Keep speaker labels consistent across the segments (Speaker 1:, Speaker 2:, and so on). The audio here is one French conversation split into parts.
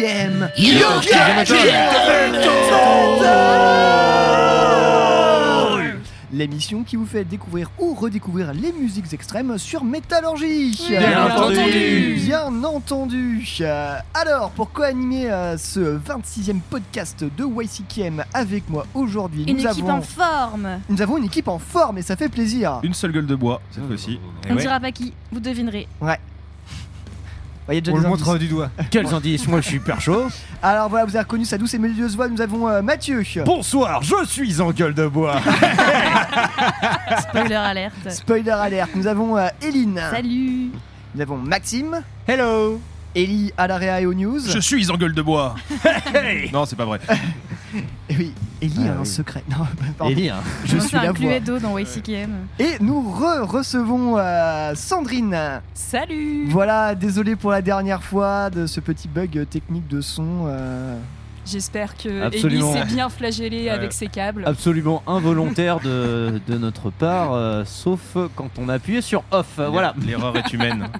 Speaker 1: CKM L'émission qui vous fait découvrir ou redécouvrir les musiques extrêmes sur Métallurgie
Speaker 2: Bien entendu.
Speaker 1: Bien entendu Euh, Alors, pour co-animer euh, ce 26e podcast de YCKM avec moi aujourd'hui,
Speaker 3: Une
Speaker 1: nous,
Speaker 3: équipe
Speaker 1: avons,
Speaker 3: en forme.
Speaker 1: nous avons une équipe en forme et ça fait plaisir
Speaker 4: Une seule gueule de bois, cette fois-ci.
Speaker 3: On ne dira pas qui, vous devinerez.
Speaker 1: Bah, il y a déjà
Speaker 2: On
Speaker 1: des
Speaker 2: le
Speaker 1: indices.
Speaker 2: montre du doigt.
Speaker 5: Quels indices Moi je suis hyper chaud.
Speaker 1: Alors voilà, vous avez reconnu sa douce et mélodieuse voix, nous avons euh, Mathieu
Speaker 5: Bonsoir, je suis en gueule de bois.
Speaker 3: Spoiler alerte.
Speaker 1: Spoiler alert, nous avons euh, Eline
Speaker 3: Salut.
Speaker 1: Nous avons Maxime,
Speaker 5: Hello.
Speaker 1: Ellie à l'AREA et aux news.
Speaker 4: Je suis en gueule de bois. non, c'est pas vrai.
Speaker 1: Et oui, Ellie
Speaker 5: Ah
Speaker 1: a un
Speaker 5: oui.
Speaker 1: secret. Non, pardon.
Speaker 5: Ellie, hein.
Speaker 1: Je suis la
Speaker 3: un
Speaker 1: voix.
Speaker 3: Dans YCKM.
Speaker 1: Et nous re-recevons euh, Sandrine.
Speaker 6: Salut
Speaker 1: Voilà, désolé pour la dernière fois de ce petit bug technique de son. euh.
Speaker 6: J'espère que Ellie s'est bien flagellée avec ses câbles.
Speaker 5: Absolument involontaire de, de notre part, euh, sauf quand on a appuyé sur off. voilà.
Speaker 4: L'erreur est humaine.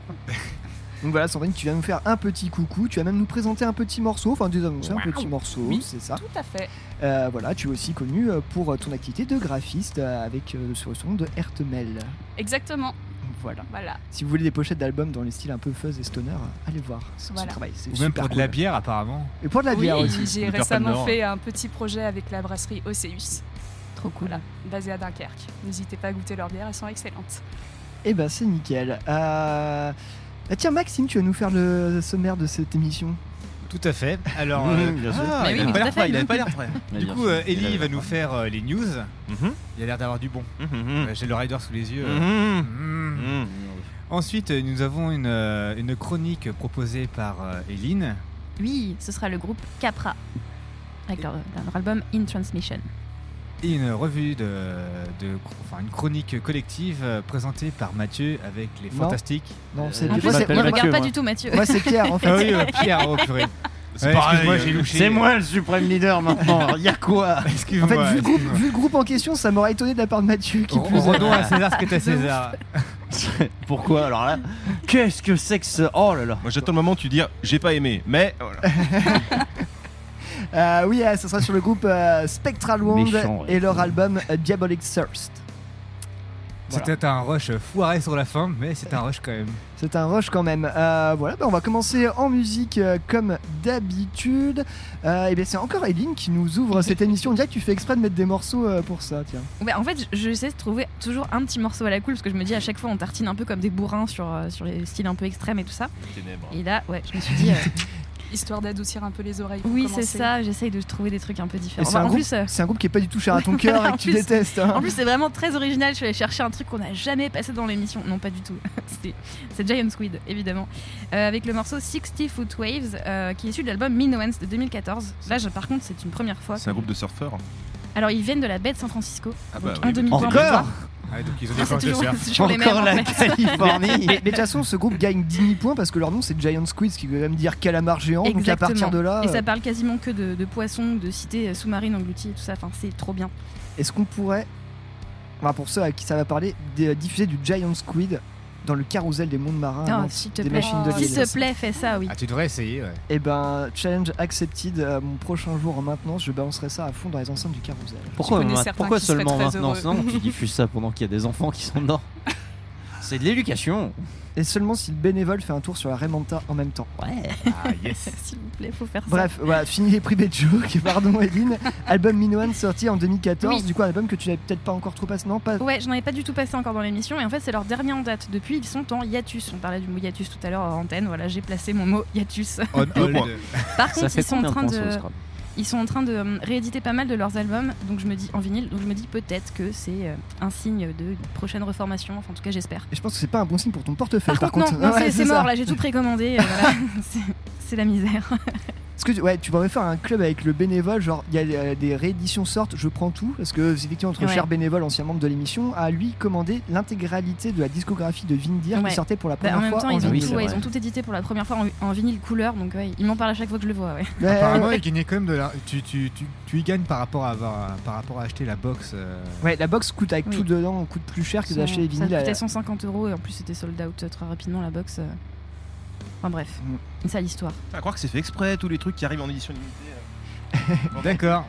Speaker 1: Donc voilà, Sandrine, tu viens nous faire un petit coucou. Tu vas même nous présenter un petit morceau, enfin désannoncer un
Speaker 6: Wow.
Speaker 1: petit morceau,
Speaker 6: Oui.
Speaker 1: c'est ça.
Speaker 6: Tout à fait.
Speaker 1: Euh, voilà, tu es aussi connu euh, pour ton activité de graphiste euh, avec euh, sur le son de Hertemel.
Speaker 6: Exactement.
Speaker 1: Voilà.
Speaker 6: Voilà.
Speaker 1: Si vous voulez des pochettes d'albums dans les styles un peu fuzz et stoner, euh, allez voir son,
Speaker 6: Voilà.
Speaker 1: travail. C'est
Speaker 2: Ou même pour de la bière, apparemment.
Speaker 1: Et pour de la bière
Speaker 6: oui,
Speaker 1: aussi.
Speaker 6: j'ai récemment fait un petit projet avec la brasserie Océus,
Speaker 3: Trop cool.
Speaker 6: voilà, basée à Dunkerque. N'hésitez pas à goûter leurs bières, elles sont excellentes.
Speaker 1: Eh ben c'est nickel. Euh... ah, tiens Maxime, tu vas nous faire le sommaire de cette émission.
Speaker 2: Tout à fait. Alors, euh, ah, il
Speaker 3: oui, tout
Speaker 2: pas l'air prêt. Du coup, euh, Ellie
Speaker 5: a
Speaker 2: va nous faire euh, les news.
Speaker 4: Mhm.
Speaker 2: Il a l'air d'avoir du bon.
Speaker 4: Mhm.
Speaker 2: Euh, J'ai le rider sous les yeux. euh.
Speaker 4: Mhm.
Speaker 2: Mm. Ensuite, euh, nous avons une, euh, une chronique proposée par euh, Eline.
Speaker 3: Oui, ce sera le groupe Capra. Avec leur, leur album In Transmission.
Speaker 2: Et une revue de, de- enfin une chronique collective euh, présentée par Mathieu avec les
Speaker 1: Non.
Speaker 2: fantastiques.
Speaker 1: Non,
Speaker 5: Euh,
Speaker 1: c'est
Speaker 3: En
Speaker 5: je
Speaker 3: plus,
Speaker 1: moi,
Speaker 3: il
Speaker 1: moi,
Speaker 3: regarde pas
Speaker 5: moi.
Speaker 3: du tout Mathieu.
Speaker 1: moi, c'est Pierre en fait.
Speaker 2: Ah oui, euh, Pierre, oh purée.
Speaker 4: C'est
Speaker 2: Ouais,
Speaker 4: euh,
Speaker 5: moi le suprême leader maintenant. Y'a quoi
Speaker 1: En fait, vu le, groupe,
Speaker 2: excuse-moi.
Speaker 1: vu le groupe en question, ça m'aurait étonné de la part de Mathieu qui plus.
Speaker 2: Rendons à César ce qui est à César.
Speaker 5: Pourquoi alors là? Qu'est-ce que c'est que ce Oh là là.
Speaker 4: Moi j'attends le moment où tu dis j'ai pas aimé, mais voilà.
Speaker 1: Euh, oui, euh, ce sera sur le groupe euh, Spectral Wound
Speaker 5: Méchant, ouais.
Speaker 1: et leur album euh, Diabolic Thirst. Voilà.
Speaker 2: C'était un rush foiré sur la fin, mais c'est un rush quand même.
Speaker 1: C'est un rush quand même. Euh, voilà, bah, on va commencer en musique euh, comme d'habitude. Euh, et bien c'est encore Eileen qui nous ouvre cette émission. Déjà, tu fais exprès de mettre des morceaux euh, pour ça, tiens.
Speaker 3: En fait, je- j'essaie de trouver toujours un petit morceau à la cool parce que je me dis à chaque fois on tartine un peu comme des bourrins sur, euh, sur les styles un peu extrêmes et tout ça.
Speaker 4: Ténèbres.
Speaker 3: Et là, ouais, je me suis dit, euh,
Speaker 6: Histoire d'adoucir un peu les oreilles.
Speaker 3: oui, c'est ça, j'essaye de trouver des trucs un peu différents.
Speaker 1: c'est
Speaker 3: Bah,
Speaker 1: un,
Speaker 3: en,
Speaker 1: groupe,
Speaker 3: plus, euh,
Speaker 1: c'est un groupe qui est pas du tout cher à ton cœur et
Speaker 3: En
Speaker 1: que tu
Speaker 3: plus-
Speaker 1: détestes. hein.
Speaker 3: en plus, c'est vraiment très original. Je suis allée chercher un truc qu'on n'a jamais passé dans l'émission. Non, pas du tout. C'est Giant Squid, évidemment. Euh, avec le morceau 60 Foot Waves, euh, qui est issu de l'album Minowens de 2014. Là, je- par contre, c'est une première fois.
Speaker 4: C'est un groupe de surfeurs.
Speaker 3: Alors, ils viennent de la baie de San Francisco.
Speaker 4: Ah bah
Speaker 3: Donc, un
Speaker 4: oui,
Speaker 3: demi-point pour
Speaker 5: Encore.
Speaker 2: Ouais, donc ils ont des
Speaker 3: Ah, C'est
Speaker 2: planches de
Speaker 3: toujours,
Speaker 2: surf.
Speaker 3: c'est toujours les mêmes.
Speaker 5: Encore
Speaker 3: en
Speaker 5: la
Speaker 3: fait.
Speaker 5: Californie.
Speaker 1: Mais, mais de toute façon, ce groupe gagne 10 000 points parce que leur nom c'est Giant Squid, ce qui veut même dire calamar géant. Donc à partir de là,
Speaker 3: Et
Speaker 1: euh,
Speaker 3: ça parle quasiment que de, de poissons, de cités euh, sous-marines englouties et tout ça. Enfin, c'est trop bien.
Speaker 1: est-ce qu'on pourrait, enfin, pour ceux à qui ça va parler, diffuser du Giant Squid dans le carrousel des mondes marins
Speaker 3: Oh, s'il te
Speaker 1: des
Speaker 3: plaît.
Speaker 1: machines de
Speaker 6: Oh,
Speaker 3: S'il
Speaker 1: l'île
Speaker 3: te plaît, fais ça, oui.
Speaker 2: Ah, tu devrais essayer, ouais.
Speaker 1: Et ben, challenge accepted. euh, mon prochain jour en maintenance, je balancerai ça à fond dans les enceintes du carrousel.
Speaker 5: Pourquoi, pourquoi seulement maintenant
Speaker 6: heureux.
Speaker 5: Non, tu diffuses ça pendant qu'il y a des enfants qui sont dedans. C'est de l'éducation.
Speaker 1: Et seulement si le bénévole fait un tour sur la Raymanta en même temps.
Speaker 5: Ouais.
Speaker 2: Ah, yes.
Speaker 3: S'il vous plaît, faut faire ça.
Speaker 1: Bref, voilà, fini les privés de joke. Pardon, Edine. album Minoan sorti en 2014.
Speaker 3: Oui.
Speaker 1: Du coup, un album que tu n'avais peut-être pas encore trop passé. Non, pas.
Speaker 3: Ouais, j'en avais pas du tout passé encore dans l'émission et en fait c'est leur dernier en date. Depuis ils sont en hiatus. On parlait du mot hiatus tout à l'heure en antenne. Voilà, j'ai placé mon mot hiatus.
Speaker 4: Points.
Speaker 3: Par contre ils sont en train
Speaker 5: de
Speaker 3: ils sont en train de euh, rééditer pas mal de leurs albums. Donc je me dis en vinyle. Donc je me dis peut-être que c'est euh, un signe de prochaine reformation. Enfin en tout cas j'espère.
Speaker 1: Et je pense que c'est pas un bon signe pour ton portefeuille.
Speaker 3: Par,
Speaker 1: Par,
Speaker 3: contre, non, c'est-
Speaker 1: ça.
Speaker 3: mort là. J'ai tout précommandé. euh, voilà. C'est la misère.
Speaker 1: Est-ce que ouais, tu pourrais faire un club avec le bénévole, genre il y a euh, des rééditions sortent, je prends tout, parce que c'est effectivement notre
Speaker 3: Ouais.
Speaker 1: cher bénévole, ancien membre de l'émission, a lui commandé l'intégralité de la discographie de Vindir
Speaker 3: Ouais.
Speaker 1: qui sortait pour la
Speaker 3: Bah,
Speaker 1: première
Speaker 3: en même
Speaker 1: fois
Speaker 3: temps,
Speaker 1: en
Speaker 3: ils ont, tout, ils ont tout édité pour la première fois en, en vinyle couleur, donc ouais, ils m'en parlent à chaque fois que je le vois.
Speaker 2: Apparemment,
Speaker 1: ouais,
Speaker 2: il gagnait quand même de la. Tu, tu, tu, tu y gagnes par rapport à avoir, par rapport à acheter la box. euh,
Speaker 1: ouais, la box coûte avec
Speaker 3: Oui.
Speaker 1: tout dedans, coûte plus cher que d'acheter les
Speaker 3: ça
Speaker 1: vinyles.
Speaker 3: coûtait
Speaker 1: à-
Speaker 3: 150 euros et en plus c'était sold out euh, très rapidement la box. euh. Enfin bref,
Speaker 1: Mm.
Speaker 3: c'est ça l'histoire.
Speaker 4: À croire que c'est fait exprès, tous les trucs qui arrivent en édition limitée. euh.
Speaker 2: D'accord.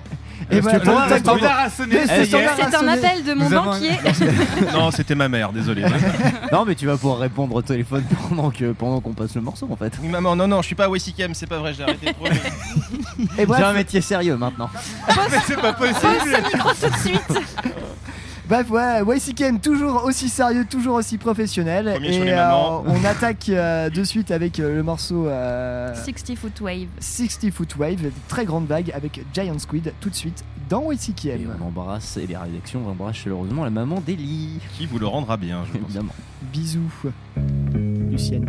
Speaker 1: Et pour
Speaker 2: le standard a sonné.
Speaker 3: C'est un appel de mon
Speaker 2: Nous
Speaker 3: banquier.
Speaker 4: non, c'était ma mère, désolé.
Speaker 5: Non, mais tu vas pouvoir répondre au téléphone pendant que pendant qu'on passe le morceau en fait.
Speaker 4: Oui, maman, non, non, je suis pas à Wessikem, c'est pas vrai, j'ai arrêté de
Speaker 5: J'ai un métier sérieux maintenant.
Speaker 2: Mais c'est pas possible.
Speaker 3: Pose ce micro tout de suite.
Speaker 1: Bref, ouais, YCKM toujours aussi sérieux, toujours aussi professionnel.
Speaker 4: Premier
Speaker 1: et
Speaker 4: mamans.
Speaker 1: on attaque euh, de suite avec euh, le morceau euh,
Speaker 3: 60 foot wave.
Speaker 1: 60 Foot Wave, très grande vague avec Giant Squid tout de suite dans
Speaker 5: Et
Speaker 1: YCKM.
Speaker 5: on embrasse, et les rédactions embrassent chaleureusement la maman d'Eli.
Speaker 4: Qui vous le rendra bien, je pense.
Speaker 5: Évidemment.
Speaker 1: Bisous, Lucienne.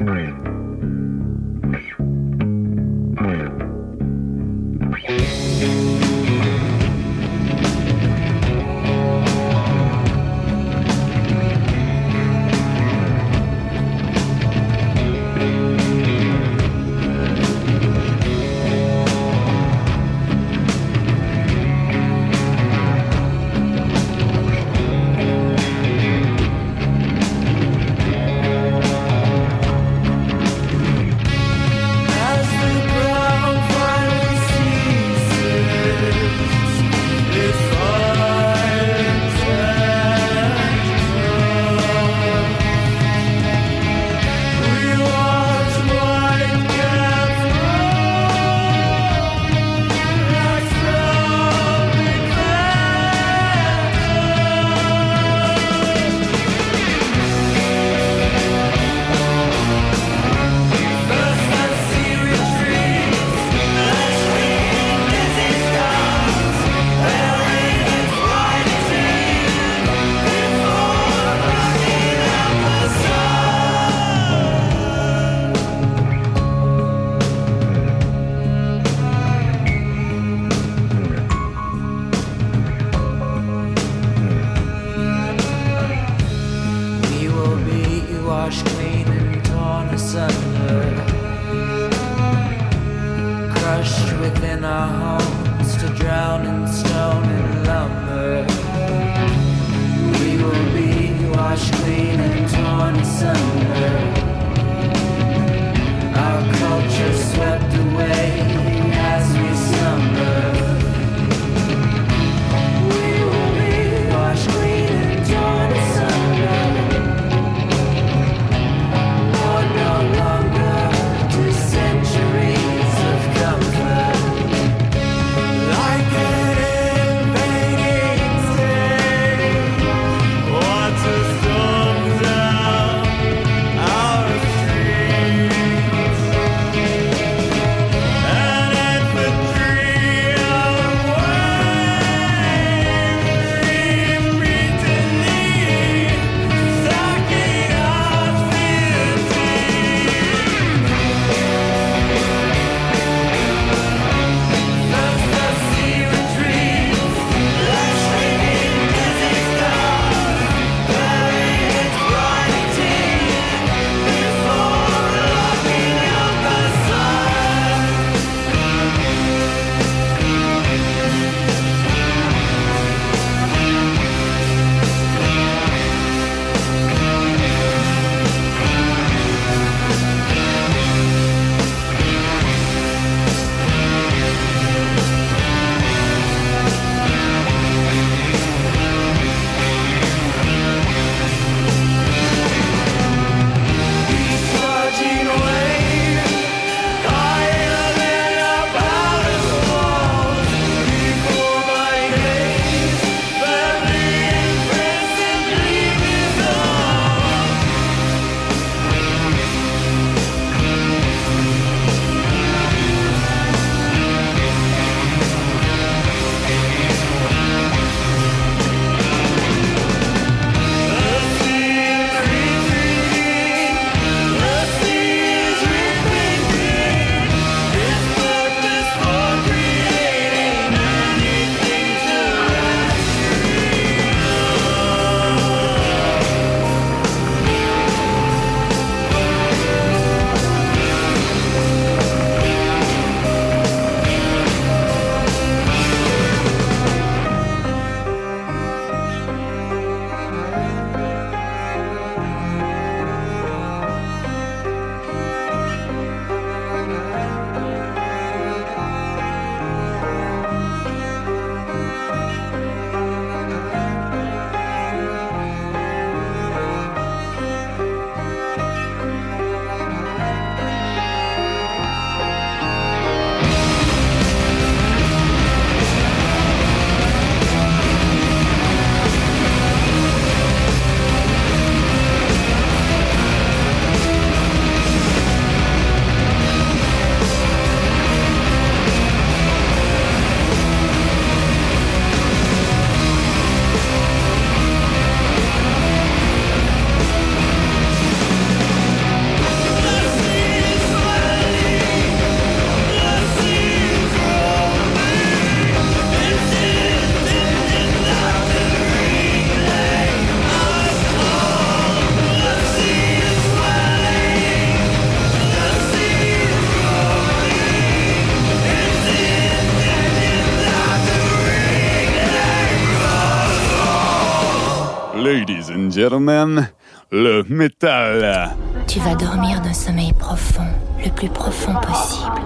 Speaker 7: Le métal.
Speaker 8: Tu vas dormir d'un sommeil profond, le plus profond possible.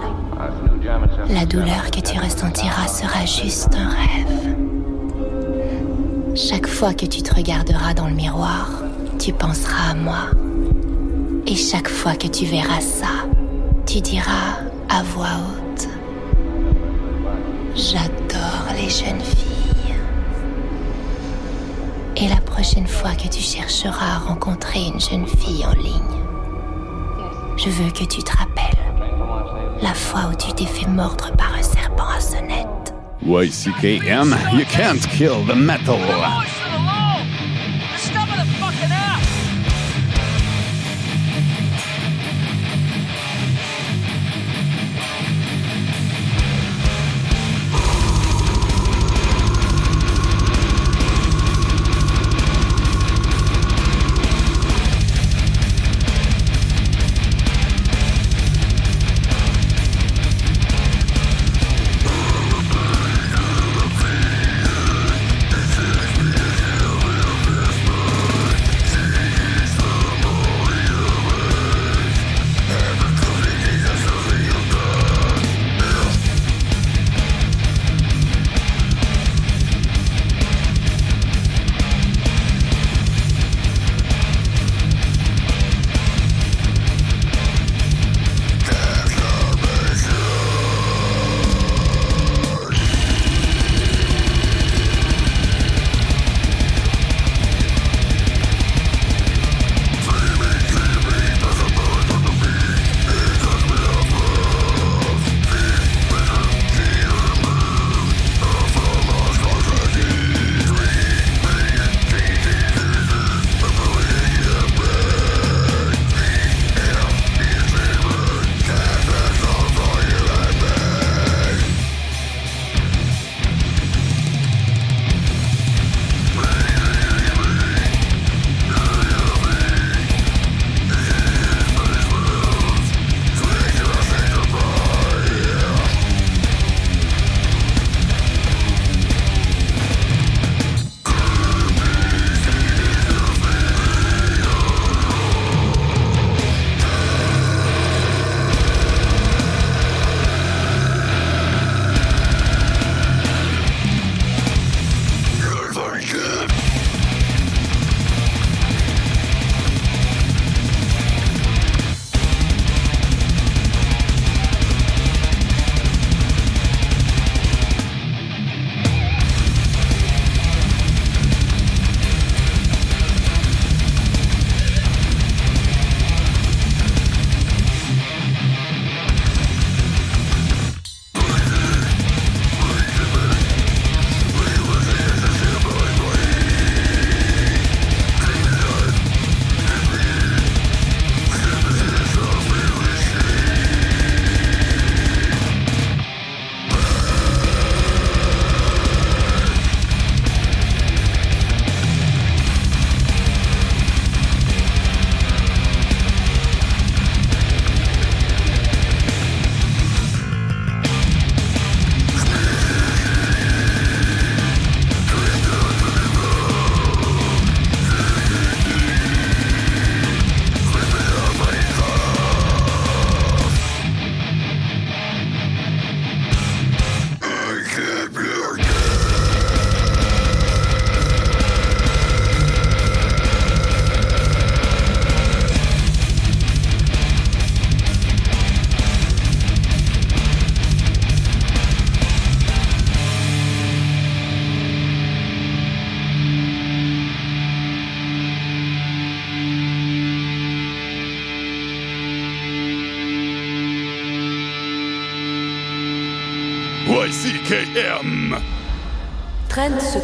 Speaker 8: La douleur que tu ressentiras sera juste un rêve. Chaque fois que tu te regarderas dans le miroir, tu penseras à moi. Et chaque fois que tu verras ça, tu diras à voix haute, J'adore les jeunes filles. Prochaine fois que tu chercheras à rencontrer une jeune fille en ligne, je veux que tu te rappelles la fois où tu t'es fait mordre par un serpent à sonnette.
Speaker 7: YCKM, you can't kill the metal.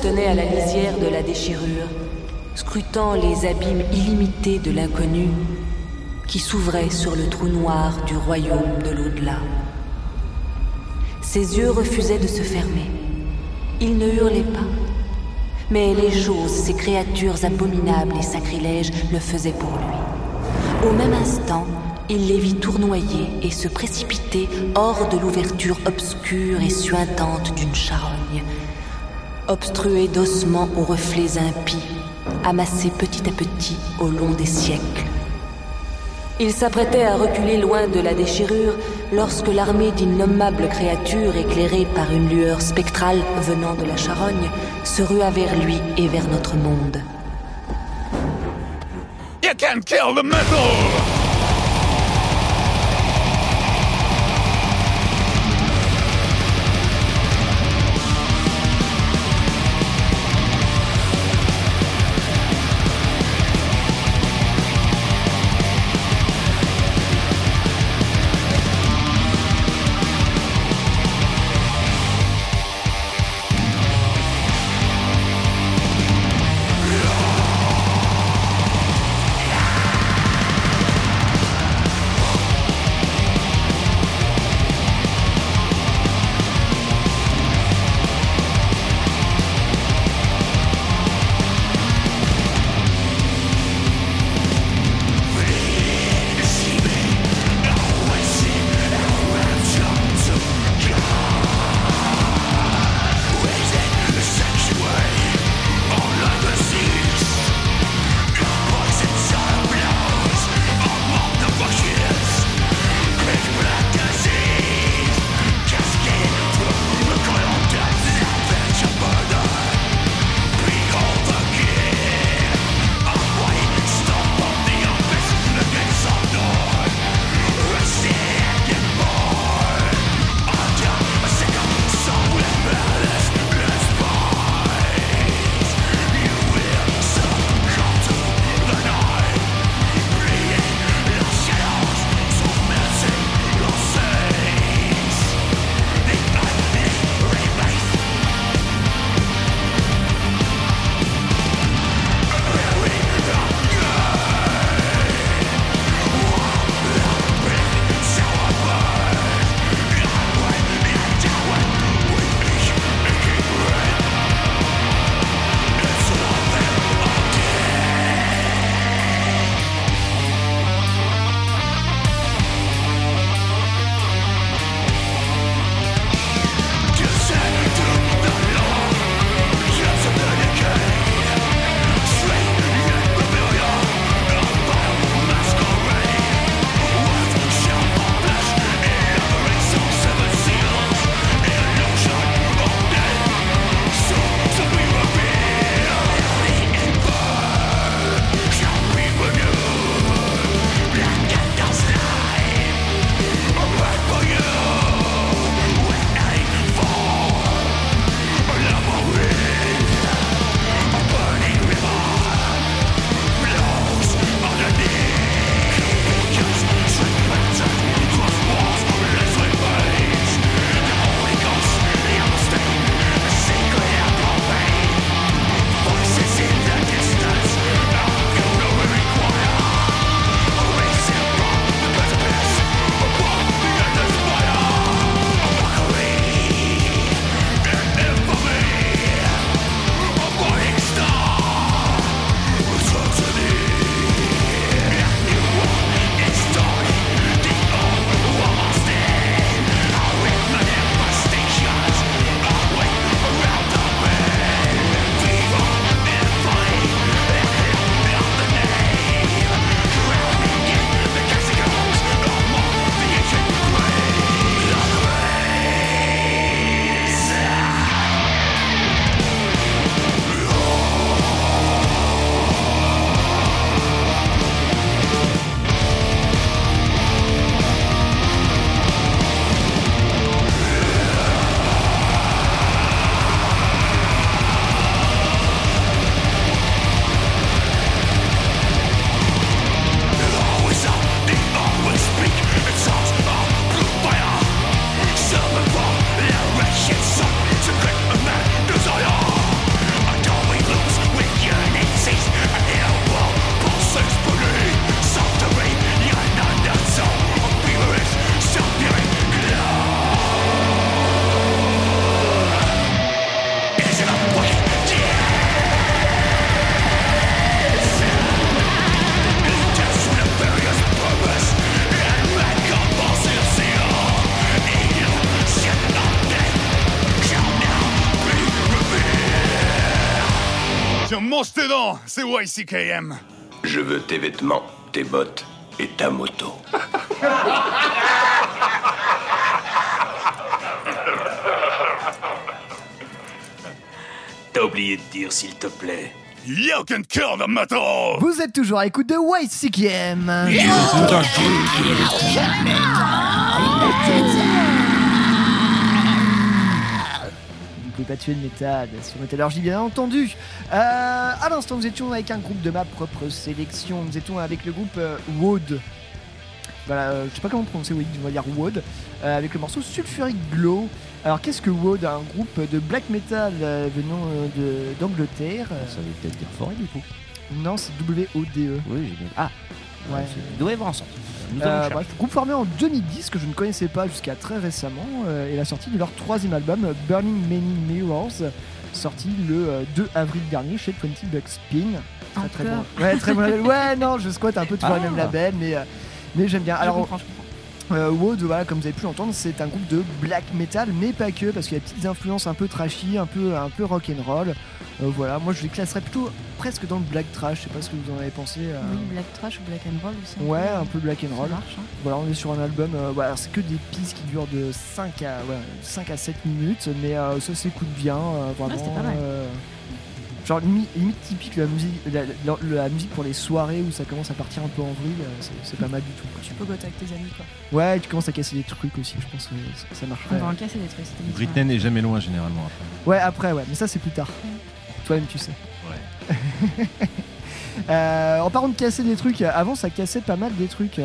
Speaker 9: Tenait à la lisière de la déchirure, scrutant les abîmes illimités de l'inconnu qui s'ouvraient sur le trou noir du royaume de l'au-delà. Ses yeux refusaient de se fermer. Il ne hurlait pas. Mais les choses, ces créatures abominables et sacrilèges, le faisaient pour lui. Au même instant, il les vit tournoyer et se précipiter hors de l'ouverture obscure et suintante d'une charogne, obstruée d'ossements aux reflets impies amassés petit à petit au long des siècles. Il s'apprêtait à reculer loin de la déchirure lorsque l'armée d'innommables créatures éclairées par une lueur spectrale venant de la charogne se rua vers lui et vers notre monde.
Speaker 10: Kill the metal! YCKM.
Speaker 11: Je veux tes vêtements, tes bottes et ta moto. T'as oublié de dire s'il te plaît.
Speaker 10: You can kill the metal.
Speaker 1: Vous êtes toujours à l'écoute de White pouvez pas tuer le métal sur Métallurgie, bien entendu. Euh, à l'instant, nous étions avec un groupe de ma propre sélection. Nous étions avec le groupe euh, Wood. Voilà, euh, je sais pas comment prononcer Wood, on va dire Wood. avec le morceau Sulfuric Glow. Alors, qu'est-ce que Wood Un groupe de black metal venant d'Angleterre.
Speaker 5: Ça veut peut-être dire forêt du coup.
Speaker 1: Non, c'est W-O-D-E.
Speaker 5: Oui, j'ai bien. Ah,
Speaker 1: Ouais.
Speaker 5: Il doit y avoir un sens.
Speaker 1: Euh, bref, groupe formé en 2010 que je ne connaissais pas jusqu'à très récemment euh, et la sortie de leur troisième album euh, Burning Many Mirrors sorti le euh, 2 avril dernier chez 20 Bucks Spin. Très très bon. Ouais, très bon label. Ouais, non, je squatte un peu toujours
Speaker 5: Ah.
Speaker 1: mêmes labels mais euh, mais j'aime bien. Alors euh, Wood, voilà, comme vous avez pu l'entendre, c'est un groupe de black metal, mais pas que, parce qu'il y a des petites influences un peu trashy, un peu, un peu rock'n'roll. Euh, voilà, moi je les classerais plutôt presque dans le black trash. Je sais pas ce que vous en avez pensé. euh.
Speaker 3: Oui, Black Trash ou Black and Roll aussi.
Speaker 1: Ouais, un peu black and
Speaker 3: Ça
Speaker 1: roll.
Speaker 3: marche. hein.
Speaker 1: Voilà, on est sur un album, euh, voilà, c'est que des pistes qui durent de 5 à, ouais, 5 à 7 minutes, mais euh, ça s'écoute bien, euh, vraiment.
Speaker 3: c'était pas mal.
Speaker 1: euh, genre limite, limite typique la musique, la, la- la musique pour les soirées où ça commence à partir un peu en vrille, euh, c'est, pas mal du tout. quoi.
Speaker 6: Tu peux goûter avec tes amis, quoi.
Speaker 1: Ouais, tu commences à casser des trucs aussi, je pense que ça, ça marcherait.
Speaker 3: On va en casser des trucs.
Speaker 4: Britney n'est jamais loin généralement après.
Speaker 1: Ouais, après, ouais, mais ça c'est plus tard. Toi-même, tu sais.
Speaker 4: Ouais.
Speaker 1: Euh, en parlant de casser des trucs, avant ça cassait pas mal des trucs.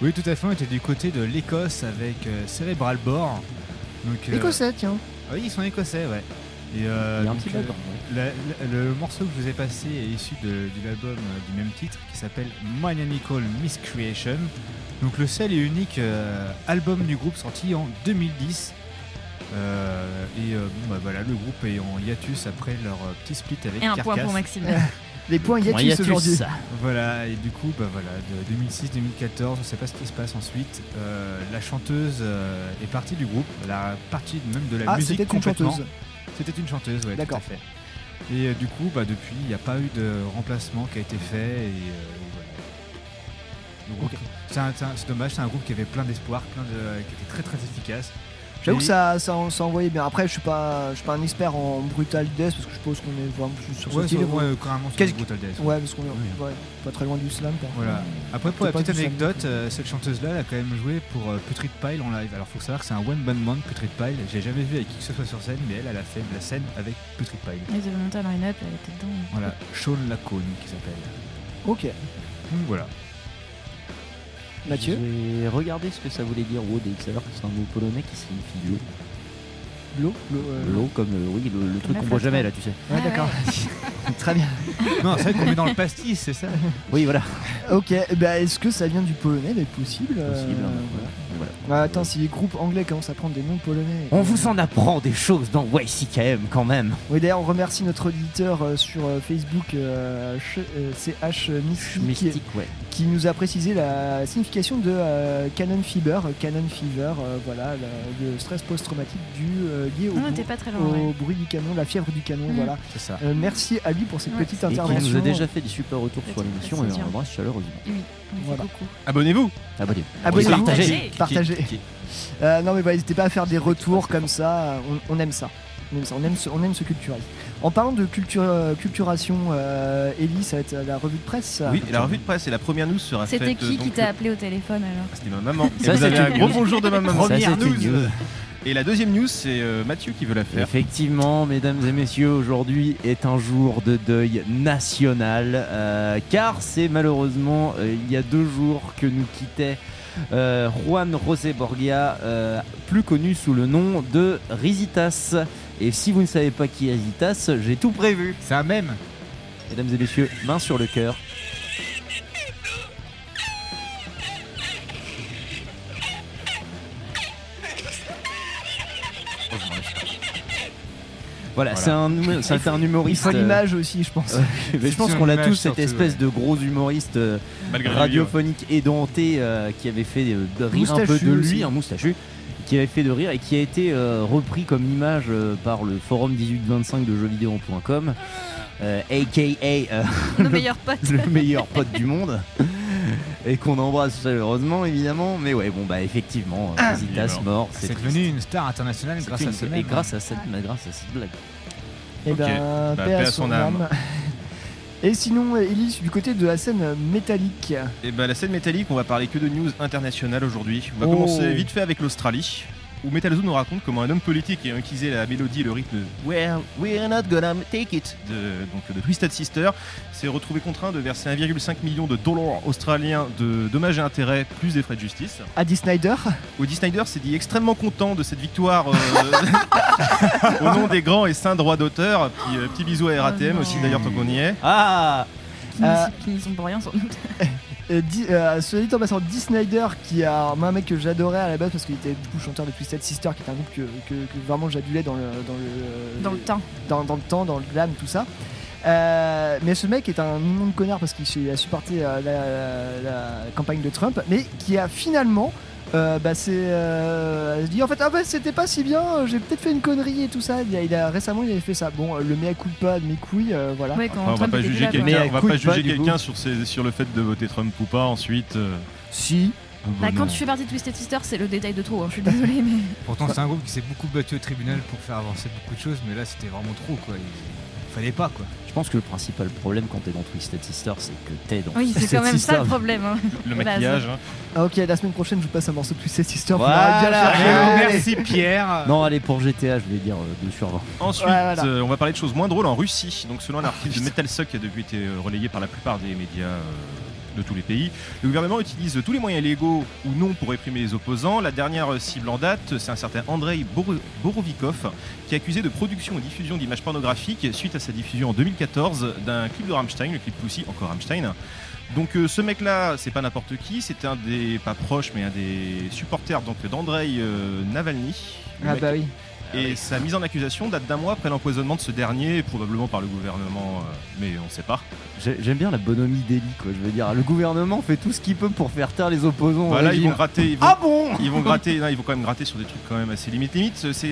Speaker 2: Oui, tout à fait. On était du côté de l'Écosse avec euh, Cerebral Bore. Donc, euh,
Speaker 1: Écossais, tiens.
Speaker 2: ah oui, ils sont écossais, ouais. Et euh,
Speaker 5: Il y a un
Speaker 2: donc,
Speaker 5: petit
Speaker 2: euh,
Speaker 5: là-dedans.
Speaker 2: la- la- le morceau que je vous ai passé est issu de, de l'album euh, du même titre qui s'appelle Maniacal Miscreation. Donc le seul et unique euh, album du groupe sorti en 2010. Euh, et euh, bon, bah, voilà, le groupe est en hiatus après leur euh, petit split avec
Speaker 3: Et un point
Speaker 2: Carcass.
Speaker 3: pour Maxime.
Speaker 1: Les points
Speaker 5: Bon,
Speaker 1: hiatus aujourd'hui.
Speaker 2: Voilà, et du coup, bah voilà, de 2006-2014, on sait pas ce qui se passe ensuite. Euh, la chanteuse euh, est partie du groupe, elle a partie même de la
Speaker 1: Ah,
Speaker 2: musique
Speaker 1: c'était une
Speaker 2: complètement.
Speaker 1: chanteuse.
Speaker 2: C'était une chanteuse, ouais, tout
Speaker 1: D'accord.
Speaker 2: à fait. Et euh, du coup, bah depuis, il n'y a pas eu de remplacement qui a été fait. Et, euh, voilà. Le groupe- c'est un- c'est un- c'est dommage, c'est un groupe qui avait plein d'espoir, plein de, qui était très très efficace.
Speaker 1: J'avoue que ça, ça, ça envoyait bien. Après, je suis pas, je suis pas un expert en brutal death parce que je suppose qu'on est vraiment plus sur
Speaker 2: Ouais,
Speaker 1: ce style.
Speaker 2: sur- ouais, carrément sur Brutal Death, ouais.
Speaker 1: Ouais, parce qu'on est ouais, pas très loin du slam. quoi.
Speaker 2: Voilà. Après, pour la petite anecdote, euh, cette chanteuse-là, elle a quand même joué pour euh, Putrid Pile en live. Alors, faut savoir que c'est un one-man band, Putrid Pile. J'ai jamais vu avec qui que ce soit sur scène, mais elle, elle a fait de la scène avec Putrid Pile.
Speaker 3: Ils avaient monté un line-up, elle était dedans.
Speaker 2: Voilà, Sean Lacone qui s'appelle.
Speaker 1: Ok.
Speaker 2: Donc voilà.
Speaker 1: Mathieu
Speaker 5: J'ai regardé ce que ça voulait dire que c'est un mot polonais qui signifie l'eau.
Speaker 1: L'eau L'eau, euh,
Speaker 5: L'eau comme le, oui, le, le truc qu'on boit jamais là, tu sais.
Speaker 1: Ouais,
Speaker 3: Ah
Speaker 1: d'accord. Très bien.
Speaker 2: Non, c'est vrai qu'on met dans le pastis, c'est ça
Speaker 5: Oui, voilà.
Speaker 1: Ok, bah, est-ce que ça vient du polonais? Mais possible. euh,
Speaker 5: Possible, hein,
Speaker 1: voilà.
Speaker 5: Voilà.
Speaker 1: Ah, attends, si les groupes anglais commencent à prendre des noms polonais.
Speaker 5: On vous en apprend des choses dans YCKM quand même.
Speaker 1: Oui, d'ailleurs, on remercie notre auditeur euh, sur euh, Facebook, euh, Ch- euh, CH Mystique,
Speaker 5: Mystique, ouais.
Speaker 1: qui nous a précisé la signification de euh, Canon Fever. Canon Fever, euh, voilà, le, le stress post-traumatique dû euh, lié au,
Speaker 3: Non,
Speaker 1: bou-
Speaker 3: t'es pas très loin.
Speaker 1: au
Speaker 3: ouais.
Speaker 1: bruit du canon, la fièvre du canon,
Speaker 3: Mm.
Speaker 1: voilà.
Speaker 2: C'est ça.
Speaker 1: Euh, merci à lui pour cette
Speaker 3: Ouais.
Speaker 1: petite
Speaker 5: Et qui
Speaker 1: intervention.
Speaker 5: nous a déjà fait des super retours sur l'émission et on l'embrasse chaleureusement.
Speaker 3: Oui,
Speaker 1: Voilà.
Speaker 4: Abonnez-vous
Speaker 5: Abonnez-vous.
Speaker 1: Abonnez-vous,
Speaker 5: Partagez.
Speaker 1: partagez. Euh, non mais bah, n'hésitez pas à faire des retours comme ça, on, on aime ça. On aime ça, on aime ce, on aime ce culturel. En parlant de culture, euh, culturation, euh, Ellie, ça va être la revue de presse.
Speaker 4: Oui, et la revue de presse et la première news sera faite.
Speaker 3: C'était qui
Speaker 4: donc,
Speaker 3: qui t'a appelé au téléphone alors
Speaker 4: C'était ma maman. Et
Speaker 5: Ça,
Speaker 4: vous avez un gros bonjour de ma maman.
Speaker 5: Une news.
Speaker 4: Et la deuxième news, c'est euh, Mathieu qui veut la faire.
Speaker 5: Effectivement, mesdames et messieurs, aujourd'hui est un jour de deuil national, euh, car c'est malheureusement euh, il y a deux jours que nous quittait euh, Juan José Borgia, euh, plus connu sous le nom de Rizitas. Et si vous ne savez pas qui est Rizitas, j'ai tout prévu.
Speaker 2: C'est un même.
Speaker 5: Mesdames et messieurs, main sur le cœur. Voilà, c'est un, un
Speaker 1: Il
Speaker 5: humoriste.
Speaker 1: faut
Speaker 5: euh,
Speaker 1: l'image aussi, je pense.
Speaker 5: Mais je pense qu'on l'a
Speaker 2: l'image
Speaker 5: tous, cette
Speaker 2: surtout,
Speaker 5: espèce
Speaker 2: ouais.
Speaker 5: de gros humoriste euh, radiophonique édenté euh, qui avait fait euh, de rire un peu de lui,
Speaker 1: aussi.
Speaker 5: un moustachu, qui avait fait de rire et qui a été euh, repris comme image euh, par le forum 1825 de jeuxvideo.com. euh, aka euh,
Speaker 3: Nos meilleurs potes.
Speaker 5: le meilleur pote du monde. Et qu'on embrasse chaleureusement évidemment, mais ouais bon bah effectivement,
Speaker 2: Ah.
Speaker 5: Zitas
Speaker 2: Il est
Speaker 5: mort,
Speaker 2: C'est devenu une star internationale grâce à ce
Speaker 5: et
Speaker 2: mec.
Speaker 5: grâce à cette, grâce à cette blague.
Speaker 1: Et
Speaker 4: Ok.
Speaker 1: ben,
Speaker 4: Bah,
Speaker 1: paix à son âme. Et sinon, Elise, du côté de la scène métallique.
Speaker 4: Et ben la scène métallique, on va parler que de news internationales aujourd'hui. On va
Speaker 1: Oh.
Speaker 4: commencer vite fait avec l'Australie, où Metal Zoo nous raconte comment un homme politique ayant utilisé la mélodie et le rythme Well, we're not gonna take it de, donc, de Twisted Sister s'est retrouvé contraint de verser 1,5 million de dollars australiens de dommages et intérêts plus des frais de justice.
Speaker 1: Adi Snyder.
Speaker 4: Woody Snyder s'est dit extrêmement content de cette victoire euh, au nom des grands et saints droits d'auteur. Puis, euh, petit bisou à RATM aussi d'ailleurs tant qu'on y est.
Speaker 5: Ah
Speaker 3: Qui n'y-
Speaker 1: Euh,
Speaker 3: qui n'y sont pour rien sans doute.
Speaker 1: Euh, Di- euh, dit en passant, Dee Snyder, qui est un, un mec que j'adorais à la base parce qu'il était du coup chanteur de Twisted Sister, qui est un groupe que, que- que vraiment j'adulais dans le, dans le
Speaker 3: Dans le temps.
Speaker 1: dans, dans le temps, dans le glam, tout ça. Euh, mais ce mec est un immonde connard parce qu'il a supporté euh, la, la- la campagne de Trump, mais qui a finalement euh, bah c'est euh, dit en fait ah bah c'était pas si bien j'ai peut-être fait une connerie et tout ça il a, il a- récemment il avait fait ça bon euh, le mea culpa de mes couilles euh, voilà
Speaker 3: Ouais, quand
Speaker 4: Enfin, on va pas juger quelqu'un, on va pas juger quelqu'un sur, ses- sur le fait de voter Trump ou pas ensuite. euh,
Speaker 1: si
Speaker 4: bon,
Speaker 3: Bah, quand tu fais partie de Twisted Sister, c'est le détail de trop. hein, Je suis désolée, mais.
Speaker 2: Pourtant, c'est un groupe qui s'est beaucoup battu au tribunal pour faire avancer beaucoup de choses, mais là, c'était vraiment trop, quoi. Il fallait pas, quoi.
Speaker 5: Je pense que le principal problème quand t'es dans Twisted Sister, c'est que t'es dans
Speaker 3: Oui, c'est
Speaker 5: Twisted
Speaker 3: quand même ça le problème. hein.
Speaker 4: le maquillage. hein.
Speaker 1: Ah, ok la semaine prochaine je vous passe un morceau de Twisted Sister vous cherché.
Speaker 2: Merci, Pierre.
Speaker 5: Non, allez, pour GTA, je vais dire euh, 2 sur 20.
Speaker 4: Ensuite,
Speaker 1: Ouais, voilà.
Speaker 4: euh, on va parler de choses moins drôles en Russie. Donc, selon un article de Metal Suck qui a depuis été euh, relayé par la plupart des médias euh, de tous les pays, le gouvernement utilise tous les moyens légaux ou non pour réprimer les opposants. La dernière cible en date, c'est un certain Andrei Boro- Borovikov, qui est accusé de production et diffusion d'images pornographiques suite à sa diffusion en 2014 d'un clip de Rammstein, le clip Pussy, encore Rammstein. Donc euh, ce mec-là, c'est pas n'importe qui, c'est un des pas proches, mais un des supporters d'Andrei euh, Navalny.
Speaker 1: Ah bah oui
Speaker 4: et sa mise en accusation date d'un mois après l'empoisonnement de ce dernier, probablement par le gouvernement, euh, mais on sait pas.
Speaker 5: J'ai- J'aime bien la bonhomie d'Eli, quoi. Je veux dire, le gouvernement fait tout ce qu'il peut pour faire taire les opposants. au
Speaker 4: Voilà, ils
Speaker 5: régime.
Speaker 4: vont gratter. Ils vont,
Speaker 5: Ah bon
Speaker 4: ils vont gratter. non, ils vont quand même gratter sur des trucs quand même assez limites. Limite, c'est,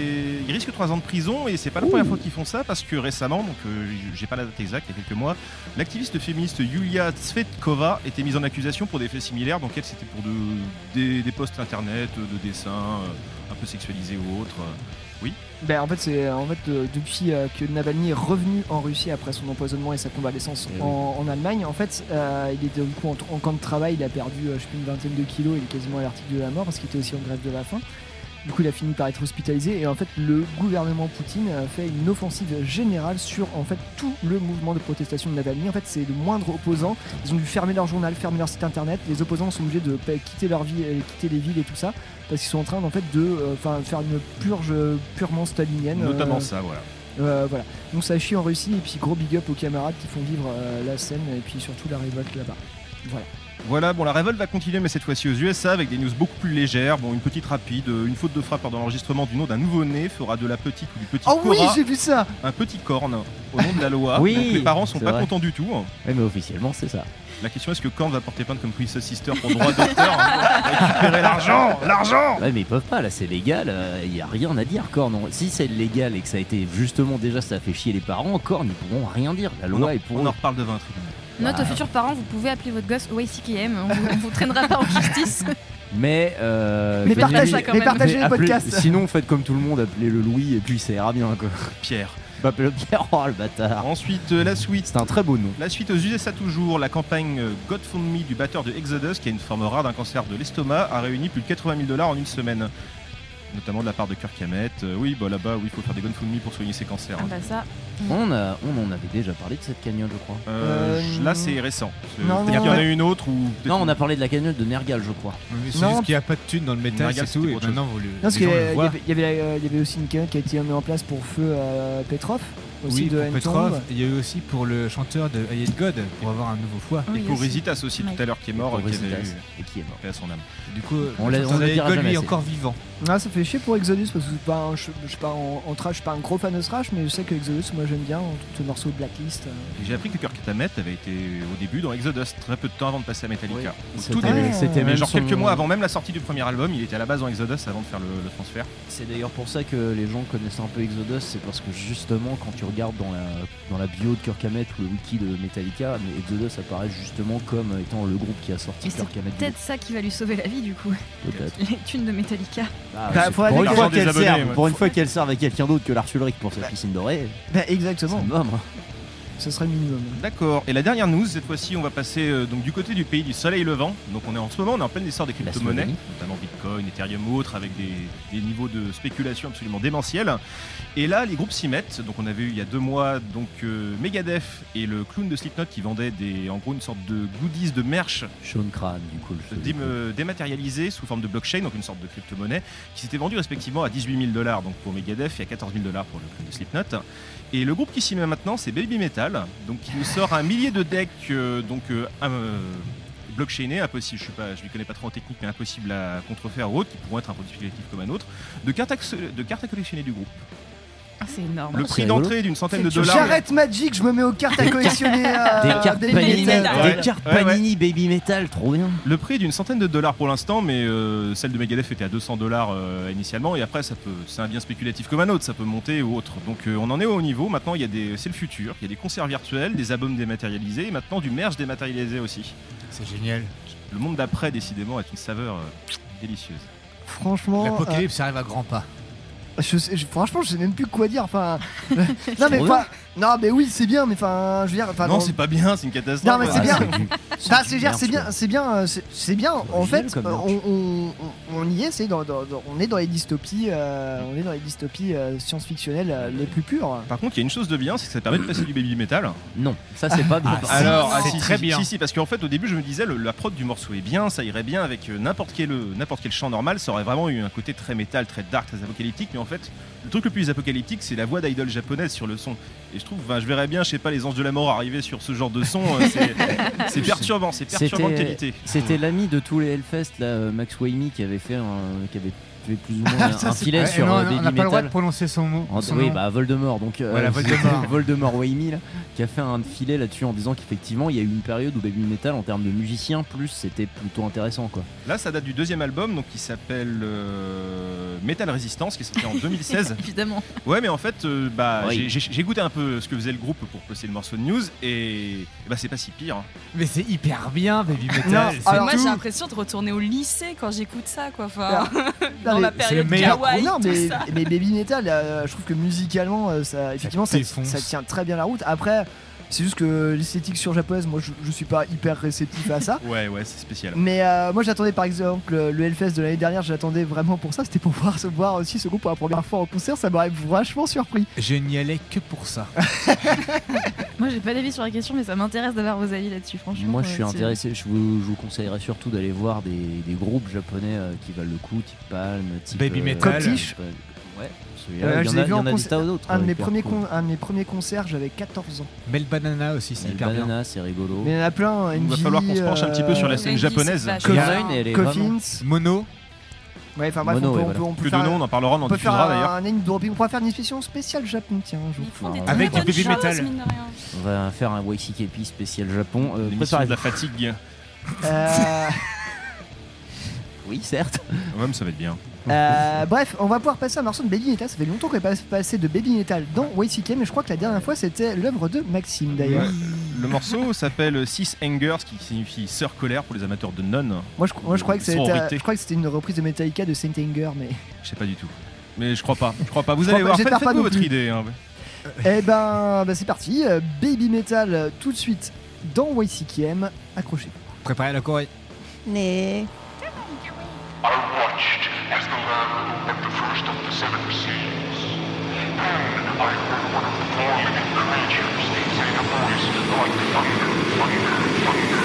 Speaker 4: ils risquent 3 ans de prison et c'est pas la première fois qu'ils font ça parce que récemment, donc euh, j'ai pas la date exacte, il y a quelques mois, l'activiste féministe Yulia Tsvetkova était mise en accusation pour des faits similaires. Donc elle, c'était pour de, des, des posts internet, de dessins euh, un peu sexualisés ou autres. Oui.
Speaker 1: Ben, en fait, c'est en fait euh, depuis euh, que Navalny est revenu en Russie après son empoisonnement et sa convalescence
Speaker 5: Eh oui.
Speaker 1: en, en Allemagne, en fait, euh, il était du coup en, en camp de travail, il a perdu, je sais plus, une vingtaine de kilos, il est quasiment à l'article de la mort parce qu'il était aussi en grève de la faim. Du coup, il a fini par être hospitalisé et en fait, le gouvernement Poutine a fait une offensive générale sur en fait tout le mouvement de protestation de Navalny. En fait, c'est le moindre opposant. Ils ont dû fermer leur journal, fermer leur site internet. Les opposants sont obligés de quitter leur vie, euh, quitter les villes et tout ça parce qu'ils sont en train en fait de euh, enfin faire une purge purement stalinienne.
Speaker 4: Notamment
Speaker 1: euh,
Speaker 4: ça, voilà.
Speaker 1: euh, voilà. Donc ça chie en Russie et puis gros big up aux camarades qui font vivre euh, la scène et puis surtout la révolte là-bas. Voilà.
Speaker 4: Voilà, bon, la révolte va continuer, mais cette fois-ci aux USA avec des news beaucoup plus légères. Bon, une petite rapide, euh, une faute de frappe lors de l'enregistrement du nom d'un nouveau-né fera de la petite ou du petit
Speaker 1: Oh oui, j'ai vu ça
Speaker 4: un petit corne au nom de la loi.
Speaker 5: Oui,
Speaker 4: Donc les parents sont pas
Speaker 5: vrai.
Speaker 4: contents du tout.
Speaker 5: Ouais, mais officiellement, c'est ça.
Speaker 4: La question est-ce que Korn va porter plainte comme Twisted Sister pour droit d'auteur hein, pour récupérer l'argent L'argent
Speaker 5: Ouais, mais ils peuvent pas, là, c'est légal. Il y a rien à dire, Korn. On- Si c'est légal et que ça a été justement déjà, ça a fait chier les parents, Korn, ils pourront rien dire. La
Speaker 4: on, en,
Speaker 5: loi est pour
Speaker 4: on
Speaker 5: eux.
Speaker 4: en reparle devant un tribunal.
Speaker 3: Note aux futurs parents, vous pouvez appeler votre gosse OYCKM, on vous, on vous traînera pas en justice.
Speaker 5: Mais, euh,
Speaker 1: Mais
Speaker 5: venez-
Speaker 1: partagez,
Speaker 3: ça quand
Speaker 1: mais
Speaker 3: même.
Speaker 1: partagez
Speaker 5: mais
Speaker 1: les
Speaker 5: appelez-
Speaker 1: podcasts
Speaker 5: Sinon, faites comme tout le monde, appelez-le Louis et puis ça ira bien, quoi.
Speaker 4: Pierre.
Speaker 5: Bah, appelez-le Pierre, oh le bâtard.
Speaker 4: Ensuite, euh, la suite.
Speaker 5: C'est un très beau nom.
Speaker 4: La suite aux USA toujours, la campagne euh, God Fund Me du batteur de Exodus, qui a une forme rare d'un cancer de l'estomac, a réuni plus de 80 000 dollars en une semaine. Notamment de la part de Kirk Hammett. Euh, oui, bah là-bas, oui, il faut faire des GoFundMe pour soigner ses cancers.
Speaker 3: Ah
Speaker 4: hein.
Speaker 3: bah ça.
Speaker 5: On, a, on en avait déjà parlé de cette cagnotte, je crois.
Speaker 4: Euh,
Speaker 1: Euh,
Speaker 4: là, c'est récent. C'est-
Speaker 1: non,
Speaker 4: Peut-être
Speaker 1: non,
Speaker 4: qu'il y en a une autre ou. peut-être
Speaker 5: Non, on a parlé de la cagnotte de Nergal, je crois.
Speaker 2: Mais C'est
Speaker 1: Non.
Speaker 2: juste qu'il n'y a pas de thunes dans le métal,
Speaker 4: Regarde,
Speaker 2: c'est tout.
Speaker 4: c'était
Speaker 2: Et
Speaker 4: autre
Speaker 2: maintenant, vous le,
Speaker 1: Non, parce
Speaker 2: les
Speaker 1: qu'il y,
Speaker 2: gens le
Speaker 1: avait-
Speaker 2: voient.
Speaker 1: il y avait- il y avait aussi une campagne qui a été mise en place pour feu euh, Petrov, aussi
Speaker 2: Oui,
Speaker 1: de
Speaker 2: pour. Petrov. Il y a eu aussi pour le chanteur de I Hate God, pour avoir un nouveau foie.
Speaker 4: Et
Speaker 3: Oui,
Speaker 4: pour
Speaker 3: aussi.
Speaker 4: Risitas aussi tout à l'heure qui est mort,
Speaker 5: Pour
Speaker 4: qui avait eu
Speaker 5: et qui est mort.
Speaker 4: à son âme.
Speaker 2: Du coup,
Speaker 5: On l'a-
Speaker 2: God, lui, est encore vivant.
Speaker 1: Ah, ça fait chier pour Exodus parce que pas un, je, je suis pas en, en trash, je suis pas un gros fan de thrash, mais je sais que Exodus, moi j'aime bien, tout ce morceau de Blacklist. euh.
Speaker 4: Et J'ai appris que Kirk Hammett avait été au début dans Exodus, très peu de temps avant de passer à Metallica. Au tout
Speaker 5: C'était-
Speaker 4: début.
Speaker 5: C'était
Speaker 4: Mais
Speaker 5: même
Speaker 4: genre
Speaker 5: son-
Speaker 4: quelques mois avant même la sortie du premier album, il était à la base dans Exodus avant de faire le, le transfert.
Speaker 5: C'est d'ailleurs pour ça que les gens connaissent un peu Exodus, c'est parce que justement quand tu regardes dans la, dans la bio de Kirk Hammett ou le wiki de Metallica, mais Exodus apparaît justement comme étant le groupe qui a sorti
Speaker 3: Et c'est
Speaker 5: Kirk Hammett.
Speaker 3: peut-être ça qui va lui sauver la vie du coup.
Speaker 5: Peut-être.
Speaker 3: Les thunes de Metallica.
Speaker 5: Ah,
Speaker 1: Bah,
Speaker 5: pour, une fois
Speaker 4: qu'elle-
Speaker 5: serve,
Speaker 4: ouais.
Speaker 5: pour une fois qu'elle serve à quelqu'un d'autre que Lars Ulrich pour sa piscine dorée,
Speaker 1: Bah, exactement. Ce serait le minimum.
Speaker 4: D'accord. Et la dernière news, cette fois-ci, on va passer euh, donc du côté du pays du soleil levant. Donc on est en ce moment, on est en pleine essor des crypto-monnaies, notamment Bitcoin, Ethereum ou autres, avec des, des niveaux de spéculation absolument démentiels. Et là, les groupes s'y mettent. Donc on avait eu il y a deux mois donc euh, Megadeth et le clown de Slipknot qui vendaient des, en gros une sorte de goodies de merch
Speaker 5: Sean Crane, du coup. le
Speaker 4: dém- euh, dématérialisés sous forme de blockchain, donc une sorte de crypto-monnaie, qui s'était vendue respectivement à 18 000 dollars donc pour Megadeth et à 14 000 dollars pour le clown de Slipknot. Et le groupe qui s'y met maintenant, c'est Baby Metal, donc qui nous sort un millier de decks euh, donc euh, euh, blockchainés, impossible, je ne pas, je lui connais pas trop en technique, mais impossible à contrefaire ou autre, qui pourront être un produit spéculatif comme un autre, de cartes de cartes à collectionner du groupe.
Speaker 3: Ah, c'est énorme.
Speaker 4: Le
Speaker 5: c'est
Speaker 4: prix d'entrée d'une centaine de dollars.
Speaker 1: J'arrête Magic, je me mets aux cartes à collectionner. euh,
Speaker 5: Des cartes
Speaker 1: Baby
Speaker 5: Panini,
Speaker 1: Metal.
Speaker 4: Ouais.
Speaker 5: des cartes
Speaker 4: Ouais, ouais.
Speaker 5: Panini Baby Metal, trop bien.
Speaker 4: Le prix est d'une centaine de dollars pour l'instant, mais euh, celle de Megadeth était à 200 dollars euh, initialement, et après ça peut, c'est un bien spéculatif comme un autre, ça peut monter ou autre. Donc euh, on en est au haut niveau. Maintenant il y a des, c'est le futur. Il y a des concerts virtuels, des albums dématérialisés, et maintenant du merch dématérialisé aussi.
Speaker 2: C'est génial.
Speaker 4: Le monde d'après, décidément, est une saveur euh, délicieuse.
Speaker 1: Franchement.
Speaker 2: L'apocalypse arrive à grands pas.
Speaker 1: Je sais- je- franchement, je sais même plus quoi dire. Enfin. non, mais enfin. Non, mais oui, c'est bien, mais enfin. Je veux dire. enfin,
Speaker 4: non,
Speaker 1: dans-
Speaker 4: c'est pas bien, c'est une catastrophe.
Speaker 1: Non, mais c'est
Speaker 5: Ah,
Speaker 1: bien. Bah, c'est bien, c'est bien,
Speaker 5: quoi.
Speaker 1: c'est bien, euh, c'est- c'est bien. En
Speaker 5: Original
Speaker 1: fait,
Speaker 5: comme
Speaker 1: euh, on, on- on- on y est, c'est dans, dans- dans- on est dans les dystopies, euh, on est dans les dystopies euh, science-fictionnelles euh, les plus pures.
Speaker 4: Par contre, il y a une chose de bien, c'est que ça permet de passer du baby metal.
Speaker 5: Non, ça c'est pas bien.
Speaker 2: Ah,
Speaker 4: Alors,
Speaker 2: c'est
Speaker 4: ah, si,
Speaker 2: très
Speaker 4: si,
Speaker 2: bien.
Speaker 4: Si, si, parce qu'en fait, au début, je me disais, le- la prod du morceau est bien, ça irait bien avec euh, n'importe quel, euh, n'importe quel chant normal, ça aurait vraiment eu un côté très métal, très dark, très apocalyptique, mais en fait, le truc le plus apocalyptique, c'est la voix d'idol japonaise sur le son. Et je trouve, enfin, je verrais bien, je sais pas, les anges de la mort arriver sur ce genre de son, euh, c'est- c'est perturbant, c'est perturbant de
Speaker 5: C'était-
Speaker 4: qualité.
Speaker 5: C'était l'ami de tous les Hellfest, là, euh, Max Waimi, qui avait fait un, qui avait fait plus ou moins un, filet sur
Speaker 2: non,
Speaker 5: euh,
Speaker 2: on
Speaker 5: Baby
Speaker 2: n'a pas le droit de
Speaker 5: Metal.
Speaker 2: prononcer son mot.
Speaker 5: En-
Speaker 2: son
Speaker 5: oui,
Speaker 2: nom.
Speaker 5: bah Voldemort, donc euh,
Speaker 2: Voilà, Voldemort.
Speaker 5: Voldemort Waimi, là, qui a fait un filet là-dessus en disant qu'effectivement il y a eu une période où Baby Metal en termes de musiciens plus c'était plutôt intéressant quoi.
Speaker 4: Là, ça date du deuxième album, donc qui s'appelle euh, Metal Resistance, qui est sorti en 2016.
Speaker 3: Évidemment.
Speaker 4: Ouais, mais en fait, euh, bah,
Speaker 5: Oui.
Speaker 4: j'ai- goûté un peu ce que faisait le groupe pour poster le morceau de news, et bah, c'est pas si pire. hein.
Speaker 2: Mais c'est hyper bien, Baby Metal.
Speaker 1: Alors-
Speaker 6: moi, j'ai l'impression de retourner au lycée quand j'écoute ça, quoi. Enfin,
Speaker 1: Non,
Speaker 6: dans
Speaker 1: mais
Speaker 6: ma
Speaker 2: c'est
Speaker 6: période
Speaker 2: le meilleur.
Speaker 6: kawaii,
Speaker 1: non,
Speaker 6: tout
Speaker 1: mais, Baby Metal, euh, je trouve que musicalement, euh, ça, effectivement, ça tient très bien la route. Après, c'est juste que l'esthétique sur japonaise, moi, je, je suis pas hyper réceptif à ça.
Speaker 4: Ouais, ouais, c'est spécial.
Speaker 1: Mais euh, moi j'attendais par exemple le, Hellfest de l'année dernière, j'attendais vraiment pour ça, c'était pour voir, se voir aussi ce groupe pour la première fois en concert, ça m'aurait vachement surpris.
Speaker 2: Je n'y allais que pour ça.
Speaker 3: Moi, j'ai pas d'avis sur la question, mais ça m'intéresse d'avoir vos avis là-dessus, franchement.
Speaker 5: Moi je
Speaker 3: euh,
Speaker 5: suis intéressé, je vous, je vous conseillerais surtout d'aller voir des, des groupes japonais euh, qui valent le coup, type Palm, type
Speaker 2: Baby Metal.
Speaker 1: Coptish.
Speaker 5: Ouais,
Speaker 1: Euh,
Speaker 5: il y
Speaker 1: je
Speaker 5: en
Speaker 1: l'ai
Speaker 5: a,
Speaker 1: vu
Speaker 5: y
Speaker 1: en
Speaker 5: a des d'autres.
Speaker 1: Un de,
Speaker 5: euh,
Speaker 1: mes premiers
Speaker 5: cool.
Speaker 1: un de mes premiers concerts, j'avais 14 ans.
Speaker 2: Mel Banana aussi, c'est hyper bien.
Speaker 5: Banana, c'est rigolo.
Speaker 1: Mais il y en a plein.
Speaker 4: Il va falloir qu'on se penche un petit peu sur la
Speaker 1: euh,
Speaker 4: scène japonaise.
Speaker 1: Coffins.
Speaker 2: Mono,
Speaker 1: Ouais, enfin bref,
Speaker 5: Mono,
Speaker 1: on peut, on
Speaker 5: voilà.
Speaker 1: peut- on peut
Speaker 4: Plus
Speaker 1: faire,
Speaker 4: de noms, on en parlera, on
Speaker 1: on
Speaker 4: en
Speaker 1: peut faire
Speaker 4: diffusera d'ailleurs.
Speaker 1: un, on pourrait faire une émission spéciale Japon, tiens, un jour.
Speaker 6: Ils font des
Speaker 5: Avec
Speaker 2: du baby metal.
Speaker 5: On va faire un YCKP spécial Japon. Euh,
Speaker 4: L'émission de la fatigue.
Speaker 1: Euh,
Speaker 5: Oui, certes.
Speaker 4: Ouais, mais ça va être bien.
Speaker 1: Euh, bref, on va pouvoir passer à un morceau de Baby Metal. Ça fait longtemps qu'on n'est pas passé de Baby Metal dans YCK, mais je crois que la dernière fois c'était l'œuvre de Maxime d'ailleurs.
Speaker 4: Le morceau s'appelle Six Angers, qui signifie sœur colère pour les amateurs de Non.
Speaker 1: Moi, je, moi, je croyais que c'était,
Speaker 4: Sororité.
Speaker 1: je croyais que c'était une reprise de Metallica de Saint Anger, mais.
Speaker 4: Je sais pas du tout. Mais je crois pas. Je crois pas. Vous allez
Speaker 1: crois
Speaker 4: voir. Faites, faites-vous
Speaker 1: non
Speaker 4: votre idée. hein.
Speaker 1: Eh ben, bah, c'est parti. Euh, Baby Metal tout de suite dans YCKM. Accrochez-vous.
Speaker 2: préparez la Corée.
Speaker 1: Mais.
Speaker 10: I watched as the land opened the first of the seven seas. Then I heard one of the four living creatures saying a voice like thunder, thunder, thunder.「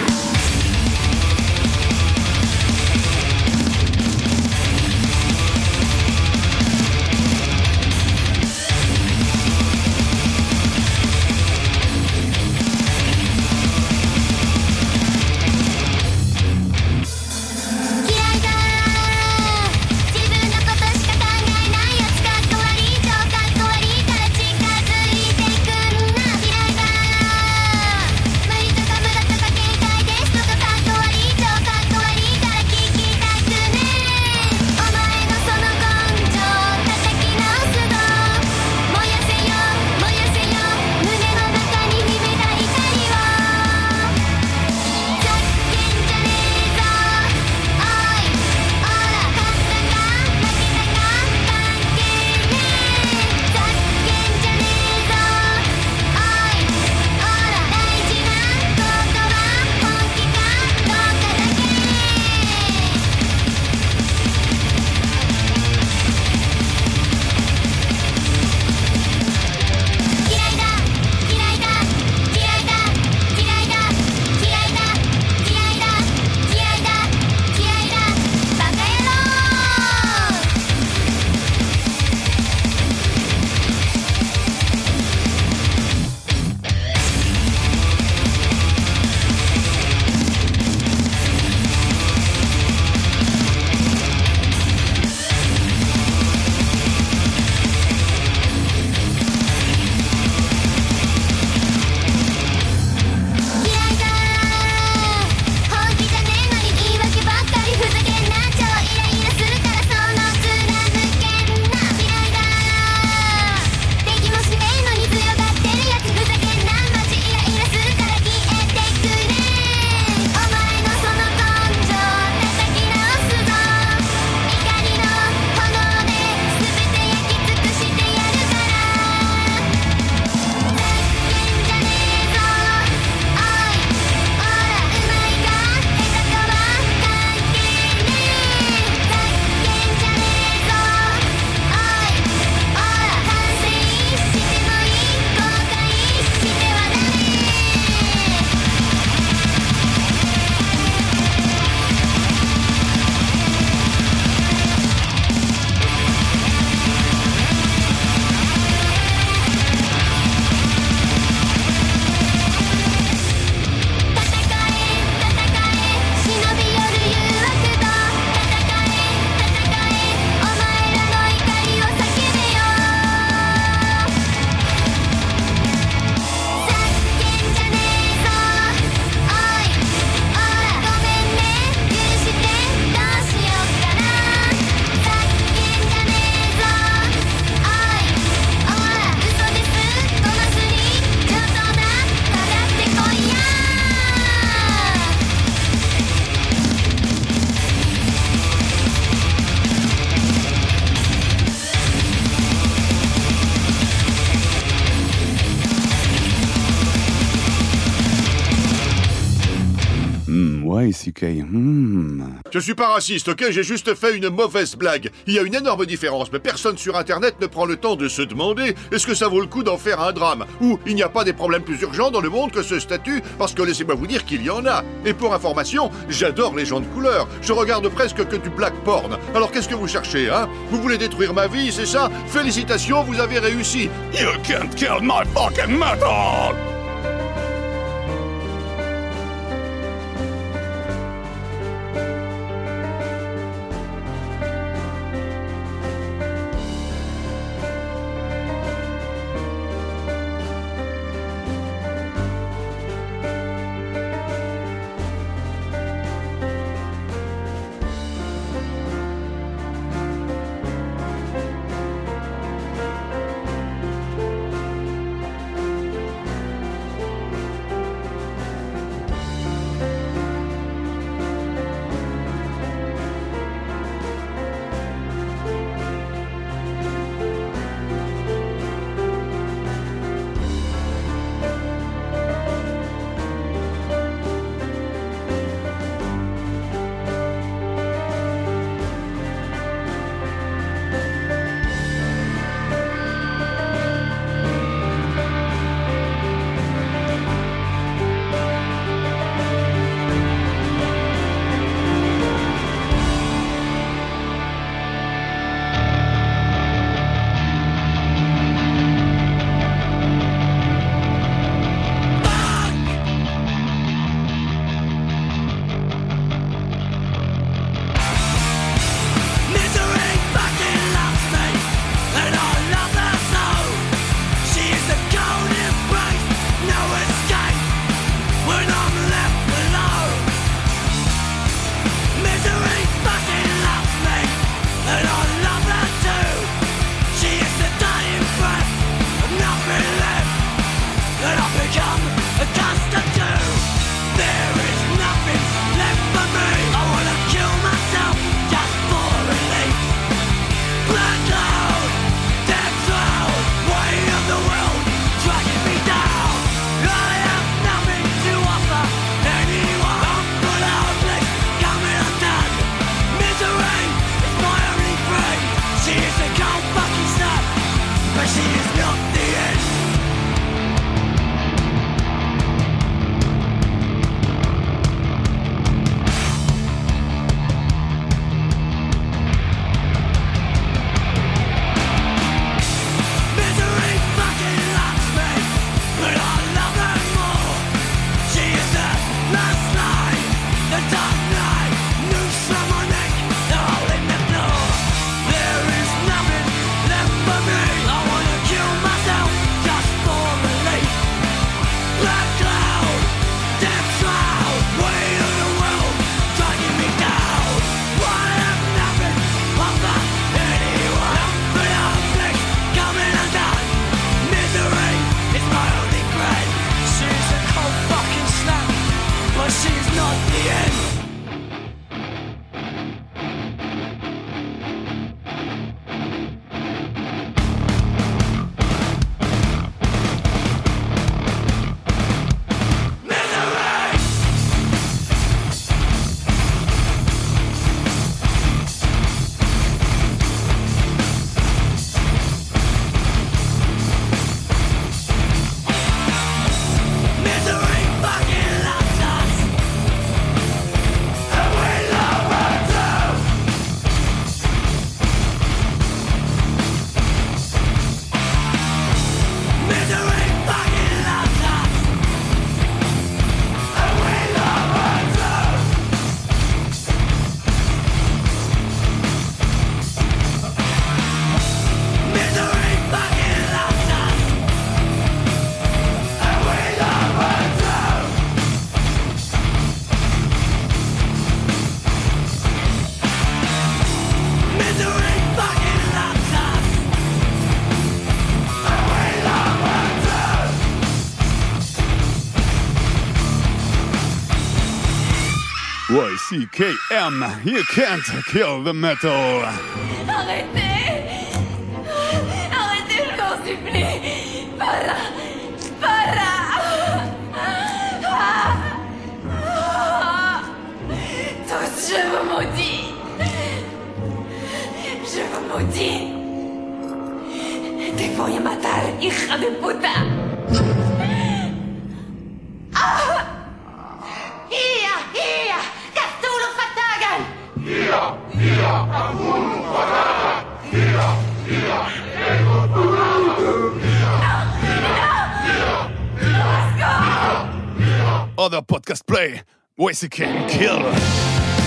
Speaker 12: Je suis pas raciste, ok? J'ai juste fait une mauvaise blague. Il y a une énorme différence, mais personne sur Internet ne prend le temps de se demander est-ce que ça vaut le coup d'en faire un drame? Ou il n'y a pas des problèmes plus urgents dans le monde que ce statut? Parce que laissez-moi vous dire qu'il y en a. Et pour information, j'adore les gens de couleur. Je regarde presque que du black porn. Alors qu'est-ce que vous cherchez, hein? Vous voulez détruire ma vie, c'est ça? Félicitations, vous avez réussi.
Speaker 7: You can't kill my fucking metal! YCKM, you can't kill the metal.
Speaker 13: Arrêtez Arrêtez, je vous supplie Pas là Pas. Ah.
Speaker 11: Je vous maudis. Je vous maudis. Te voy a matar, hija de
Speaker 14: Voice can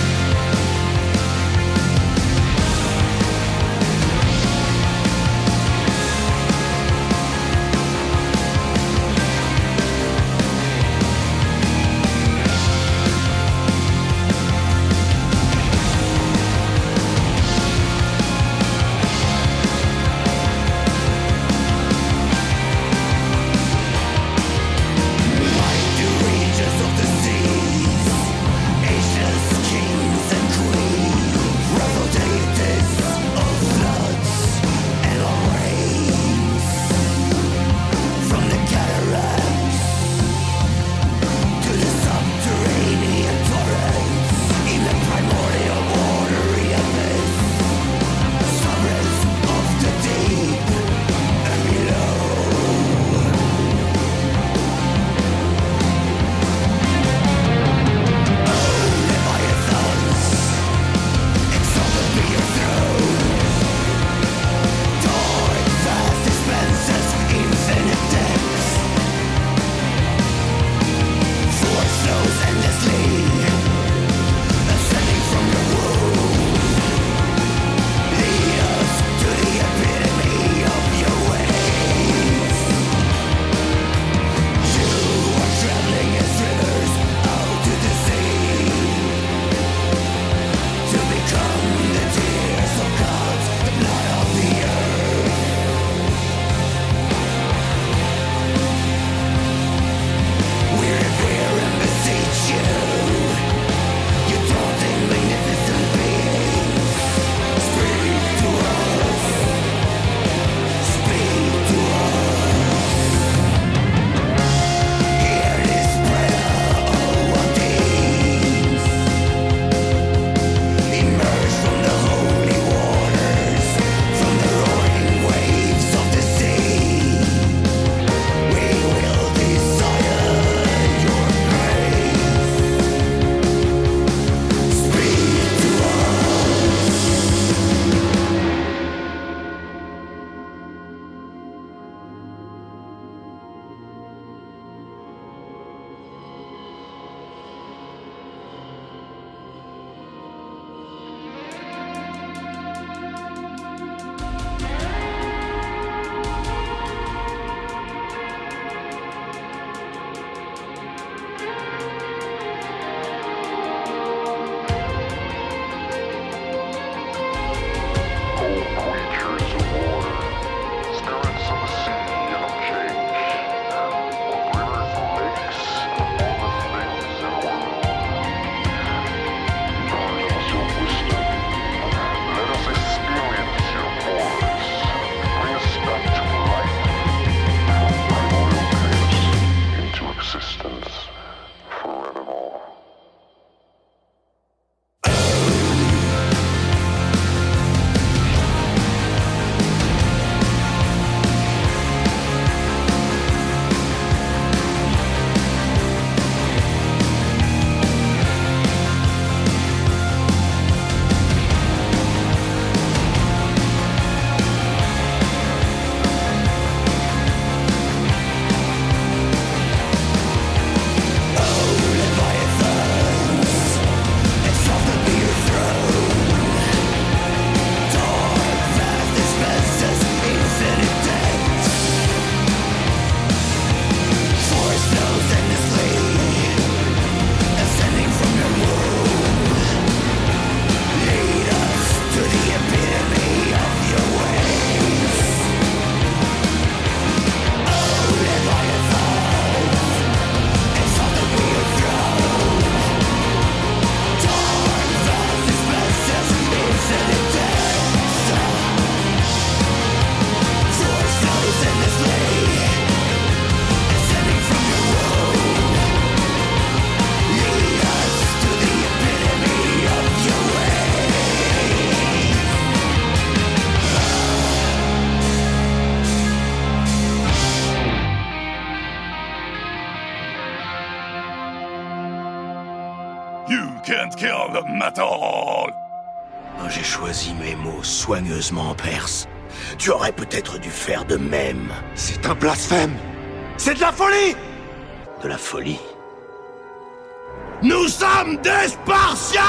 Speaker 7: can't kill the metal.
Speaker 11: J'ai choisi mes mots soigneusement en perse. Tu aurais peut-être dû faire de même.
Speaker 7: C'est un blasphème. C'est de la folie.
Speaker 11: De la folie.
Speaker 7: Nous sommes des Spartiates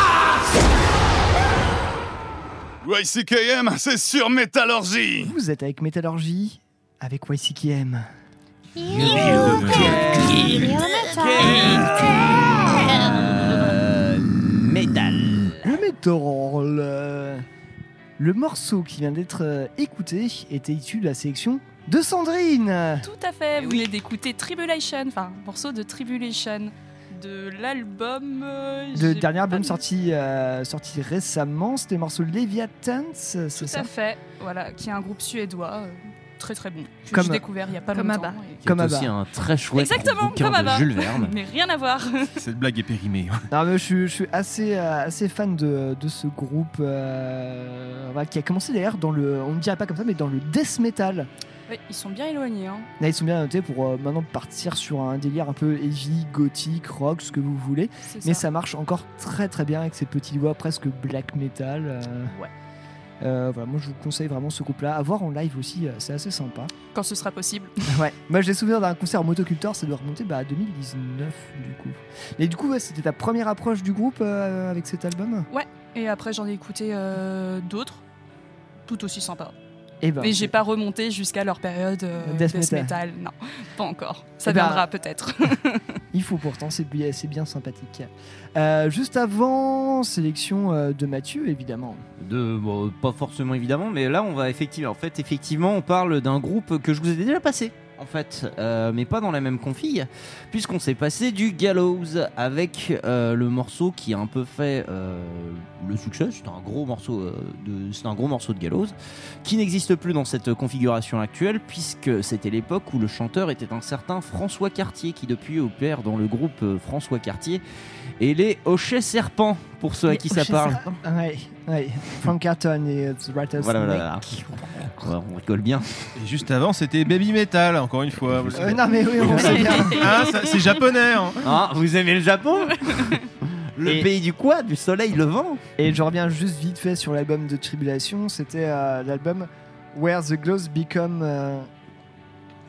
Speaker 7: YCKM, c'est sur Métallurgie
Speaker 1: Vous êtes avec Métallurgie, avec YCKM.
Speaker 5: Métal.
Speaker 1: Le métal. Le, le morceau qui vient d'être euh, écouté était issu de la sélection de Sandrine.
Speaker 6: Tout à fait, vous venez d'écouter Tribulation, enfin, morceau de Tribulation de l'album. euh,
Speaker 1: Le
Speaker 6: j'ai
Speaker 1: dernier album sorti, euh, sorti récemment, c'était le morceau Leviathan, c'est
Speaker 6: Tout
Speaker 1: ça
Speaker 6: à fait, voilà, qui est un groupe suédois. euh, Très très bon. Que
Speaker 1: Comme-
Speaker 6: j'ai découvert il y a pas
Speaker 3: comme
Speaker 6: longtemps.
Speaker 3: Abba.
Speaker 6: et-
Speaker 1: Comme
Speaker 5: est aussi
Speaker 1: Abba.
Speaker 5: un très chouette
Speaker 6: Exactement,
Speaker 5: bouquin
Speaker 6: comme
Speaker 5: de
Speaker 6: Abba.
Speaker 5: Jules Verne.
Speaker 6: Mais rien à voir.
Speaker 4: Cette blague est périmée.
Speaker 1: Non, mais je, suis- je suis assez, euh, assez fan de, de ce groupe euh, qui a commencé d'ailleurs dans le, on ne dirait pas comme ça, mais dans le death metal.
Speaker 6: Ouais, ils sont bien éloignés. Hein.
Speaker 1: Là, ils sont bien notés pour euh, maintenant partir sur un délire un peu heavy, gothique, rock, ce que vous voulez. Mais
Speaker 6: ça.
Speaker 1: ça marche encore très très bien avec ces petites voix presque black metal. euh.
Speaker 6: Ouais.
Speaker 1: Euh, voilà, moi je vous conseille vraiment ce groupe-là. À voir en live aussi, euh, c'est assez sympa.
Speaker 6: Quand ce sera possible.
Speaker 1: ouais, moi j'ai souvenir d'un concert Motocultor, ça doit remonter bah, à 2019 du coup. Mais du coup, ouais, c'était ta première approche du groupe euh, avec cet album?
Speaker 6: Ouais, et après j'en ai écouté euh, d'autres, tout aussi sympas.
Speaker 1: Eh ben,
Speaker 6: Mais j'ai pas remonté jusqu'à leur période euh,
Speaker 1: Death
Speaker 6: death,
Speaker 1: metal.
Speaker 6: metal. Non, pas encore. Ça
Speaker 1: Eh ben,
Speaker 6: viendra peut-être.
Speaker 1: Il faut pourtant, c'est bien, sympathique. Euh, juste avant, sélection euh, de Mathieu, évidemment.
Speaker 5: De, bon, pas forcément évidemment, mais là on va effectivement, en fait, effectivement, on parle d'un groupe que je vous ai déjà passé, en fait, euh, mais pas dans la même config, puisqu'on s'est passé du Gallows avec euh, le morceau qui a un peu fait euh, le succès. C'est un gros morceau de, c'est un gros morceau de Gallows qui n'existe plus dans cette configuration actuelle, puisque c'était l'époque où le chanteur était un certain François Cartier, qui depuis opère dans le groupe François Cartier et les Hochets Serpents, pour ceux à qui ça parle.
Speaker 1: Ouais, ouais. Frank Carton et euh, The Rattlesnake.
Speaker 5: Voilà, voilà, voilà. Ouais, on rigole bien.
Speaker 4: Et juste avant, c'était Baby Metal, encore une fois.
Speaker 1: Euh, non, mais oui, on sait bien.
Speaker 4: Ah, ça- c'est japonais. hein.
Speaker 5: Ah, vous aimez le Japon? Le
Speaker 1: Et-
Speaker 5: pays du quoi? Du soleil levant?
Speaker 1: Et je reviens juste vite fait sur l'album de Tribulation. C'était euh, l'album Where the Glows Become euh,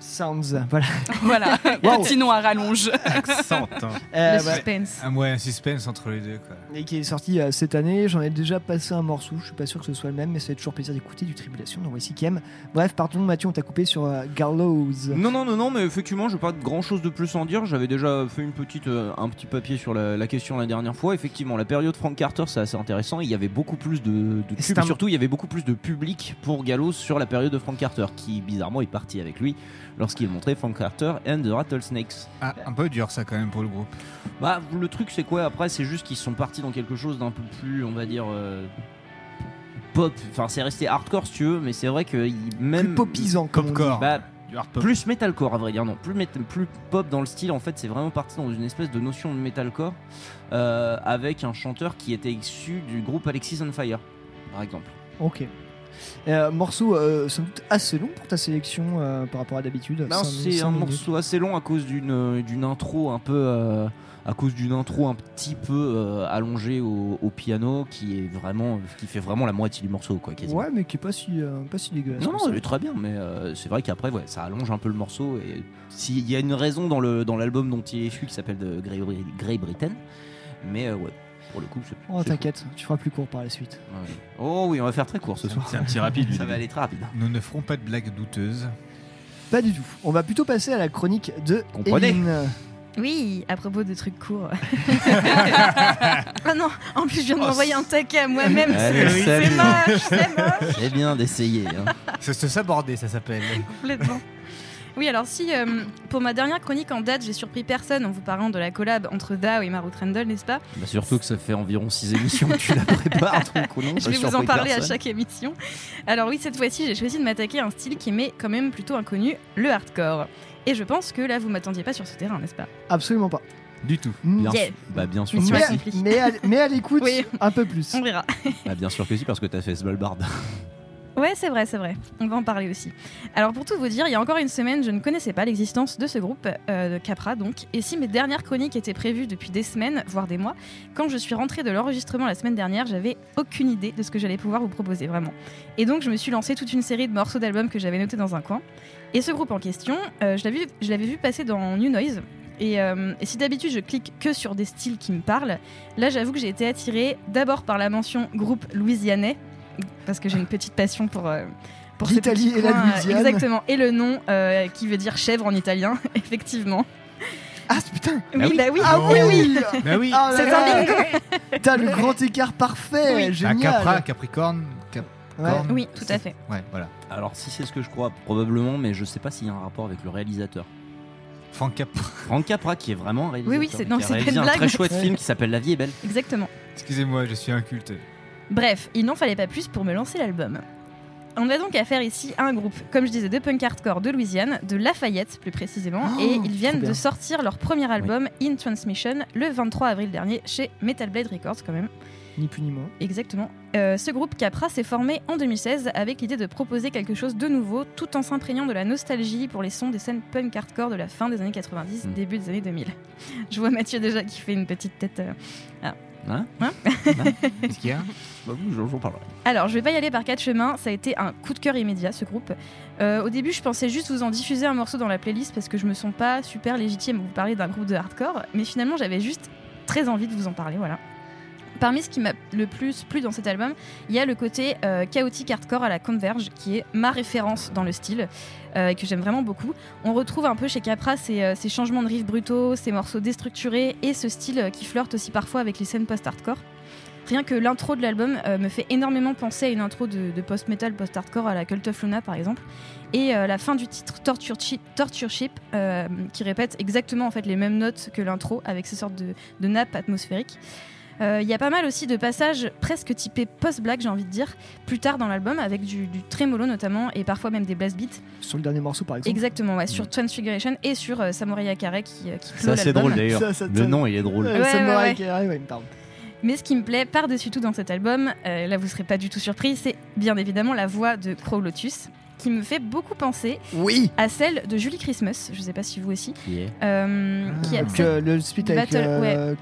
Speaker 1: Sounds. Voilà.
Speaker 6: voilà,
Speaker 1: Wow.
Speaker 6: petit nom à rallonge.
Speaker 4: Accent, hein.
Speaker 1: Euh,
Speaker 3: le
Speaker 1: bah,
Speaker 3: suspense.
Speaker 2: Ah ouais, un suspense entre les deux quoi.
Speaker 1: et qui est sorti euh, cette année. J'en ai déjà passé un morceau. Je suis pas sûr que ce soit le même, mais ça fait toujours plaisir d'écouter du Tribulation dans YCKM. Bref, pardon, Mathieu, on t'a coupé sur euh, Gallows.
Speaker 5: Non, non, non, non, mais effectivement, je pas de grand chose de plus en dire. J'avais déjà fait une petite, euh, un petit papier sur la, la question la dernière fois. Effectivement, la période Frank Carter, c'est assez intéressant. Il y avait beaucoup plus de, de tubes.
Speaker 1: un-
Speaker 5: Surtout, il y avait beaucoup plus de public pour Gallows sur la période de Frank Carter, qui bizarrement est parti avec lui lorsqu'il montrait Frank Carter and the Rattlesnakes.
Speaker 2: Ah, un peu dur ça quand même pour le groupe.
Speaker 5: Bah, le truc, c'est quoi? Après C'est juste qu'ils sont partis dans quelque chose d'un peu plus, on va dire. euh, Pop, enfin c'est resté hardcore si tu veux, mais c'est vrai que même
Speaker 1: Plus popisant, comme.
Speaker 2: Popcore.
Speaker 5: bah,
Speaker 4: Du hard pop.
Speaker 5: plus metalcore à vrai dire non plus plus pop dans le style en fait c'est vraiment parti dans une espèce de notion de metalcore euh, avec un chanteur qui était issu du groupe Alexis on Fire par exemple
Speaker 1: Ok. Euh, morceau euh, sans doute assez long pour ta sélection euh, par rapport à d'habitude.
Speaker 5: C'est un morceau assez long à cause d'une d'une intro un peu à cause d'une intro un petit peu euh, allongée au, au piano qui est vraiment qui fait vraiment la moitié du morceau quoi quasiment.
Speaker 1: Ouais, mais qui est pas si, euh, pas si dégueulasse.
Speaker 5: Non, non,
Speaker 1: ça.
Speaker 5: elle est très bien, mais euh, c'est vrai qu'après, ouais, ça allonge un peu le morceau. Et s'il y a une raison dans le dans l'album dont il est issu qui s'appelle Grey, Grey Britain, mais ouais, pour le coup, c'est.
Speaker 1: Oh, t'inquiète, tu feras plus court par la suite.
Speaker 5: Ouais. Oh oui, on va faire très court ce soir.
Speaker 4: C'est un petit rapide.
Speaker 5: Ça va aller très rapide.
Speaker 2: Nous ne ferons pas de blagues douteuses.
Speaker 1: Pas du tout. On va plutôt passer à la chronique de
Speaker 5: Comprenez.
Speaker 1: Eline.
Speaker 3: Oui, à propos de trucs courts. ah non, en plus je viens de m'envoyer un taquet à moi-même.
Speaker 5: Allez,
Speaker 3: C'est
Speaker 5: salut.
Speaker 3: moche, c'est moche.
Speaker 5: C'est bien d'essayer. hein.
Speaker 2: C'est se saborder, ça s'appelle.
Speaker 3: Complètement. Oui, alors si euh, pour ma dernière chronique en date, j'ai surpris personne en vous parlant de la collab entre Dao et Maru Trendle, n'est-ce pas
Speaker 5: Bah, surtout que ça fait environ 6 émissions que tu la prépares, donc non,
Speaker 3: Je vais vous en parler à chaque émission. Alors oui, cette fois-ci, j'ai choisi de m'attaquer à un style qui m'est quand même plutôt inconnu, le hardcore. Et je pense que là, vous m'attendiez pas sur ce terrain, n'est-ce pas
Speaker 1: Absolument pas.
Speaker 2: Du tout.
Speaker 5: Bien,
Speaker 3: Yeah.
Speaker 5: sûr- bah, bien sûr
Speaker 1: Mais, mais à, mais à l'écoute,
Speaker 3: Oui.
Speaker 1: un peu plus.
Speaker 3: On verra.
Speaker 5: Bah, bien sûr que si, parce que t'as fait Svalbard.
Speaker 3: Ouais, c'est vrai, c'est vrai. On va en parler aussi. Alors, pour tout vous dire, il y a encore une semaine, je ne connaissais pas l'existence de ce groupe, euh, de Capra donc. Et si mes dernières chroniques étaient prévues depuis des semaines, voire des mois, quand je suis rentrée de l'enregistrement la semaine dernière, j'avais aucune idée de ce que j'allais pouvoir vous proposer, vraiment. Et donc, je me suis lancé toute une série de morceaux d'albums que j'avais notés dans un coin. Et ce groupe en question, euh, je l'avais vu- je l'avais vu passer dans New Noise. Et, euh, et si d'habitude je clique que sur des styles qui me parlent, là j'avoue que j'ai été attirée d'abord par la mention groupe louisianais, parce que j'ai une petite passion pour, euh, pour ce
Speaker 1: L'Italie
Speaker 3: petit
Speaker 1: et la
Speaker 3: coin, euh,
Speaker 1: Louisiane.
Speaker 3: Exactement, et le nom euh, qui veut dire chèvre en italien, effectivement.
Speaker 1: Ah putain
Speaker 3: Oui, bah oui,
Speaker 1: Ah
Speaker 3: oui,
Speaker 1: oui
Speaker 2: Bah oui.
Speaker 1: Ah là
Speaker 3: C'est un bingo
Speaker 1: T'as le grand écart parfait,
Speaker 2: À
Speaker 1: génial.
Speaker 2: Capra, Capricorne, Cap-
Speaker 1: Ouais.
Speaker 3: Oui, tout à fait.
Speaker 2: Ouais, voilà.
Speaker 5: Alors, si c'est ce que je crois, probablement, mais je sais pas s'il y a un rapport avec le réalisateur.
Speaker 2: Franck Capra.
Speaker 5: Franck Capra, qui est vraiment un réalisateur.
Speaker 3: Oui, oui, c'est- non, c'est
Speaker 5: un très chouette
Speaker 3: Ouais.
Speaker 5: film qui s'appelle La vie est belle.
Speaker 3: Exactement.
Speaker 2: Excusez-moi, je suis inculte.
Speaker 3: Bref, il n'en fallait pas plus pour me lancer l'album. On a donc affaire ici à un groupe, comme je disais, de punk hardcore de Louisiane, de Lafayette plus précisément,
Speaker 1: Oh,
Speaker 3: et ils viennent de sortir leur premier album, In Transmission, le 23 avril dernier chez Metal Blade Records quand même.
Speaker 1: Ni plus ni moins.
Speaker 3: Exactement. Euh, ce groupe Capra s'est formé en 2016 avec l'idée de proposer quelque chose de nouveau tout en s'imprégnant de la nostalgie pour les sons des scènes punk hardcore de la fin des années 90,
Speaker 5: Mm.
Speaker 3: début des années 2000. Je vois Mathieu déjà qui fait une petite tête. euh, ah.
Speaker 5: Hein?
Speaker 3: Hein?
Speaker 2: Qu'est-ce qu'il y a?
Speaker 5: Bah parlerai.
Speaker 3: Alors, je vais pas y aller par quatre chemins. Ça a été un coup de cœur immédiat, ce groupe. Euh, au début, je pensais juste vous en diffuser un morceau dans la playlist parce que je me sens pas super légitime à vous parler d'un groupe de hardcore. Mais finalement, j'avais juste très envie de vous en parler, voilà. Parmi ce qui m'a le plus plu dans cet album, il y a le côté euh, chaotique hardcore à la Converge, qui est ma référence dans le style, euh, et que j'aime vraiment beaucoup. On retrouve un peu chez Capra ces, euh, changements de riffs brutaux, ces morceaux déstructurés, et ce style qui flirte aussi parfois avec les scènes post-hardcore. Rien que l'intro de l'album euh, me fait énormément penser à une intro de, de post-metal, post-hardcore à la Cult of Luna par exemple. Et euh, la fin du titre Torture Ship, Torture Ship euh, qui répète exactement en fait les mêmes notes que l'intro avec ces sortes de, de nappes atmosphériques. Euh, Il y a pas mal aussi de passages presque typés post-black, j'ai envie de dire, plus tard dans l'album, avec du, du trémolo notamment, et parfois même des blast beats.
Speaker 1: Sur le dernier morceau, par exemple.
Speaker 3: Exactement, ouais, sur Transfiguration et sur euh, Samurai Akare qui, qui clôt
Speaker 5: Ça, c'est
Speaker 3: l'album.
Speaker 5: drôle d'ailleurs. Le nom, il est drôle.
Speaker 1: Euh,
Speaker 3: Ouais, ouais,
Speaker 1: Samurai
Speaker 3: ouais.
Speaker 1: Carré, ouais, pardon.
Speaker 3: Mais ce qui me plaît par-dessus tout dans cet album, euh, là vous serez pas du tout surpris, c'est bien évidemment la voix de Crow Lotus, qui me fait beaucoup penser
Speaker 1: Oui
Speaker 3: à celle de Julie Christmas, je sais pas si vous aussi,
Speaker 5: Qui est
Speaker 3: euh, qui a
Speaker 1: Donc, euh, le split avec
Speaker 3: Battle,
Speaker 1: euh.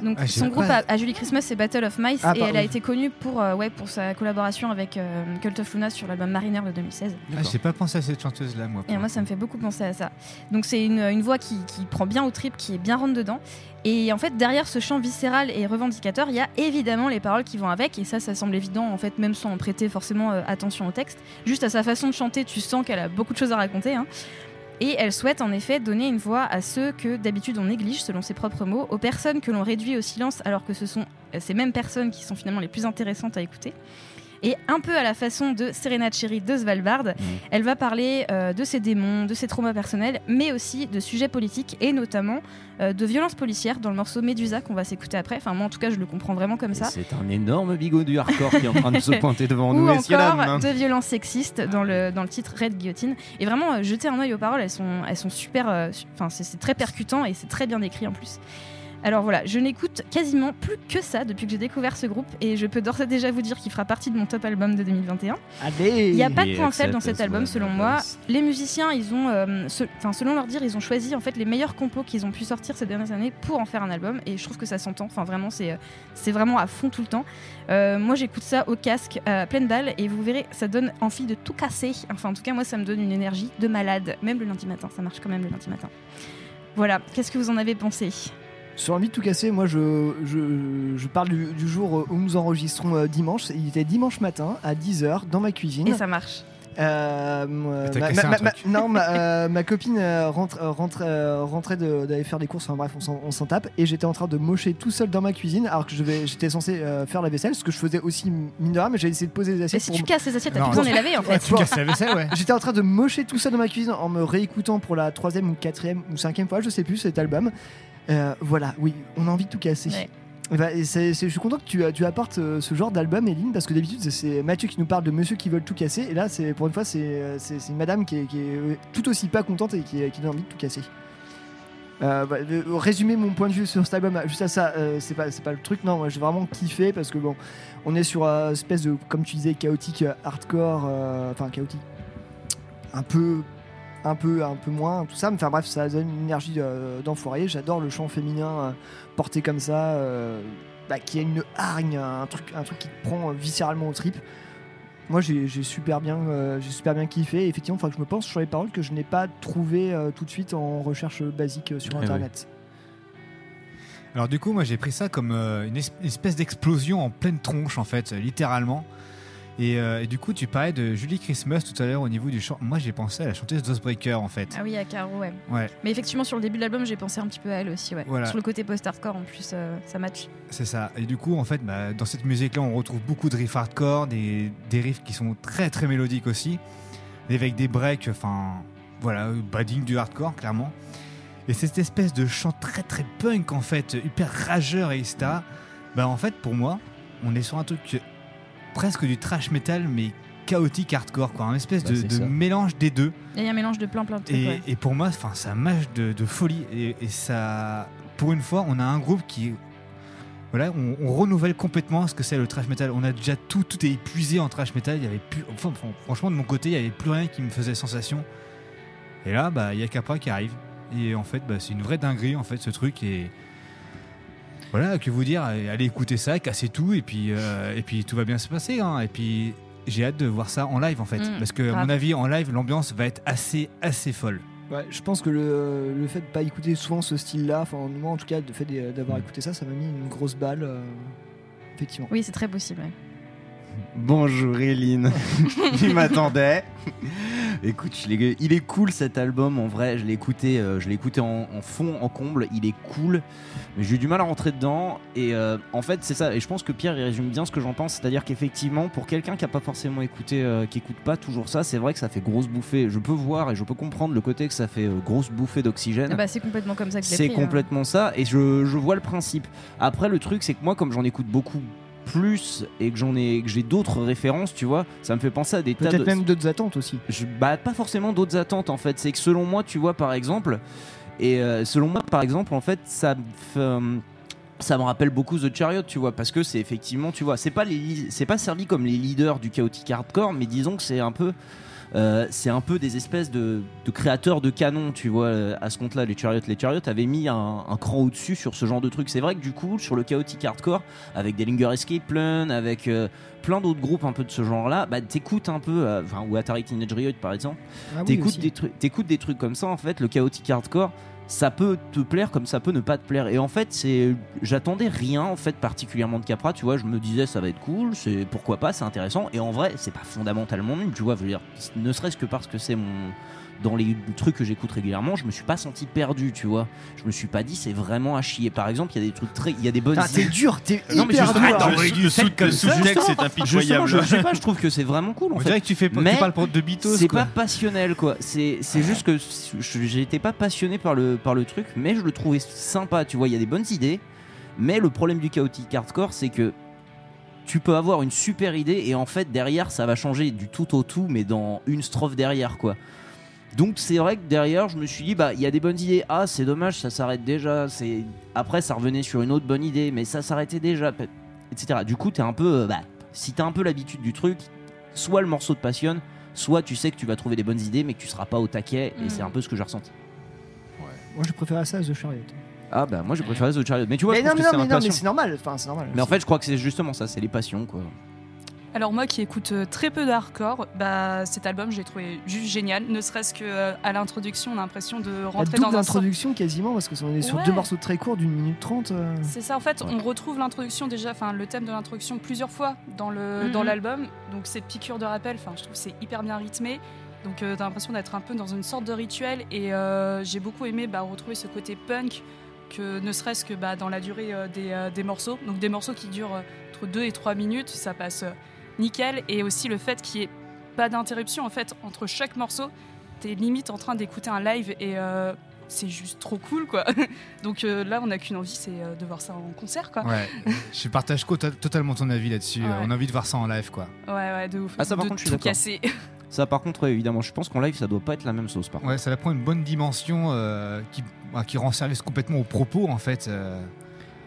Speaker 3: Donc
Speaker 2: Ah,
Speaker 3: son groupe
Speaker 2: pas-
Speaker 3: à, à Julie Christmas c'est Battle of Mice
Speaker 1: Ah,
Speaker 3: et elle a été connue pour, euh, ouais, pour sa collaboration avec euh, Cult of Luna sur l'album Mariner de 2016.
Speaker 2: Ah, j'ai pas pensé à cette chanteuse-là, moi.
Speaker 3: Et moi, ça me fait beaucoup penser à ça. Donc, c'est une, une voix qui, qui prend bien au trip, qui est bien rentre dedans. Et en fait, derrière ce chant viscéral et revendicateur, il y a évidemment les paroles qui vont avec. Et ça, ça semble évident, en fait, même sans prêter forcément euh, attention au texte. Juste à sa façon de chanter, tu sens qu'elle a beaucoup de choses à raconter. hein. Et elle souhaite en effet donner une voix à ceux que d'habitude on néglige, selon ses propres mots, aux personnes que l'on réduit au silence, alors que ce sont euh, ces mêmes personnes qui sont finalement les plus intéressantes à écouter. Et un peu à la façon de Serena Cherry de Svalbard, elle va parler euh, de ses démons, de ses traumas personnels, mais aussi de sujets politiques et notamment euh, de violences policières dans le morceau Médusa qu'on va s'écouter après. Enfin, moi en tout cas, je le comprends vraiment comme ça.
Speaker 5: C'est un énorme bigot du hardcore qui est en train de se pointer devant
Speaker 3: Ou
Speaker 5: nous, messieurs
Speaker 3: encore
Speaker 5: dames.
Speaker 3: de violences sexistes dans le, dans le titre Red Guillotine. Et vraiment, euh, jeter un œil aux paroles, elles sont, elles sont super. su- Enfin, c'est c'est très percutant et c'est très bien écrit en plus. Alors voilà, je n'écoute quasiment plus que ça depuis que j'ai découvert ce groupe et je peux d'ores et déjà vous dire qu'il fera partie de mon top album de 2021.
Speaker 1: Allez
Speaker 3: Il n'y a pas de point faible dans cet album selon moi. Les musiciens, ils ont, euh, se- selon leur dire, ils ont choisi en fait les meilleurs compos qu'ils ont pu sortir ces dernières années pour en faire un album et je trouve que ça s'entend. Enfin vraiment, c'est euh, c'est vraiment à fond tout le temps. Euh, moi, j'écoute ça au casque à pleine balle et vous verrez, ça donne envie de tout casser. Enfin en tout cas, moi, ça me donne une énergie de malade, même le lundi matin. Ça marche quand même le lundi matin. Voilà, qu'est-ce que vous en avez pensé?
Speaker 1: Sur envie de tout casser, moi je, je, je parle du, du jour où nous enregistrons euh, dimanche. Il était dimanche matin à 10h dans ma cuisine.
Speaker 3: Et ça marche.
Speaker 1: Euh, ma- ma- ma- non, ma, euh, copine rentre, rentre, rentrait de- d'aller faire des courses, enfin bref, on s'en- tape, et j'étais en train de mocher tout seul dans ma cuisine, alors que j'étais censé euh, faire la vaisselle, ce que je faisais aussi mine de rien, mais j'ai essayé de poser les
Speaker 3: Mais
Speaker 1: assiettes
Speaker 3: si
Speaker 1: pour
Speaker 3: tu casses les assiettes, t'as plus besoin de les laver en
Speaker 2: Ouais,
Speaker 3: fait.
Speaker 2: tu casses la vaisselle, ouais.
Speaker 1: J'étais en train de mocher tout seul dans ma cuisine en me réécoutant pour la troisième ou quatrième ou cinquième fois, je sais plus, cet album. Euh, voilà, oui, on a envie de tout casser.
Speaker 3: Ouais.
Speaker 1: Et bah, et je suis content que tu, tu apportes euh, ce genre d'album, Eline, parce que d'habitude c'est- Mathieu qui nous parle de monsieur qui veulent tout casser, et là, c'est pour une fois, c'est une madame qui est, qui est, euh, tout aussi pas contente et qui, qui a envie de tout casser. Euh, bah, résumer mon point de vue sur cet album, bah, juste à ça, euh, c'est pas, le truc. Non, moi j'ai vraiment kiffé parce que bon, on est sur une espèce de, comme tu disais, chaotique hardcore, enfin chaotique, un peu, un peu, un peu moins, tout ça. Mais enfin bref, ça donne une énergie euh, d'enfoiré. J'adore le chant féminin euh, porté comme ça, euh, bah, qui a une hargne, un truc, un truc qui te prend viscéralement au trip. Moi j'ai super bien, j'ai super bien kiffé. Et effectivement, il faudra que je me pense sur les paroles que je n'ai pas trouvé tout de suite en recherche basique sur
Speaker 2: Eh
Speaker 1: internet.
Speaker 2: Alors du coup, moi j'ai pris ça comme une es- espèce d'explosion en pleine tronche en fait, littéralement. Et, euh, et du coup, tu parlais de Julie Christmas tout à l'heure au niveau du chant. Moi j'ai pensé à la chanteuse Dosebreaker en fait.
Speaker 3: Ah oui, à Caro, ouais.
Speaker 2: Ouais.
Speaker 3: Mais effectivement, sur le début de l'album, j'ai pensé un petit peu à elle aussi, ouais.
Speaker 2: Voilà.
Speaker 3: Sur le côté post-hardcore, en plus, euh, ça match.
Speaker 2: C'est ça. Et du coup, en fait, bah, dans cette musique-là, on retrouve beaucoup de riffs hardcore, des, des riffs qui sont très très mélodiques aussi, avec des breaks, enfin, voilà, bading du hardcore, clairement. Et cette espèce de chant très très punk, en fait, hyper rageur et etc. Bah, en fait, pour moi, on est sur un truc presque du trash metal, mais chaotique hardcore, quoi. Un espèce
Speaker 5: Bah,
Speaker 2: de,
Speaker 5: c'est
Speaker 2: mélange des deux.
Speaker 3: Et il y a un mélange de plein plein de trucs,
Speaker 2: Et,
Speaker 3: ouais.
Speaker 2: et pour moi, enfin, ça mâche de, de folie. Et, et ça, pour une fois, on a un groupe qui, voilà, on, on renouvelle complètement ce que c'est le trash metal. On a déjà tout, tout est épuisé en trash metal. Il y avait plus, enfin, franchement, de mon côté, il y avait plus rien qui me faisait sensation. Et là, bah, il y a Capra qui arrive. Et en fait, bah, c'est une vraie dinguerie, en fait, ce truc. Et voilà, que vous dire, allez écouter ça, casser tout, et puis, euh, et puis tout va bien se passer. hein. Et puis, j'ai hâte de voir ça en live, en fait.
Speaker 1: Mm,
Speaker 2: parce que, à mon avis, en live, l'ambiance va être assez, assez folle.
Speaker 1: Ouais, je pense que le, le fait de pas écouter souvent ce style-là, enfin moi en tout cas, le fait
Speaker 2: Mm.
Speaker 1: d'avoir écouté ça, ça m'a mis une grosse balle. euh, effectivement.
Speaker 3: Oui, c'est très possible, ouais.
Speaker 5: Bonjour Eline, il m'attendait. Écoute, il est cool cet album en vrai. Je l'ai écouté, euh, je l'ai écouté en, en fond, en comble. Il est cool, mais j'ai eu du mal à rentrer dedans. Et euh, en fait, c'est ça. Et je pense que Pierre il résume bien ce que j'en pense. C'est-à-dire qu'effectivement, pour quelqu'un qui a pas forcément écouté, euh, qui écoute pas toujours ça, c'est vrai que ça fait grosse bouffée. Je peux voir et je peux comprendre le côté que ça fait grosse bouffée d'oxygène.
Speaker 3: Ah bah, c'est complètement comme ça que
Speaker 5: C'est
Speaker 3: hein.
Speaker 5: complètement ça, et je, je vois le principe. Après, le truc, c'est que moi, comme j'en écoute beaucoup plus et que j'en ai, que j'ai d'autres références, tu vois, ça me fait penser à des tas
Speaker 1: Peut-être
Speaker 5: de.
Speaker 1: même d'autres attentes aussi.
Speaker 5: Je, bah, pas forcément d'autres attentes en fait. C'est que selon moi, tu vois, par exemple, et euh, selon moi, par exemple, en fait, ça euh, ça me rappelle beaucoup The Chariot, tu vois, parce que c'est effectivement, tu vois, c'est pas les, c'est pas servi comme les leaders du chaotic hardcore, mais disons que c'est un peu. euh, c'est un peu des espèces de, de créateurs de canons, tu vois, euh, à ce compte-là, les Chariots. Les Chariots avaient mis un, un cran au-dessus sur ce genre de truc. C'est vrai que du coup, sur le chaotic hardcore, avec des Linger Escape Plan, avec euh, plein d'autres groupes un peu de ce genre-là, bah, t'écoutes un peu, euh, enfin, ou Atari Teenage Riot par exemple,
Speaker 1: Ah oui,
Speaker 5: t'écoutes des, trucs- t'écoutes des trucs comme ça, en fait, le chaotic hardcore, ça peut te plaire comme ça peut ne pas te plaire. Et en fait, c'est, j'attendais rien en fait particulièrement de Capra, tu vois, je me disais ça va être cool, c'est pourquoi pas, c'est intéressant. Et en vrai, c'est pas fondamentalement nul, tu vois, je veux dire, ne serait-ce que parce que c'est mon dans les trucs que j'écoute régulièrement, je me suis pas senti perdu, tu vois. Je me suis pas dit c'est vraiment à chier. Par exemple, il y a des trucs très, il y a des bonnes.
Speaker 1: Ah, t'es dur, t'es
Speaker 5: Non, mais
Speaker 1: hyper dur.
Speaker 4: le sous-texte, c'est impitoyable.
Speaker 5: Je, je sais pas, je trouve que c'est vraiment cool. En
Speaker 2: On
Speaker 5: fait.
Speaker 2: dirait que tu fais- tu
Speaker 5: Mais
Speaker 2: parles pour- de Beatles,
Speaker 5: C'est pas passionnel, quoi. C'est c'est juste que je- j'étais pas passionné par le, par le truc, mais je le trouvais sympa. Tu vois, il y a des bonnes idées, mais le problème du chaotic hardcore, c'est que tu peux avoir une super idée et en fait derrière ça va changer du tout au tout, mais dans une strophe derrière, quoi. Donc c'est vrai que derrière, je me suis dit bah il y a des bonnes idées. Ah c'est dommage, ça s'arrête déjà. C'est après ça revenait sur une autre bonne idée, mais ça s'arrêtait déjà, etc. Du coup t'es un peu euh, bah si t'as un peu l'habitude du truc, soit le morceau te passionne, soit tu sais que tu vas trouver des bonnes idées, mais que tu seras pas au taquet. Et
Speaker 1: Mm.
Speaker 5: c'est un peu ce que j'ai ressenti.
Speaker 1: Moi je préférais ça à The Chariot.
Speaker 5: Ah bah moi j'ai préféré The Chariot. Mais tu vois,
Speaker 1: mais
Speaker 5: je
Speaker 1: non, mais
Speaker 5: que
Speaker 1: non, mais
Speaker 5: c'est
Speaker 1: non, mais c'est normal. Enfin, c'est normal.
Speaker 5: Mais en fait, je crois que c'est justement ça, c'est les passions quoi.
Speaker 6: Alors moi qui écoute euh, très peu de hardcore, bah, cet album j'ai trouvé juste génial, ne serait-ce que euh, à l'introduction on a l'impression de rentrer dans un sort-
Speaker 1: introduction quasiment, parce que on est sur
Speaker 6: Ouais.
Speaker 1: deux morceaux très courts d'une minute trente. euh.
Speaker 6: C'est ça, en fait, on retrouve l'introduction déjà, enfin le thème de l'introduction plusieurs fois dans le
Speaker 1: Mhm.
Speaker 6: dans l'album. Donc cette piqûre de rappel, enfin je trouve c'est hyper bien rythmé. Donc euh, t'as l'impression d'être un peu dans une sorte de rituel et euh, j'ai beaucoup aimé bah, retrouver ce côté punk que ne serait-ce que bah, dans la durée des, des morceaux. Donc des morceaux qui durent entre 2 et 3 minutes, ça passe nickel et aussi le fait qu'il n'y ait pas d'interruption en fait entre chaque morceau t'es limite en train d'écouter un live et euh, c'est juste trop cool quoi. Donc euh, là on n'a qu'une envie c'est euh, de voir ça en concert quoi.
Speaker 2: Ouais, je partage totalement ton avis là-dessus. On a envie de voir ça en live quoi.
Speaker 6: Ouais ouais de ouf.
Speaker 5: Ça par contre je suis
Speaker 6: cassé.
Speaker 5: Ça par contre évidemment je pense qu'en live ça doit pas être la même sauce par
Speaker 2: Ouais ça prend une bonne dimension qui, bah, qui rend service complètement au propos en fait.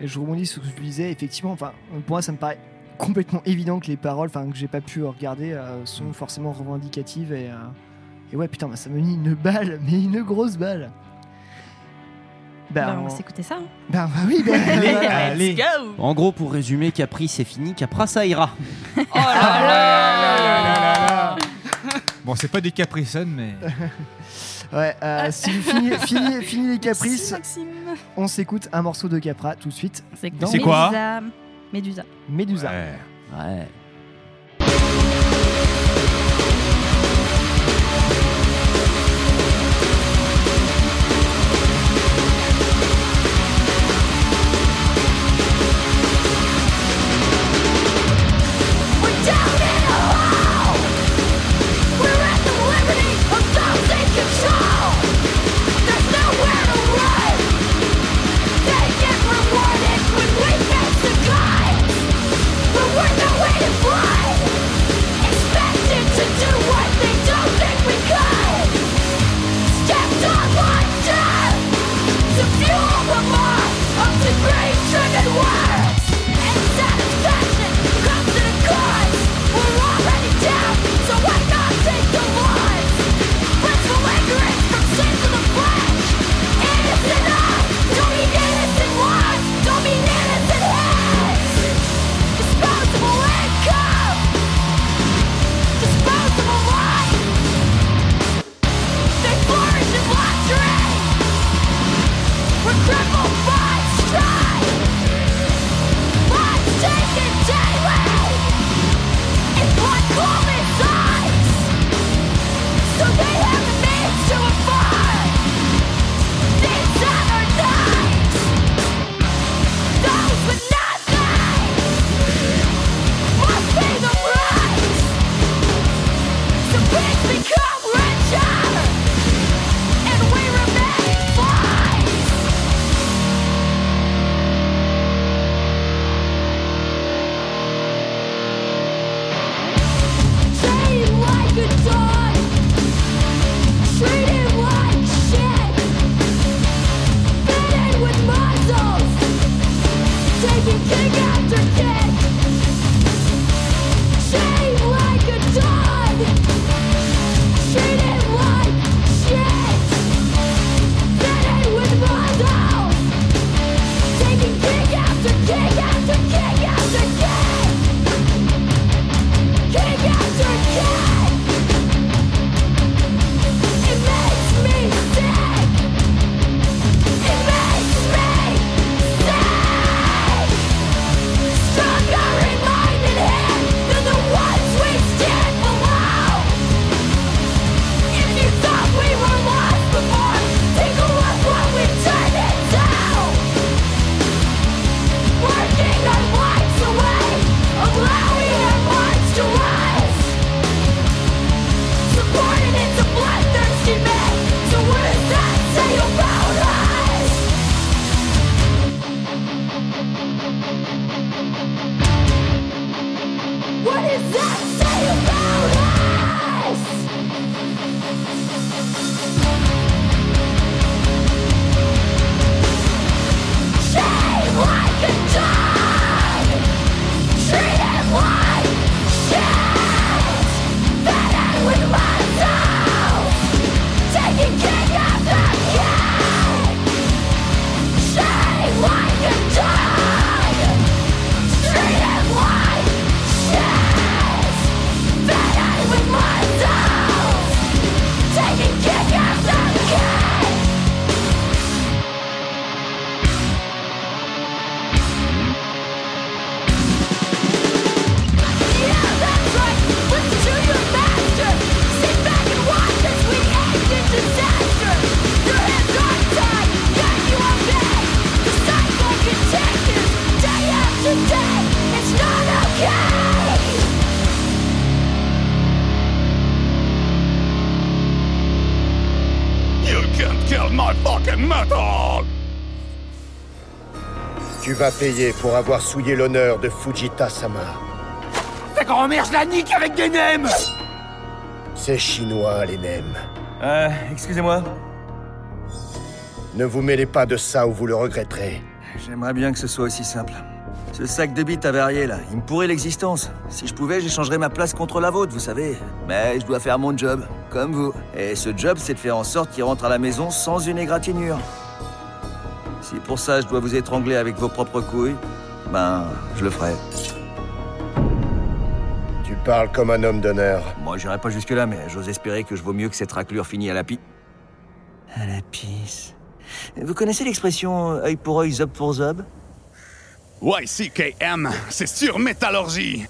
Speaker 1: Et je rebondis sur ce que tu disais effectivement enfin pour moi ça me paraît complètement évident que les paroles, enfin que j'ai pas pu regarder, euh, sont forcément revendicatives et, euh, et ouais putain, ça me mis une balle, mais une grosse balle. Bah,
Speaker 3: bah on ça. Hein.
Speaker 1: Bah, bah, oui, bah,
Speaker 2: allez.
Speaker 1: Let's
Speaker 2: go.
Speaker 5: En gros, pour résumer, Capri c'est fini, Capra ça ira.
Speaker 6: oh là là, là,
Speaker 2: Bon, c'est pas des Capricen, mais.
Speaker 1: ouais, euh, fini, fini, fini les caprices, on s'écoute un morceau de Capra tout de suite.
Speaker 3: C'est
Speaker 4: quoi
Speaker 3: Médusa. Médusa.
Speaker 5: Ouais.
Speaker 11: ouais. payer pour avoir souillé l'honneur de Fujita-sama.
Speaker 13: Ta grand-mère, je la nique avec des nems
Speaker 15: C'est chinois, les nems.
Speaker 16: Euh, excusez-moi.
Speaker 15: Ne vous mêlez pas de ça ou vous le regretterez.
Speaker 16: J'aimerais bien que ce soit aussi simple. Ce sac de bite avarié, là, il me pourrait l'existence. Si je pouvais, j'échangerais ma place contre la vôtre, vous savez. Mais je dois faire mon job, comme vous. Et ce job, c'est de faire en sorte qu'il rentre à la maison sans une égratignure. Si pour ça je dois vous étrangler avec vos propres couilles, ben, je le ferai.
Speaker 15: Tu parles comme un homme d'honneur.
Speaker 16: Moi, j'irai pas jusque-là, mais j'ose espérer que je vaux mieux que cette raclure finie à la pi... À la pisse. Vous connaissez l'expression œil pour œil, zob pour zob?
Speaker 13: YCKM, c'est sur métallurgie.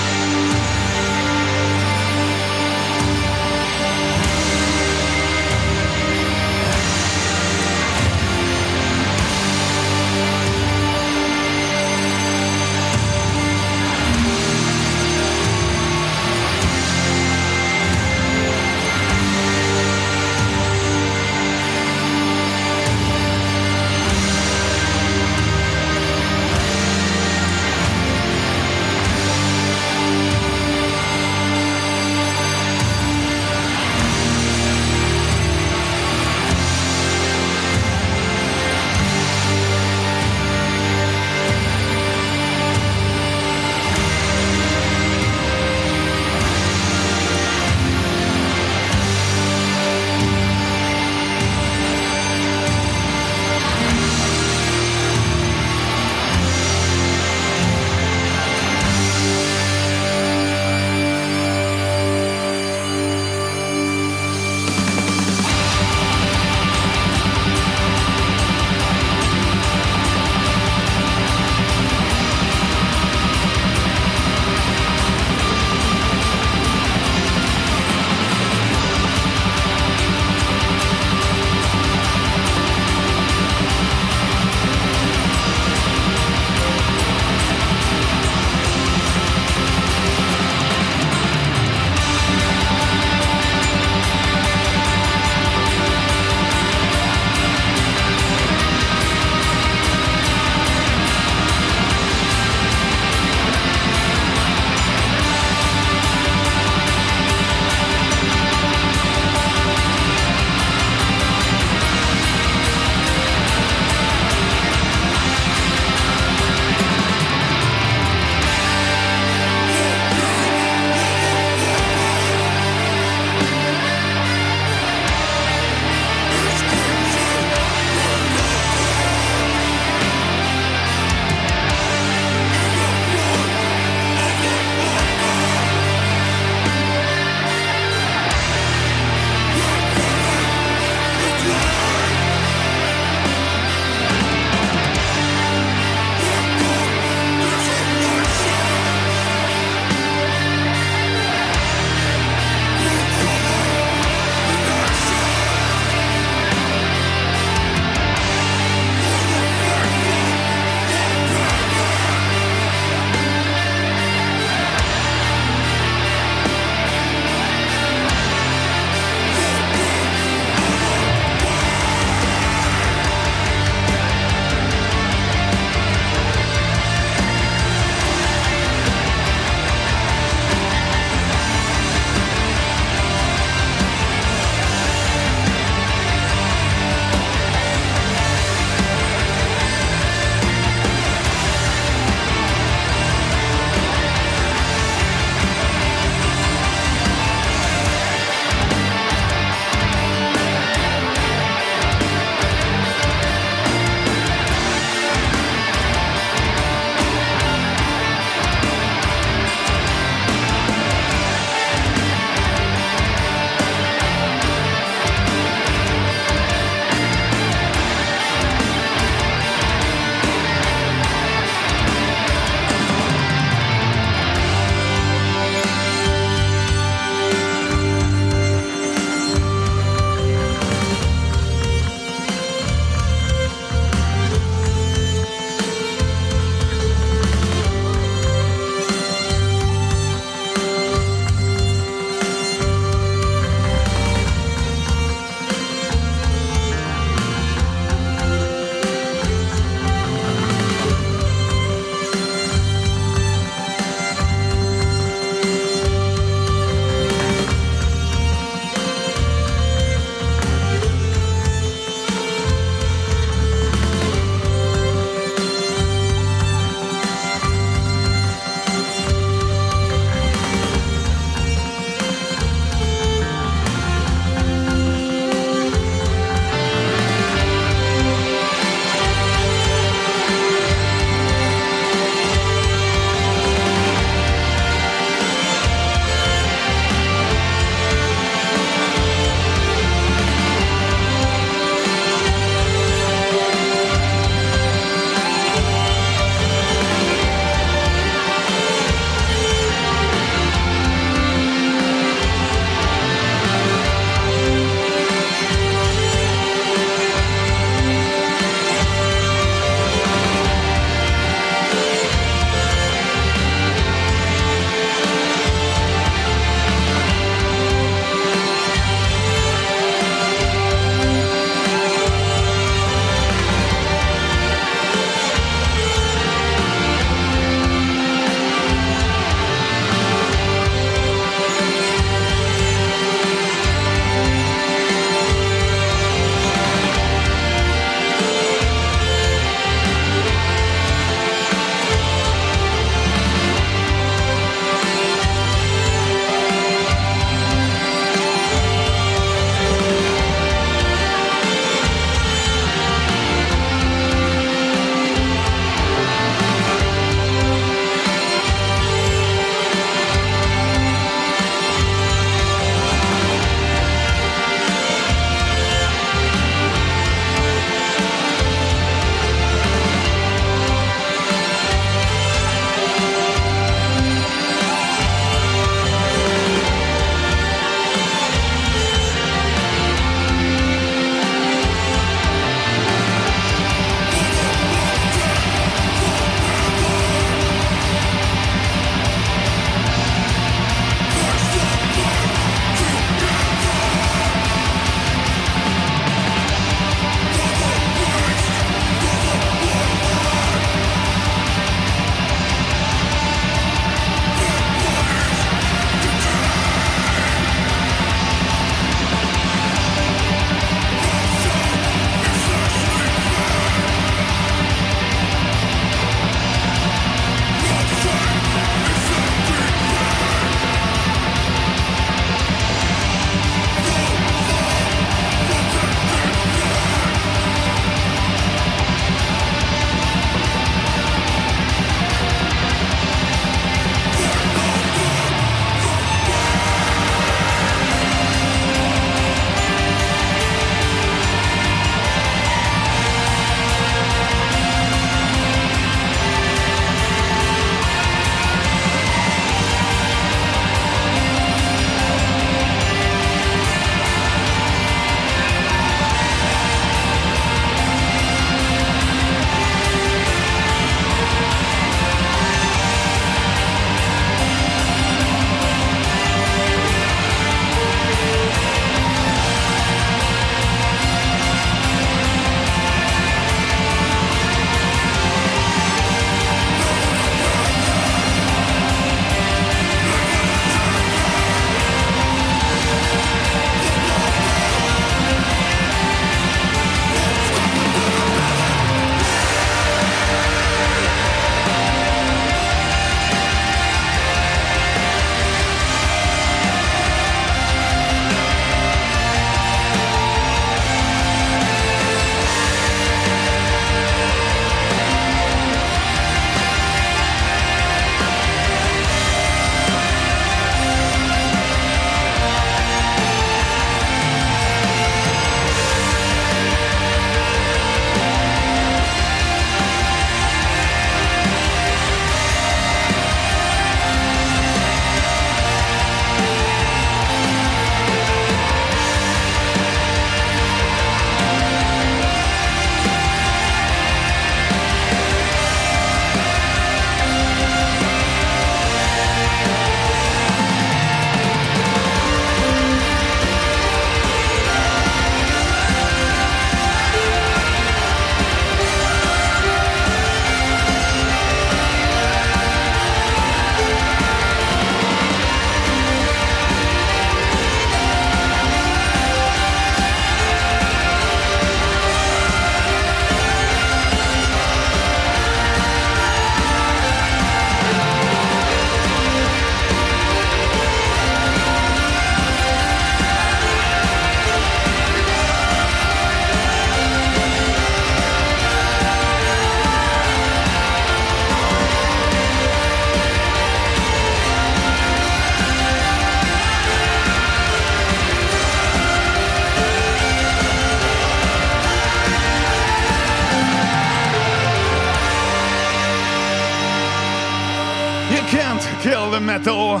Speaker 7: Metal.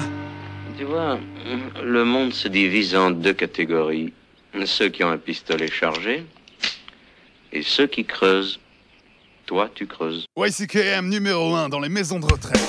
Speaker 17: Tu vois, le monde se divise en deux catégories. Ceux qui ont un pistolet chargé et ceux qui creusent. Toi, tu creuses.
Speaker 7: YCKM numéro 1 dans les maisons de retraite.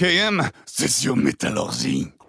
Speaker 7: YCKM, c'est sur.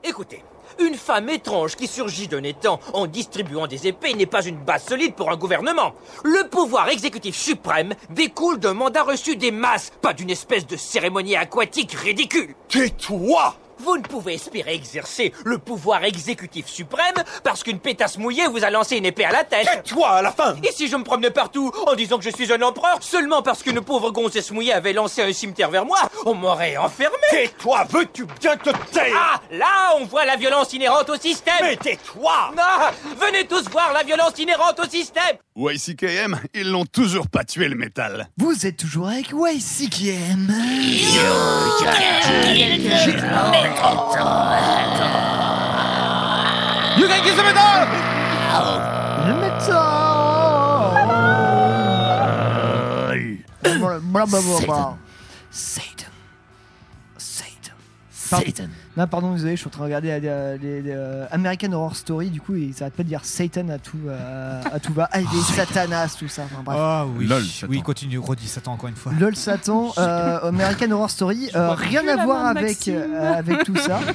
Speaker 18: Écoutez, une femme étrange qui surgit d'un étang en distribuant des épées n'est pas une base solide pour un gouvernement. Le pouvoir exécutif suprême découle d'un mandat reçu des masses, pas d'une espèce de cérémonie aquatique ridicule.
Speaker 7: Tais-toi
Speaker 18: Vous ne pouvez espérer exercer le pouvoir exécutif suprême parce qu'une pétasse mouillée vous a lancé une épée à la tête.
Speaker 7: Tais-toi à la fin.
Speaker 18: Et si je me promenais partout en disant que je suis un empereur seulement parce qu'une pauvre gonzesse mouillée avait lancé un cimetière vers moi, on m'aurait enfermé.
Speaker 7: Tais-toi, veux-tu bien te taire?
Speaker 18: Ah, là, on voit la violence inhérente au système.
Speaker 7: Mais tais-toi.
Speaker 18: Non Venez tous voir la violence inhérente au système.
Speaker 7: YCKM, ils l'ont toujours pas tué le métal.
Speaker 1: Vous êtes toujours avec YCKM.
Speaker 2: You can kiss the metal
Speaker 1: Le métal Blablabla.
Speaker 13: Satan. Satan.
Speaker 1: Pardon.
Speaker 13: Satan.
Speaker 1: Non, pardon, désolé, je suis en train de regarder euh, les, les, euh, American Horror Story, du coup, ils s'arrêtent pas de dire Satan à tout, euh, à tout va. Ah, et les Satanas, tout ça. Enfin, bref.
Speaker 2: Ah oui,
Speaker 4: Lol,
Speaker 2: oui,
Speaker 4: Satan.
Speaker 2: continue, redis Satan encore une fois.
Speaker 1: LOL Satan, euh, American Horror Story, euh, rien à voir avec, euh, avec tout ça.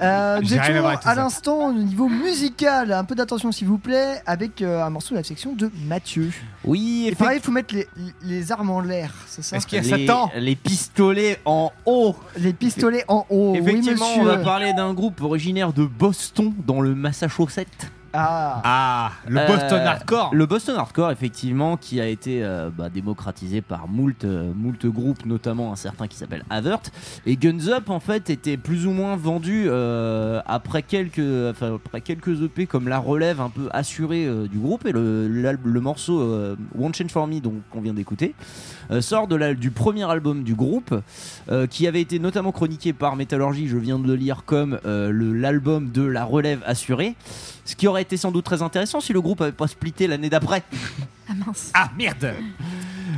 Speaker 1: Euh, nous
Speaker 2: J'ai rien à
Speaker 1: à l'instant au niveau musical, un peu d'attention s'il vous plaît, avec euh, un morceau de la section de Mathieu.
Speaker 5: Oui,
Speaker 1: Et pareil, il faut mettre les, les armes en l'air, c'est ça
Speaker 2: Est-ce qu'il y a
Speaker 5: les,
Speaker 2: Satan?
Speaker 5: les pistolets en haut.
Speaker 1: Les pistolets en haut,
Speaker 5: Effectivement,
Speaker 1: oui
Speaker 5: on va parler d'un groupe originaire de Boston, dans le Massachusetts.
Speaker 1: Ah,
Speaker 2: Ah, le
Speaker 5: Euh,
Speaker 2: Boston Hardcore
Speaker 5: Le Boston Hardcore, effectivement, qui a été euh, bah, démocratisé par moult, euh, moult groupes, notamment un certain qui s'appelle Avert. Et Guns Up, en fait, était plus ou moins vendu euh, après, quelques, enfin, après quelques EP comme la relève un peu assurée du groupe. Et le, le morceau euh, Won't Change For Me, donc qu'on vient d'écouter, sort de la- du premier album du groupe, euh, qui avait été notamment chroniqué par Metallurgy, je viens de le lire, comme euh, l'album de la relève assurée. Ce qui aurait été sans doute très intéressant si le groupe avait pas splitté l'année d'après.
Speaker 3: Ah mince.
Speaker 2: Ah merde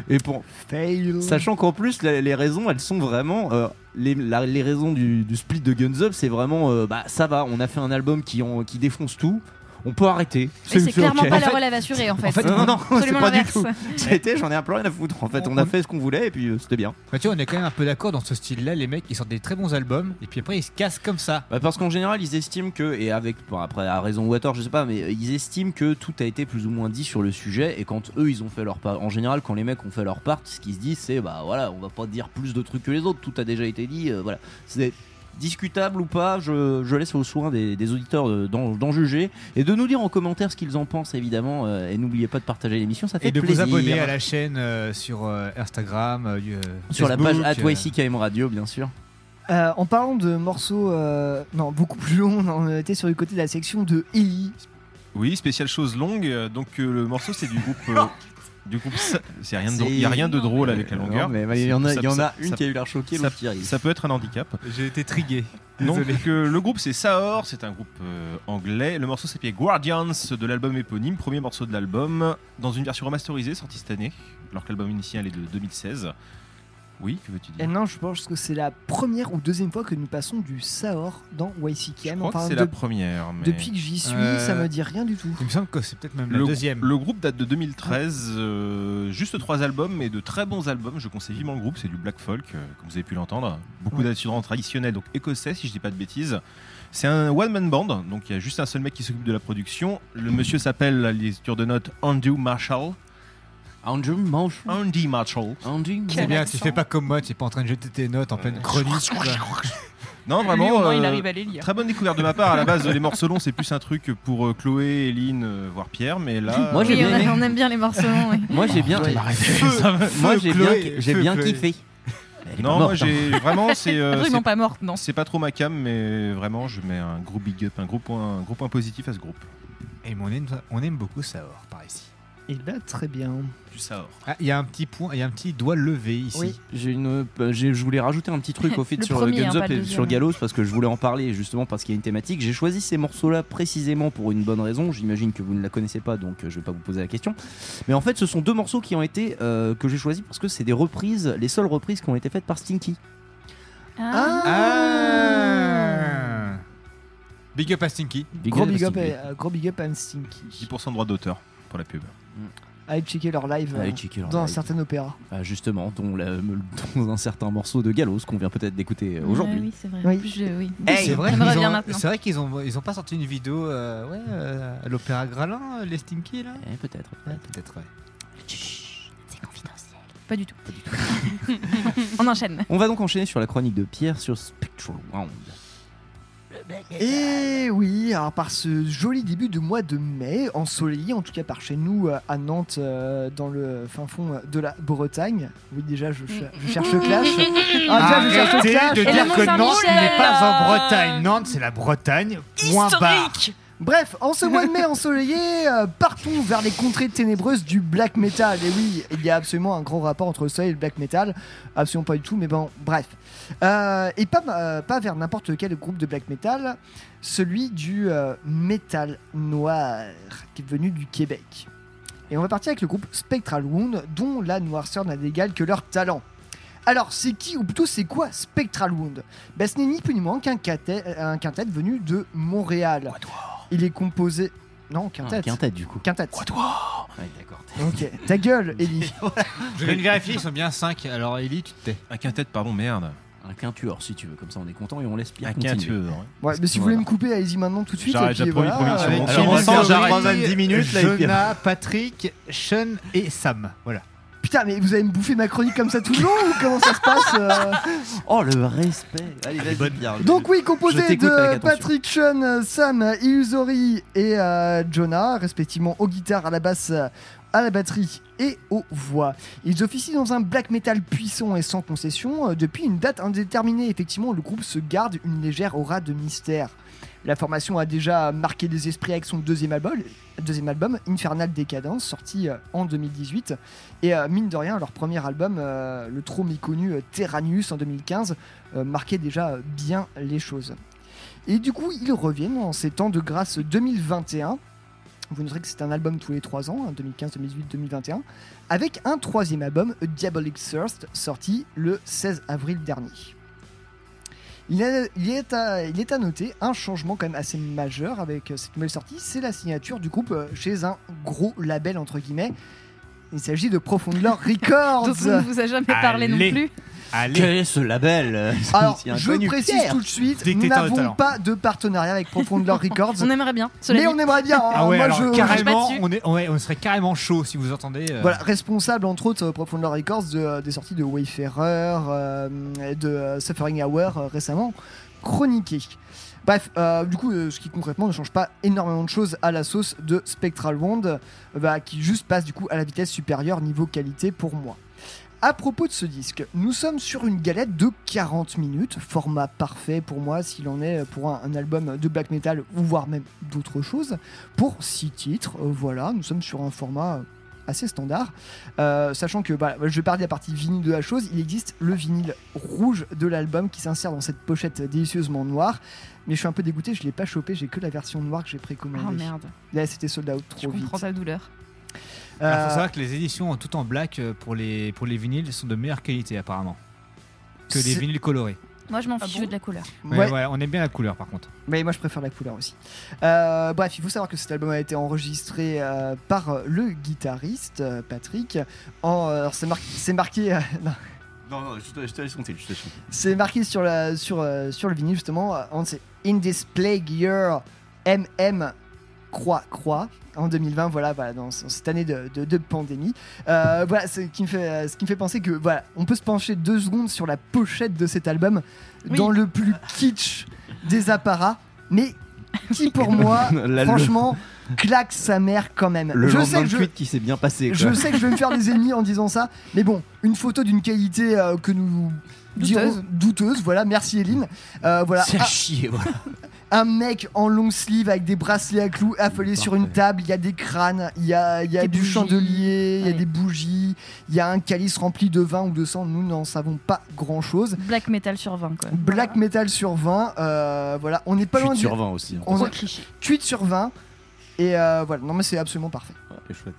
Speaker 5: Et pour,
Speaker 1: fail.
Speaker 5: sachant qu'en plus la- les raisons elles sont vraiment euh, les, la- les raisons du, du split de Guns Up c'est vraiment euh, bah ça va on a fait un album qui, en- qui défonce tout on peut arrêter
Speaker 3: Mais c'est clairement pas la relève assurée en fait.
Speaker 2: en fait,
Speaker 5: non, non, non, c'est
Speaker 3: Absolument
Speaker 5: pas du tout. C'était, j'en ai un peu rien à foutre. En fait, on a fait ce qu'on voulait et puis euh, c'était bien.
Speaker 2: Bah, tu vois, on est quand même un peu d'accord dans ce style-là. Les mecs, ils sortent des très bons albums et puis après, ils se cassent comme ça.
Speaker 5: Bah, parce qu'en général, ils estiment que, et avec, bon, après, à raison ou à tort, je sais pas, mais euh, ils estiment que tout a été plus ou moins dit sur le sujet. Et quand eux, ils ont fait leur part, en général, quand les mecs ont fait leur part, ce qu'ils se disent, c'est bah voilà, on va pas dire plus de trucs que les autres, tout a déjà été dit, euh, voilà. C'est discutable ou pas, je, je laisse aux soins des, des auditeurs de- d'en d'en juger et de nous dire en commentaire ce qu'ils en pensent, évidemment. euh, et n'oubliez pas de partager l'émission, ça fait
Speaker 2: Et de
Speaker 5: plaisir.
Speaker 2: vous abonner à la chaîne euh, sur euh, Instagram,
Speaker 5: Sur la page
Speaker 2: euh,
Speaker 5: YCKM Radio, bien sûr.
Speaker 1: Euh, en parlant de morceaux, euh, non, beaucoup plus longs, on était sur le côté de la section de EI.
Speaker 4: Oui, spéciale chose longue. Donc euh, le morceau c'est du groupe. Du coup, c'est rien de y a rien de drôle avec la
Speaker 5: Non,
Speaker 4: longueur.
Speaker 5: mais il y en a-
Speaker 4: Ça-
Speaker 5: il y en a
Speaker 4: ça-
Speaker 5: une
Speaker 4: ça-
Speaker 5: qui a eu l'air choquée,
Speaker 4: ça-
Speaker 5: l'autre qui rit.
Speaker 4: Ça peut être un handicap.
Speaker 2: J'ai été trigué.
Speaker 4: Donc
Speaker 2: Désolé.
Speaker 4: euh, le groupe c'est Saor, c'est un groupe euh, anglais. Le morceau s'appelle Guardians de l'album éponyme, premier morceau de l'album, dans une version remasterisée sortie cette année, alors que l'album initial est de 2016. Oui, que veux-tu dire
Speaker 1: Et non, je pense que c'est la première ou deuxième fois que nous passons du Saor dans YCKM.
Speaker 4: Je crois
Speaker 1: Enfin,
Speaker 4: que c'est
Speaker 1: de-
Speaker 4: la première. mais-
Speaker 1: Depuis que j'y suis,
Speaker 2: Euh,
Speaker 1: ça me dit rien du tout.
Speaker 2: Il me semble que c'est peut-être même
Speaker 4: Le,
Speaker 2: la deuxième.
Speaker 4: le groupe date de 2013, euh, juste trois albums, mais de très bons albums. Je conseille vivement le groupe, c'est du black folk, euh, comme vous avez pu l'entendre. Beaucoup
Speaker 1: Ouais.
Speaker 4: d'instruments traditionnels, donc écossais, si je dis pas de bêtises. C'est un one-man band, donc il y a juste un seul mec qui s'occupe de la production. Le monsieur s'appelle, à l'écriture de notes, Andrew Marshall.
Speaker 5: Andrew Marshall.
Speaker 4: Andy Marshall.
Speaker 2: C'est bien, tu fais pas comme moi, tu es pas en train de jeter tes notes en pleine chronique.
Speaker 4: Non,
Speaker 6: Lui,
Speaker 4: vraiment.
Speaker 6: au moins, il
Speaker 4: euh,
Speaker 6: arrive à les lire.
Speaker 4: Très bonne découverte de ma part. À la base, les morceaux longs, c'est plus un truc pour euh, Chloé, Eline, euh, voire Pierre, mais là.
Speaker 5: Moi, j'ai
Speaker 3: Oui, on,
Speaker 5: bien
Speaker 3: a-
Speaker 5: aimé.
Speaker 3: on aime bien les morceaux. longs, oui.
Speaker 5: Moi j'ai bien. Moi j'ai bien,
Speaker 2: Chloé,
Speaker 5: j'ai
Speaker 2: feu
Speaker 5: bien kiffé.
Speaker 4: Non,
Speaker 5: morte,
Speaker 4: moi j'ai vraiment c'est euh, c'est-
Speaker 3: pas morte, non.
Speaker 4: c'est pas trop ma cam, mais vraiment je mets un gros big up, un gros point, un gros point positif à ce groupe.
Speaker 2: Et on aime, on aime beaucoup Saor par ici.
Speaker 1: Et bah, très bien.
Speaker 4: Du.
Speaker 2: Ah, il y a un petit point, il y a un petit doigt levé ici.
Speaker 5: Oui, j'ai une, euh, j'ai- je voulais rajouter un petit truc au fait
Speaker 3: Le
Speaker 5: sur
Speaker 3: premier,
Speaker 5: Guns
Speaker 3: hein, pas
Speaker 5: Up et
Speaker 3: deuxième.
Speaker 5: sur Gallows parce que je voulais en parler justement parce qu'il y a une thématique. J'ai choisi ces morceaux-là précisément pour une bonne raison. J'imagine que vous ne la connaissez pas donc euh, je vais pas vous poser la question. Mais en fait, ce sont deux morceaux qui ont été euh, que j'ai choisis parce que c'est des reprises, les seules reprises qui ont été faites par Stinky.
Speaker 3: Ah.
Speaker 2: Ah Big up à Stinky.
Speaker 1: Gros big up,
Speaker 5: Stinky.
Speaker 1: à- euh, gros big up à Stinky.
Speaker 4: 10% de droit d'auteur pour la pub.
Speaker 1: Allez checker leur live
Speaker 5: Allez
Speaker 1: euh,
Speaker 5: checker leur
Speaker 1: dans
Speaker 5: live.
Speaker 1: certains opéras.
Speaker 5: Ah, justement, dont, la- dans un certain morceau de Gallows qu'on vient peut-être d'écouter euh, aujourd'hui.
Speaker 3: Ouais, oui, c'est vrai.
Speaker 1: Oui.
Speaker 3: En plus, je- oui.
Speaker 2: c'est vrai,
Speaker 3: ça me
Speaker 2: qu'ils
Speaker 3: revient
Speaker 2: ont-
Speaker 3: maintenant.
Speaker 2: c'est vrai qu'ils ont, ils ont pas sorti une vidéo euh, ouais, euh, à l'Opéra Gralin, euh, les Stinky là
Speaker 5: Eh, peut-être.
Speaker 2: Ouais, Peut-être, ouais.
Speaker 3: C'est confidentiel. Pas du tout. On enchaîne.
Speaker 5: On va donc enchaîner sur la chronique de Pierre sur Spectral Round.
Speaker 1: Et oui, alors par ce joli début de mois de mai, ensoleillé, en tout cas par chez nous euh, à Nantes, euh, dans le fin fond de la Bretagne. Oui, déjà, je, cher- je cherche le clash. Ah, déjà, je cherche clash.
Speaker 2: de dire que Nantes n'est pas en Bretagne. Nantes, c'est la Bretagne. Point barre.
Speaker 1: Bref, en ce mois de mai ensoleillé, euh, partons vers les contrées ténébreuses du black metal. Et oui, il y a absolument un grand rapport entre ça et le black metal. Absolument pas du tout, mais bon, bref. Euh, et pas, euh, pas vers n'importe quel groupe de black metal, celui du metal noir, qui est venu du Québec. Et on va partir avec le groupe Spectral Wound, dont la noirceur n'a d'égal que leur talent. Alors, c'est qui, ou plutôt c'est quoi Spectral Wound? Ben, Ce n'est ni plus ni moins qu'un quintet, un quintet venu de Montréal. Il est composé. Non, quintet.
Speaker 5: Ah, quintet, du coup.
Speaker 1: Quintet.
Speaker 5: Ouais, d'accord.
Speaker 1: Ok, ta gueule, Ellie.
Speaker 2: Je viens de vérifier, ils sont bien 5. Alors, Ellie, tu te tais.
Speaker 4: Un quintet, pardon, merde.
Speaker 5: Un quintuor, si tu veux, comme ça on est content et on laisse Pierre
Speaker 4: Un
Speaker 5: continuer.
Speaker 4: quintueur. hein.
Speaker 1: Ouais, mais si vous voulez me couper, allez-y maintenant tout de suite.
Speaker 4: J'arrête,
Speaker 1: et puis
Speaker 4: j'ai promis,
Speaker 1: voilà.
Speaker 4: promis, sur
Speaker 1: Avec-
Speaker 2: Alors,
Speaker 4: sur
Speaker 2: on sent
Speaker 4: sang,
Speaker 2: j'arrête.
Speaker 5: 90 minutes, là,
Speaker 2: Jonah, Patrick, Sean et Sam. Voilà.
Speaker 1: Putain, mais vous allez me bouffer ma chronique comme ça tout le long ou comment ça se passe euh
Speaker 5: Oh, le respect. Allez, vas-y, Pierre.
Speaker 1: Donc oui, composé de. Patrick Sean, Sam, Illusory et euh, Jonah, respectivement aux guitares, à la basse, à la batterie et aux voix. Ils officient dans un black metal puissant et sans concession. Euh, Depuis une date indéterminée, effectivement, le groupe se garde une légère aura de mystère. La formation a déjà marqué les esprits avec son deuxième album, Infernal Decadence, sorti euh, en 2018. Et euh, mine de rien, leur premier album, euh, le trop méconnu Terranius en 2015, euh, marquait déjà bien les choses. Et du coup, ils reviennent en ces temps de grâce 2021. Vous noterez que c'est un album tous les 3 ans, hein, 2015, 2018, 2021, avec un troisième album, A Diabolic Thirst, sorti le 16 avril dernier. Il, est- il est à, il est à noter un changement quand même assez majeur avec euh, cette nouvelle sortie, c'est la signature du groupe euh, chez un gros label entre guillemets. Il s'agit de Profondeur Records.
Speaker 3: Dont on ne vous a jamais parlé non plus.
Speaker 2: Allez.
Speaker 5: Quel est ce label euh,
Speaker 1: Alors, je précise
Speaker 5: Pierre.
Speaker 1: tout de suite, nous n'avons pas de partenariat avec Profondeur Records.
Speaker 3: On aimerait bien.
Speaker 1: mais
Speaker 3: dit.
Speaker 1: on aimerait bien. hein.
Speaker 2: Ah ouais,
Speaker 1: Moi,
Speaker 2: alors
Speaker 1: je,
Speaker 2: carrément, on, est, on serait carrément chaud si vous entendez. euh,
Speaker 1: Voilà, responsable entre autres euh, Profondeur Records de, des sorties de Wayfarer, euh, et de euh, Suffering Hour euh, récemment chroniqué. Bref, euh, du coup, euh, ce qui concrètement ne change pas énormément de choses à la sauce de Spectral Wand, euh, bah, qui juste passe du coup à la vitesse supérieure niveau qualité pour moi. À propos de ce disque, nous sommes sur une galette de 40 minutes, format parfait pour moi s'il en est pour un, un album de black metal ou voire même d'autres choses. Pour 6 titres, euh, voilà, nous sommes sur un format assez standard. Euh, sachant que bah, je vais parler de la partie vinyle de la chose, il existe le vinyle rouge de l'album qui s'insère dans cette pochette délicieusement noire. Mais je suis un peu dégoûté, je l'ai pas chopé, j'ai que la version noire que j'ai précommandée.
Speaker 3: Oh merde.
Speaker 1: Là, c'était sold out
Speaker 3: Je
Speaker 1: trop vite.
Speaker 3: comprends ta douleur.
Speaker 2: Il faut
Speaker 1: Euh,
Speaker 2: savoir que les éditions tout en black euh, pour les, pour les vinyles sont de meilleure qualité apparemment que les vinyles colorés.
Speaker 3: Moi, je m'en fiche je veux de la couleur.
Speaker 2: Ouais,
Speaker 1: Ouais.
Speaker 2: ouais, on aime bien la couleur par contre.
Speaker 1: Mais moi je préfère la couleur aussi. Euh, bref, il faut savoir que cet album a été enregistré euh, par le guitariste euh, Patrick. En, euh, alors c'est mar- c'est marqué, euh, non,
Speaker 5: Non, non, je te, je te laisse compter. Je te laisse compter.
Speaker 1: c'est marqué sur la sur euh, sur le vinyle justement. euh, en- c'est In this plague year, MM croix croix en 2020 voilà, voilà dans ce- cette année de, de- de pandémie Euh, voilà ce qui me fait ce qui me fait penser que voilà on peut se pencher deux secondes sur la pochette de cet album
Speaker 3: Oui.
Speaker 1: dans le plus kitsch des apparats mais qui pour moi
Speaker 5: La-
Speaker 1: franchement claque sa mère quand même
Speaker 5: Le
Speaker 1: je sais que
Speaker 5: de
Speaker 1: je,
Speaker 5: qui s'est bien passé. quoi.
Speaker 1: je sais que je vais me faire des ennemis en disant ça, mais bon, une photo d'une qualité euh, que nous
Speaker 3: Douteuse.
Speaker 1: dirons douteuse, voilà, merci Eline. Euh, voilà,
Speaker 5: C'est
Speaker 1: un,
Speaker 5: chier, voilà.
Speaker 1: Un mec en long sleeve avec des bracelets à clous affolés sur une table, il y a des crânes, il y a, il y a du
Speaker 3: bougies.
Speaker 1: chandelier, il y a des bougies, il y a un calice rempli de vin ou de sang, nous n'en savons pas grand chose.
Speaker 3: Black metal sur 20, quoi.
Speaker 1: Black metal sur 20, euh, voilà, on n'est pas loin
Speaker 5: Tweet
Speaker 1: du
Speaker 5: sur 20 aussi. hein.
Speaker 1: on
Speaker 3: cliché.
Speaker 1: tweet sur 20 et euh, voilà, non mais c'est absolument parfait.
Speaker 5: Ouais, chouette.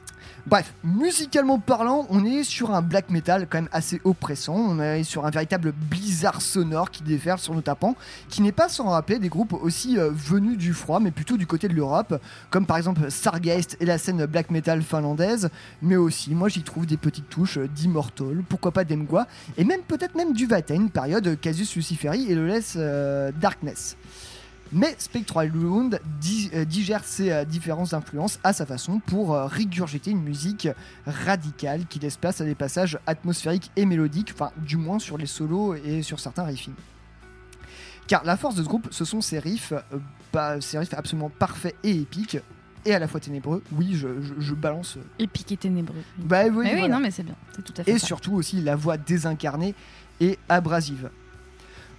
Speaker 1: Bref, musicalement parlant, on est sur un black metal quand même assez oppressant. On est sur un véritable blizzard sonore qui déferle sur nos tapants, qui n'est pas sans rappeler des groupes aussi euh, venus du froid, mais plutôt du côté de l'Europe, comme par exemple Sargeist et la scène black metal finlandaise, mais aussi, moi j'y trouve des petites touches euh, d'Immortal, pourquoi pas d'Emgwa, et même peut-être même du Vata, une période Casus Luciferi et le Less euh, Darkness. Mais Spectral Wound euh, digère ces euh, différentes influences à sa façon pour euh, régurgiter une musique radicale qui laisse place à des passages atmosphériques et mélodiques, enfin du moins sur les solos et sur certains riffings. Car la force de ce groupe, ce sont ces riffs, euh, bah, ces riffs absolument parfaits et épiques, et à la fois ténébreux. Oui, je, je- je balance.
Speaker 3: Épique et ténébreux.
Speaker 1: Bah oui,
Speaker 3: Mais oui,
Speaker 1: voilà.
Speaker 3: non, mais c'est bien. C'est tout à fait
Speaker 1: et
Speaker 3: ça.
Speaker 1: surtout aussi la voix désincarnée et abrasive.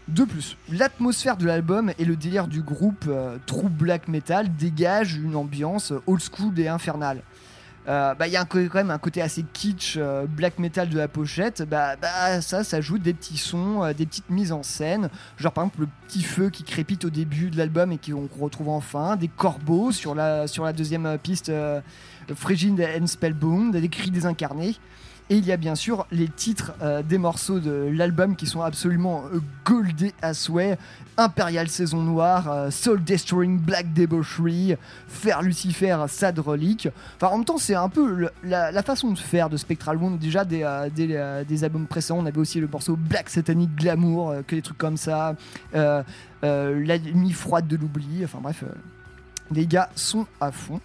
Speaker 1: De plus, l'atmosphère de l'album et le délire du groupe euh, True Black Metal dégagent une ambiance old school et infernale. Euh, bah, Il y a un quand même un côté assez kitsch euh, black metal de la pochette. Bah, bah, ça s'ajoute des petits sons, euh, des petites mises en scène. Genre par exemple le petit feu qui crépite au début de l'album et qu'on retrouve enfin. Des corbeaux sur la, sur la deuxième euh, piste euh, Frigid and Spellbound. Des cris désincarnés. Et il y a bien sûr les titres euh, des morceaux de l'album qui sont absolument euh, goldés à souhait. Imperial Saison Noire, euh, Soul Destroying Black Debauchery, Faire Lucifer, Sad Relic. Enfin, en même temps, c'est un peu la, la façon de faire de Spectral Wound. Déjà, des, des, des albums précédents, on avait aussi le morceau Black Satanic Glamour, que des trucs comme ça. La nuit froide de l'oubli. Enfin, bref, les gars sont à fond.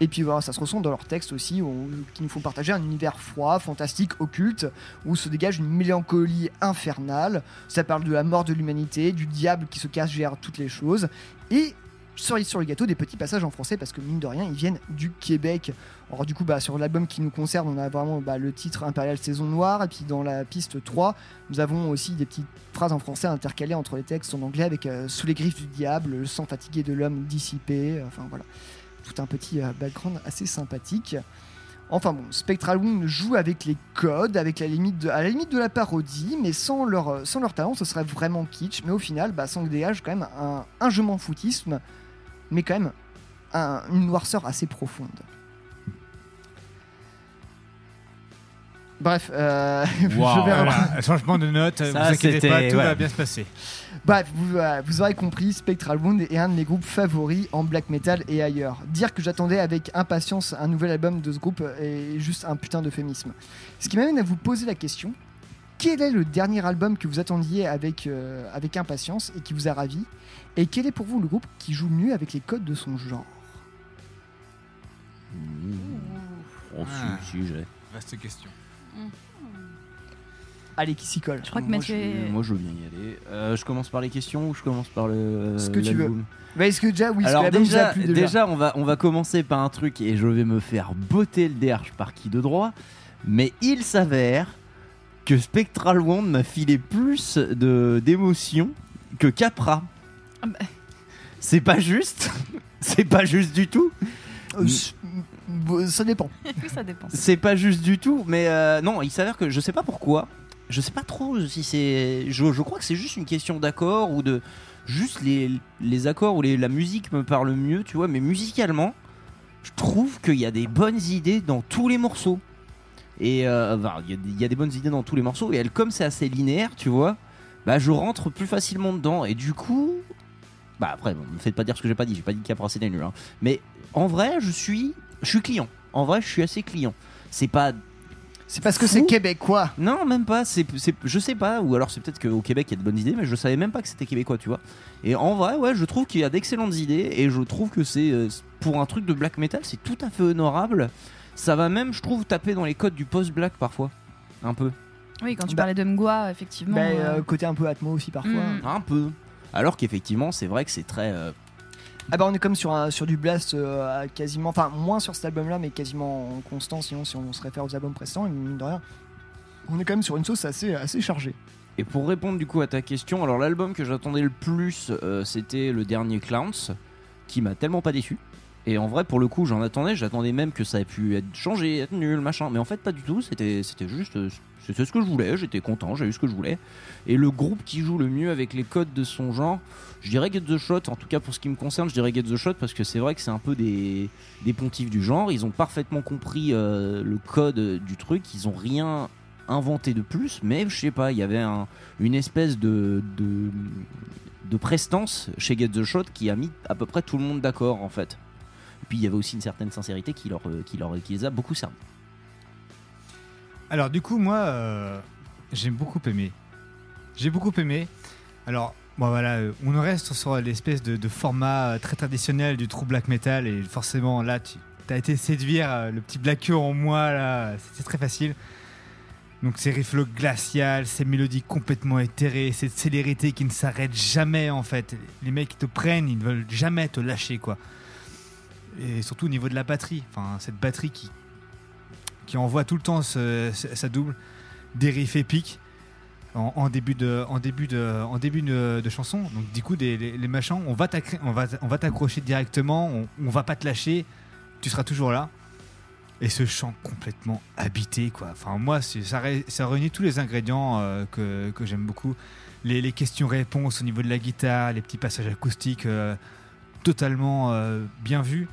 Speaker 1: Et puis voilà, ça se ressent dans leurs textes aussi, où- qui nous font partager un univers froid, fantastique, occulte, où se dégage une mélancolie infernale. Ça parle de la mort de l'humanité, du diable qui se cache derrière toutes les choses. Et cerise sur le gâteau, des petits passages en français, parce que mine de rien, ils viennent du Québec. Alors du coup, bah, sur l'album qui nous concerne, on a vraiment bah, le titre Impérial Saison Noire, et puis dans la piste 3, nous avons aussi des petites phrases en français intercalées entre les textes en anglais, avec euh, Sous les griffes du diable, le sang fatigué de l'homme dissipé, enfin voilà tout un petit euh, background assez sympathique. Enfin bon, Spectral Wound joue avec les codes, avec la limite de, à la limite de la parodie, mais sans leur, euh, sans leur talent, ce serait vraiment kitsch. Mais au final, bah, en dégage quand même un, un je m'en foutisme, mais quand même un- une noirceur assez profonde. Bref, euh, je vais
Speaker 2: Voilà, changement de note,
Speaker 5: Ça,
Speaker 2: vous inquiétez
Speaker 5: c'était-
Speaker 2: pas, tout va bien se passer.
Speaker 1: Bref, vous, euh, vous aurez compris, Spectral Wound est un de mes groupes favoris en black metal et ailleurs. Dire que j'attendais avec impatience un nouvel album de ce groupe est juste un putain d'euphémisme. Ce qui m'amène à vous poser la question quel est le dernier album que vous attendiez avec, euh, avec impatience et qui vous a ravi Et quel est pour vous le groupe qui joue mieux avec les codes de son genre?
Speaker 5: Oh,
Speaker 2: Ah.
Speaker 5: si, si, j'ai.
Speaker 2: Vaste question.
Speaker 1: Allez, qui s'y colle
Speaker 3: Je crois que
Speaker 5: moi,
Speaker 3: Mathieu.
Speaker 5: je, moi, je veux bien y aller. Euh, je commence par les questions ou je commence par le.
Speaker 1: Ce que tu veux. Bah, Est-ce que déjà, oui,
Speaker 5: Alors déjà, déjà,
Speaker 1: déjà,
Speaker 5: on, va, on va commencer par un truc et je vais me faire botter le derche par qui de droit. Mais il s'avère que Spectral Wound m'a filé plus de d'émotions que Capra.
Speaker 3: Ah bah.
Speaker 5: C'est pas juste. C'est pas juste du tout.
Speaker 1: Euh, c- Bon, Ça dépend.
Speaker 3: Oui, ça dépend.
Speaker 5: C'est pas juste du tout, mais euh, non, il s'avère que je sais pas pourquoi. Je sais pas trop si c'est. Je, crois que c'est juste une question d'accord ou de. Juste les, les accords ou la musique me parle mieux, tu vois, mais musicalement, je trouve qu'il y a des bonnes idées dans tous les morceaux. Et euh, enfin, il y, a des- y a bonnes idées dans tous les morceaux, et elle, comme c'est assez linéaire, tu vois, bah je rentre plus facilement dedans, et du coup. Bah après, bon, me faites pas dire ce que j'ai pas dit, j'ai pas dit qu'après c'était nul, hein. Mais en vrai, je suis. Je suis client. En vrai, je suis assez client. C'est pas
Speaker 1: C'est parce que c'est québécois.
Speaker 5: non, même pas. C'est, c'est- je sais pas. Ou alors c'est peut-être qu'au Québec il y a de bonnes idées, mais je savais même pas que c'était québécois, tu vois. Et en vrai, ouais, je trouve qu'il y a d'excellentes idées et je trouve que c'est euh, pour un truc de black metal, c'est tout à fait honorable. Ça va même, je trouve, taper dans les codes du post-black parfois, un peu,
Speaker 3: Oui, quand tu
Speaker 1: Bah-
Speaker 3: parlais de Mgwa, effectivement.
Speaker 1: Bah,
Speaker 3: euh,
Speaker 1: euh, côté un peu Atmo aussi parfois.
Speaker 3: Mm.
Speaker 5: un peu. Alors qu'effectivement, c'est vrai que c'est très. Euh,
Speaker 1: Ah bah on est comme sur, un- sur du blast euh, quasiment, enfin moins sur cet album là mais quasiment en constant sinon si on se réfère aux albums précédents, mine de rien. On est quand même sur une sauce assez, assez chargée.
Speaker 5: Et pour répondre du coup à ta question, alors l'album que j'attendais le plus, euh, c'était le dernier Clowns, qui m'a tellement pas déçu. Et en vrai, pour le coup, j'en attendais, j'attendais même que ça ait pu être changé, être nul, machin. Mais en fait, pas du tout, c'était c'était juste. Euh, C'était ce que je voulais, j'étais content, j'ai eu ce que je voulais. Et le groupe qui joue le mieux avec les codes de son genre, je dirais Get the Shot, en tout cas pour ce qui me concerne, je dirais Get the Shot parce que c'est vrai que c'est un peu des, des pontifs du genre. Ils ont parfaitement compris euh, le code du truc, ils ont rien inventé de plus, mais je sais pas, il y avait un- une espèce de prestance chez Get the Shot qui a mis à peu près tout le monde d'accord en fait. Et puis il y avait aussi une certaine sincérité qui, leur, euh, qui, leur, qui les a beaucoup servi.
Speaker 2: Alors du coup moi euh, j'ai beaucoup aimé. J'ai beaucoup aimé. Alors bon voilà, euh, on reste sur l'espèce de, de format euh, très traditionnel du true black metal et forcément là tu as été séduire le petit blacker en moi là, c'était très facile. Donc ces riffs glaciales, ces mélodies complètement éthérées, cette célérité qui ne s'arrête jamais en fait. Les mecs qui te prennent, ils ne veulent jamais te lâcher quoi. Et surtout au niveau de la batterie, enfin cette batterie qui qui envoie tout le temps sa double, des riffs épiques en, en début de, en début de, en début de, chanson. Donc du coup, les, machins, on va on va, on va t'accrocher directement, on, on va pas te lâcher, tu seras toujours là. Et ce chant complètement habité, quoi. Enfin, moi, ça, ça réunit tous les ingrédients euh, que, que j'aime beaucoup. Les, les questions-réponses au niveau de la guitare, les petits passages acoustiques euh, totalement euh, bien vus.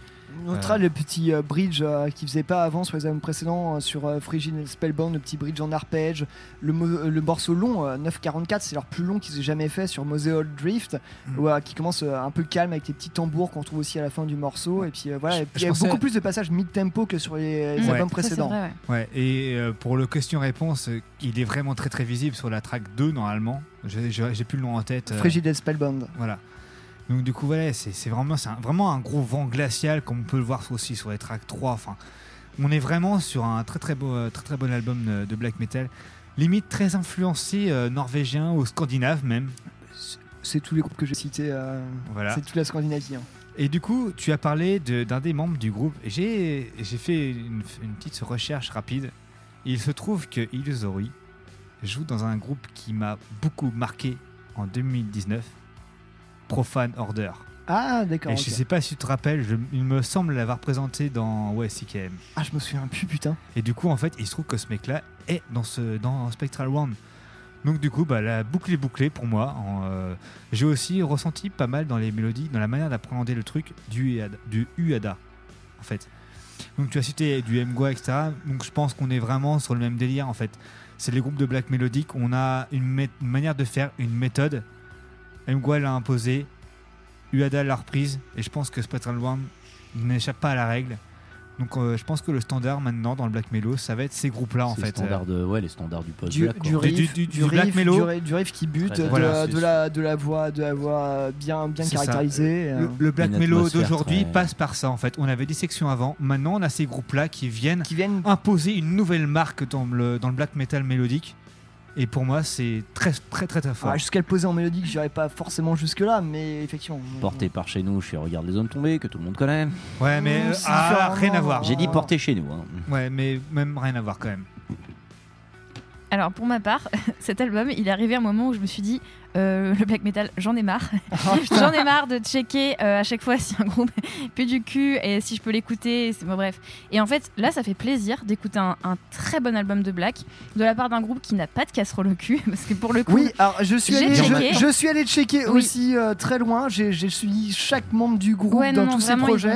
Speaker 1: On notera le petit euh, bridge euh, qu'il faisait pas avant sur les albums précédents, euh, sur euh, Frigid et Spellbound, le petit bridge en arpège, le, mo- euh, le morceau long, euh, 9.44, c'est leur plus long qu'ils aient jamais fait sur Moseold Drift,
Speaker 2: Mm.
Speaker 1: où, euh, qui commence euh, un peu calme avec des petits tambours qu'on trouve aussi à la fin du morceau, et puis euh, voilà, il y a
Speaker 2: pensais-
Speaker 1: beaucoup plus de passages mid-tempo que sur les, les
Speaker 2: Ouais.
Speaker 1: albums précédents.
Speaker 3: vrai,
Speaker 2: Ouais, et euh, pour le question-réponse, il est vraiment très très visible sur la track 2 normalement. J'ai j'ai- j'ai plus le nom en tête. euh,
Speaker 1: Frigid et Spellbound.
Speaker 2: Voilà. Donc du coup, voilà, c'est vraiment, un- vraiment un gros vent glacial comme on peut le voir aussi sur les tracks 3. Enfin, on est vraiment sur un très très beau, très très bon album de, black metal. Limite très influencé euh, norvégien ou scandinave même.
Speaker 1: C'est tous les groupes que j'ai cités, euh,
Speaker 2: Voilà.
Speaker 1: c'est toute la Scandinavie. hein.
Speaker 2: Et du coup, tu as parlé de- d'un des membres du groupe. J'ai fait une, une petite recherche rapide. Il se trouve que Illusory joue dans un groupe qui m'a beaucoup marqué en 2019, Profane Order.
Speaker 1: Ah, d'accord.
Speaker 2: Et
Speaker 1: ok.
Speaker 2: je sais pas si tu te rappelles, je- il me semble l'avoir présenté dans ouais, CKM.
Speaker 1: Ah, je me souviens plus, putain.
Speaker 2: Et du coup, en fait, il se trouve que ce mec-là est dans, ce, dans Spectral One. Donc du coup, bah, la boucle est bouclée pour moi. En, euh, J'ai aussi ressenti pas mal dans les mélodies, dans la manière d'appréhender le truc du Uada, du Uada, en fait. Donc tu as cité du Mgwa, etc. Donc je pense qu'on est vraiment sur le même délire, en fait. C'est les groupes de black mélodique. On a une, mé- une manière de faire, une méthode. Mgwa l'a imposée, Uada l'a reprise, et je pense que Spectral One n'échappe pas à la règle. Donc euh, je pense que le standard maintenant dans le black mellow, ça va être ces groupes-là en fait.
Speaker 5: standard de, ouais, les standards du post
Speaker 1: Du,
Speaker 5: black.
Speaker 1: du
Speaker 5: quoi.
Speaker 1: riff,
Speaker 2: Du- du-
Speaker 1: du
Speaker 2: du black
Speaker 1: riff,
Speaker 2: mellow.
Speaker 1: du riff- du riff qui bute, de,
Speaker 2: Voilà,
Speaker 1: la, de, la, de la voix, de la voix euh, bien, bien caractérisée. euh.
Speaker 2: Le, le black mellow d'aujourd'hui
Speaker 5: très-
Speaker 2: passe par ça en fait. On avait des sections avant, maintenant on a ces groupes-là qui viennent
Speaker 1: qui viennent
Speaker 2: imposer une nouvelle marque dans le, dans le black metal mélodique. Et pour moi, c'est très très très très fort.
Speaker 1: Ah, jusqu'à le poser en mélodique, j'irai pas forcément jusque là, mais effectivement.
Speaker 5: Porté par chez nous chez Regarde les hommes tombés, que tout le monde connaît.
Speaker 2: ouais, mais euh,
Speaker 1: c'est
Speaker 2: ah, rien à voir.
Speaker 5: J'ai dit porté chez nous. hein.
Speaker 2: Ouais, mais même rien à voir quand même.
Speaker 3: Alors pour ma part, cet album, il est arrivé à un moment où je me suis dit, euh, le black metal, j'en ai marre. j'en ai marre de checker euh, à chaque fois si un groupe pue du cul et si je peux l'écouter. c'est- Bon, bref. Et en fait, là, ça fait plaisir d'écouter un, un très bon album de black de la part d'un groupe qui n'a pas de casserole au cul, parce que pour le coup,
Speaker 1: Oui, alors je suis
Speaker 3: J'ai
Speaker 1: allé,
Speaker 3: checké.
Speaker 1: je, je suis allé checker
Speaker 3: Oui.
Speaker 1: aussi euh, très loin. J'ai suivi chaque membre du groupe
Speaker 3: Ouais,
Speaker 1: dans
Speaker 3: non, non,
Speaker 1: tous ces
Speaker 3: vraiment, ils
Speaker 1: projets.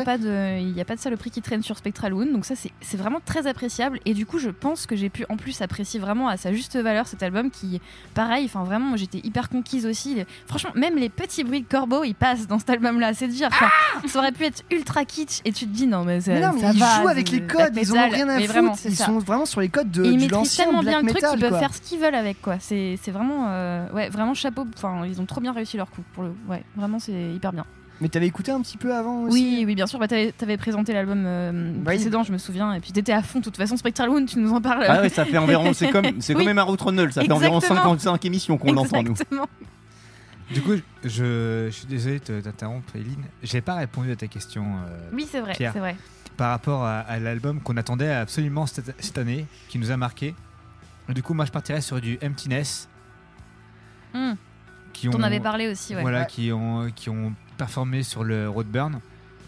Speaker 3: Il n'y a pas de saloperie qui traîne sur Spectral Wound, donc ça c'est vraiment très appréciable. Et du coup, je pense que j'ai pu en plus apprécier vraiment à sa juste valeur cet album qui, pareil, enfin vraiment, j'étais hyper aussi. Franchement, même les petits bruits de corbeaux, ils passent dans cet album-là, c'est dire. Enfin, ça aurait pu être ultra kitsch et tu te dis non, mais,
Speaker 1: Mais non, mais
Speaker 3: ça
Speaker 1: ils
Speaker 3: va,
Speaker 1: jouent avec les codes, ils ont rien à foutre.
Speaker 3: vraiment,
Speaker 1: ils
Speaker 3: ça.
Speaker 1: sont vraiment sur les codes de,
Speaker 3: Et ils
Speaker 1: de
Speaker 3: maîtrisent tellement
Speaker 1: black
Speaker 3: bien le truc qu'ils peuvent
Speaker 1: quoi.
Speaker 3: faire ce qu'ils veulent avec quoi. C'est c'est vraiment, euh, ouais, vraiment chapeau. Enfin, ils ont trop bien réussi leur coup. Pour le, ouais, vraiment c'est hyper bien.
Speaker 1: Mais t'avais écouté un petit peu avant aussi?
Speaker 3: Oui, oui, bien sûr. Bah, t'avais, t'avais présenté l'album euh, précédent, je me souviens, et puis t'étais à fond. De toute façon, Spectral Wound, tu nous en parles.
Speaker 5: Ah ouais, ça fait environ. C'est comme, c'est
Speaker 3: Oui.
Speaker 5: comme Emma Routronel, ça fait environ
Speaker 3: Exactement.
Speaker 5: 55 émissions qu'on l'entend, nous.
Speaker 3: Exactement.
Speaker 2: Du coup, je, je suis désolé de te- t'interrompre, Eileen. J'ai pas répondu à ta question. euh,
Speaker 3: Oui, c'est vrai, c'est vrai.
Speaker 2: Par rapport à, à l'album qu'on attendait absolument cette, cette année, qui nous a marqué. Du coup, moi, je partirais sur du Emptiness.
Speaker 3: Hmm.
Speaker 2: Qui
Speaker 3: T'en
Speaker 2: ont-
Speaker 3: avais parlé aussi, ouais.
Speaker 2: Voilà,
Speaker 3: Ouais.
Speaker 2: qui ont, qui ont performé sur le Roadburn,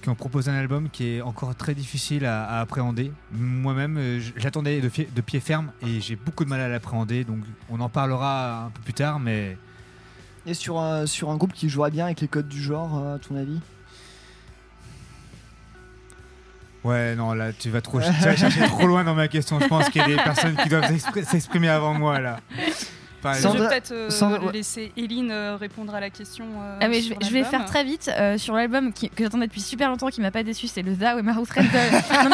Speaker 2: qui ont proposé un album qui est encore très difficile à, à appréhender. Moi-même, euh, j'attendais de, de pied ferme et j'ai beaucoup de mal à l'appréhender, donc on en parlera un peu plus tard, mais
Speaker 1: Et sur un, sur un groupe qui jouerait bien avec les codes du genre, euh, à ton avis?
Speaker 2: Ouais, non, là, tu vas, trop, tu vas chercher trop loin dans ma question. Je pense qu'il y a des personnes qui doivent s'expr- s'exprimer avant moi, là. Par
Speaker 6: Je vais peut-être euh,
Speaker 1: Sandra-
Speaker 6: laisser Eileen euh, répondre à la question. euh,
Speaker 3: Ah mais je
Speaker 6: sur
Speaker 3: vais, je vais
Speaker 6: l'album.
Speaker 3: faire très vite euh, sur l'album que j'attendais depuis super longtemps qui m'a pas déçu c'est le Thou et
Speaker 5: Bah ouais.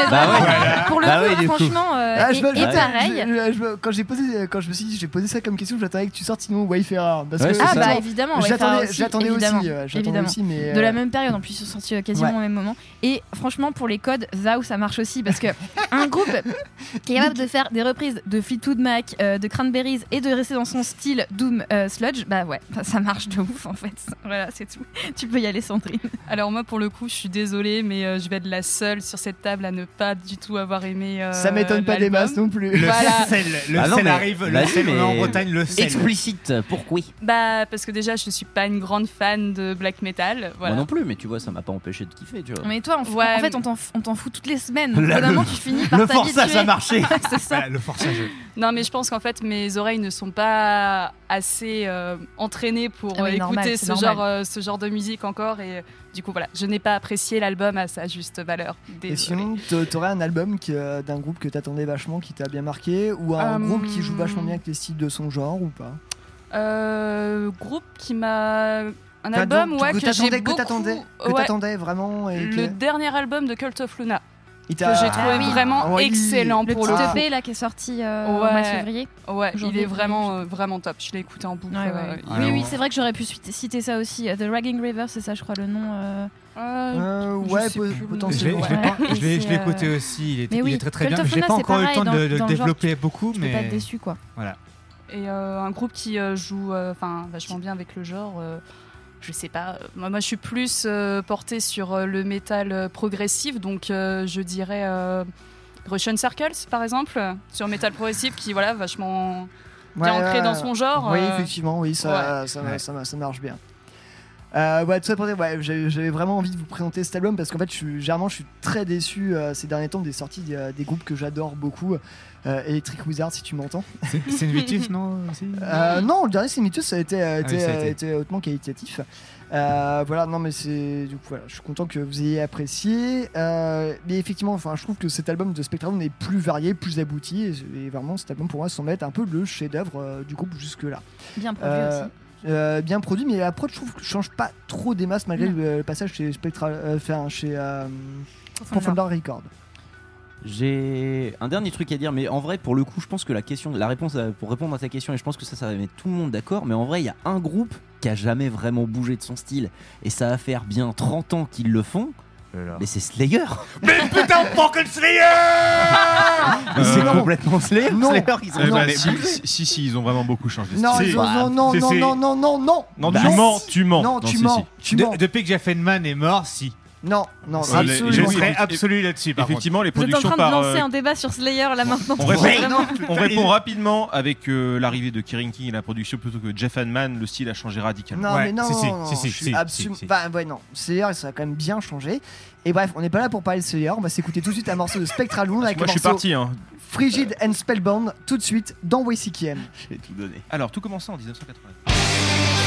Speaker 5: Voilà.
Speaker 3: pour le
Speaker 5: Bah
Speaker 3: coup
Speaker 5: ouais,
Speaker 3: franchement euh,
Speaker 1: Ah,
Speaker 3: et,
Speaker 1: me-
Speaker 3: pareil
Speaker 1: je- je- je- quand j'ai posé, quand je me suis dit, j'ai posé ça comme question, j'attendais que tu sortes sinon Wayfarer. Parce
Speaker 5: Ouais,
Speaker 1: que
Speaker 3: ah
Speaker 5: ça.
Speaker 3: bah évidemment
Speaker 1: j'attendais,
Speaker 3: aussi,
Speaker 1: j'attendais aussi,
Speaker 3: évidemment,
Speaker 1: euh, aussi, mais
Speaker 3: de la même période en plus ils sont sortis quasiment
Speaker 1: Ouais.
Speaker 3: au même moment et franchement pour les codes Thou ça marche aussi parce que un groupe qui est capable de faire des reprises de Fleetwood Mac de Cranberries et de rester dans son style Doom euh, Sludge bah ouais bah, ça marche de ouf en fait voilà c'est tout tu peux y aller Sandrine
Speaker 6: Alors moi pour le coup je suis désolée mais euh, je vais être la seule sur cette table à ne pas du tout avoir aimé. euh,
Speaker 1: ça m'étonne pas des masses non plus.
Speaker 2: Le
Speaker 6: Voilà.
Speaker 2: sel, le
Speaker 5: Ah non,
Speaker 2: sel
Speaker 5: mais-
Speaker 2: arrive,
Speaker 5: bah
Speaker 2: le sel, est en Bretagne, le sel.
Speaker 5: Explicite, pourquoi?
Speaker 6: Bah parce que déjà je suis pas une grande fan de black metal. Voilà.
Speaker 5: Moi non plus, mais tu vois, ça m'a pas empêché de kiffer, tu vois.
Speaker 3: mais toi en,
Speaker 6: Ouais,
Speaker 3: en fait on t'en, f- on t'en fout toutes les semaines
Speaker 5: le-
Speaker 3: tu finis par
Speaker 5: le forçage a marché.
Speaker 3: c'est ça
Speaker 2: Voilà, le forçage.
Speaker 6: Non mais je pense qu'en fait mes oreilles ne sont pas assez euh, entraînées pour
Speaker 3: Ah oui,
Speaker 6: euh, écouter
Speaker 3: normal,
Speaker 6: ce
Speaker 3: normal.
Speaker 6: genre euh, ce genre de musique encore et euh, du coup voilà je n'ai pas apprécié l'album à sa juste valeur.
Speaker 1: Et
Speaker 6: Désolée.
Speaker 1: sinon, t'a- t'aurais un album d'un groupe que t'attendais vachement, qui t'a bien marqué, ou un groupe qui joue vachement bien avec les styles de son genre ou pas?
Speaker 6: Euh, groupe qui m'a un album ouais
Speaker 1: que
Speaker 6: que,
Speaker 1: t'attendais,
Speaker 6: j'ai
Speaker 1: que
Speaker 6: beaucoup
Speaker 1: t'attendais, que
Speaker 6: ouais,
Speaker 1: t'attendais vraiment et
Speaker 6: le
Speaker 1: que
Speaker 6: dernier album de Cult of Luna
Speaker 1: il
Speaker 6: que
Speaker 1: t'a-
Speaker 6: j'ai trouvé
Speaker 3: Ah oui.
Speaker 6: vraiment
Speaker 1: Ah oui.
Speaker 6: excellent
Speaker 3: le
Speaker 6: pour
Speaker 3: petit
Speaker 6: le.
Speaker 3: EP là qui est sorti euh, au mois de février
Speaker 6: Ouais, il est vraiment euh, vraiment top. Je l'ai écouté en boucle.
Speaker 3: Ouais, ouais.
Speaker 6: euh,
Speaker 2: Ah,
Speaker 3: oui, oui, c'est vrai que j'aurais pu citer- ça aussi. Euh, The Ragging River, c'est ça, je crois, le nom. euh,
Speaker 6: euh,
Speaker 1: Euh,
Speaker 6: je
Speaker 1: ouais, potentiellement.
Speaker 2: je l'ai pas- écouté aussi, il est, il très très
Speaker 3: Cult
Speaker 2: bien.
Speaker 3: of
Speaker 2: Je n'ai
Speaker 3: Luna,
Speaker 2: pas encore eu le temps de, le développer beaucoup,
Speaker 3: pas
Speaker 2: mais
Speaker 3: être déçu, quoi.
Speaker 2: voilà.
Speaker 6: Et un groupe qui joue enfin vachement bien avec le genre. Je sais pas. euh, Moi, moi, je suis plus euh, portée sur euh, le métal progressif, donc euh, je dirais euh, Russian Circles, par exemple, sur métal progressif, qui voilà vachement bien
Speaker 1: Ouais,
Speaker 6: ancré
Speaker 1: ouais,
Speaker 6: dans son genre.
Speaker 1: Oui,
Speaker 6: euh,
Speaker 1: effectivement, oui, ça, ça,
Speaker 2: Ouais.
Speaker 1: ça, ça marche bien. Euh, ouais, tout ça pour dire, ouais, j'avais j'avais vraiment envie de vous présenter cet album parce qu'en fait, je suis, généralement, je suis très déçu euh, ces derniers temps des sorties des, des groupes que j'adore beaucoup. Euh, Electric Wizard, si tu m'entends.
Speaker 2: C'est c'est une Vitus, non aussi
Speaker 1: Euh, non, le dernier Simitus ça a été, a
Speaker 2: Ah
Speaker 1: été,
Speaker 2: oui, ça a
Speaker 1: a
Speaker 2: été.
Speaker 1: été hautement qualitatif. Euh, voilà, non mais c'est du coup voilà, je suis content que vous ayez apprécié. Euh, mais effectivement, enfin, je trouve que cet album de Spectrum est plus varié, plus abouti, et, et vraiment cet album pour moi semble être un peu le chef-d'œuvre euh, du groupe jusque là.
Speaker 3: Bien produit
Speaker 1: Euh,
Speaker 3: aussi.
Speaker 1: euh, bien produit, mais l'approche je trouve que change pas trop des masses malgré le, le passage chez Spectral, euh, enfin, chez euh.
Speaker 3: Profondeur
Speaker 1: Record.
Speaker 5: J'ai un dernier truc à dire, mais en vrai, pour le coup, je pense que la question, la réponse à- pour répondre à ta question, et je pense que ça, ça va mettre tout le monde d'accord, mais en vrai, il y a un groupe qui a jamais vraiment bougé de son style, et ça va faire bien 30 ans qu'ils le font, mais c'est Slayer
Speaker 7: Mais putain, fucking Slayer
Speaker 5: Mais C'est
Speaker 4: non.
Speaker 5: complètement Slayer
Speaker 1: Non.
Speaker 5: Slayer, ils ont
Speaker 4: Eh ben,
Speaker 5: jamais
Speaker 4: si, si, si, si, ils ont vraiment beaucoup changé. de
Speaker 1: Non,
Speaker 4: style.
Speaker 1: ils ont- non, non,
Speaker 2: c'est-
Speaker 1: non,
Speaker 2: c'est-
Speaker 1: non, non, non, non,
Speaker 4: Non,
Speaker 1: Bah,
Speaker 4: tu
Speaker 1: non.
Speaker 4: mens, tu mens.
Speaker 1: Non, tu
Speaker 4: si,
Speaker 1: mens,
Speaker 4: si.
Speaker 1: tu
Speaker 2: De-
Speaker 1: mens.
Speaker 2: depuis que Jeff Feynman est mort, si.
Speaker 1: Non, non, absolument.
Speaker 2: Je serais absolu là-dessus, par
Speaker 4: Effectivement, les
Speaker 3: Vous êtes en
Speaker 4: productions
Speaker 3: train de
Speaker 4: par.
Speaker 3: lancer
Speaker 4: euh,
Speaker 3: un débat sur Slayer là maintenant.
Speaker 4: On répond,
Speaker 3: Vraiment.
Speaker 4: on répond rapidement avec euh, l'arrivée de Kieran King et la production plutôt que Jeff Hanman, le style a changé radicalement.
Speaker 1: Non,
Speaker 2: Ouais,
Speaker 1: mais non,
Speaker 2: si, si,
Speaker 1: non,
Speaker 2: si, si,
Speaker 1: je suis
Speaker 2: si,
Speaker 1: absolu-
Speaker 2: si, si.
Speaker 1: Enfin, ouais, non. Slayer, ça a quand même bien changé. Et bref, on n'est pas là pour parler de Slayer. On va s'écouter tout de suite un morceau de Spectral Moon avec
Speaker 4: Moi,
Speaker 1: le
Speaker 4: je suis
Speaker 1: morceau
Speaker 4: parti. Hein.
Speaker 1: Frigid and Spellbound tout de suite dans WCKM.
Speaker 5: J'ai tout donné.
Speaker 4: Alors, tout commençait en 1980.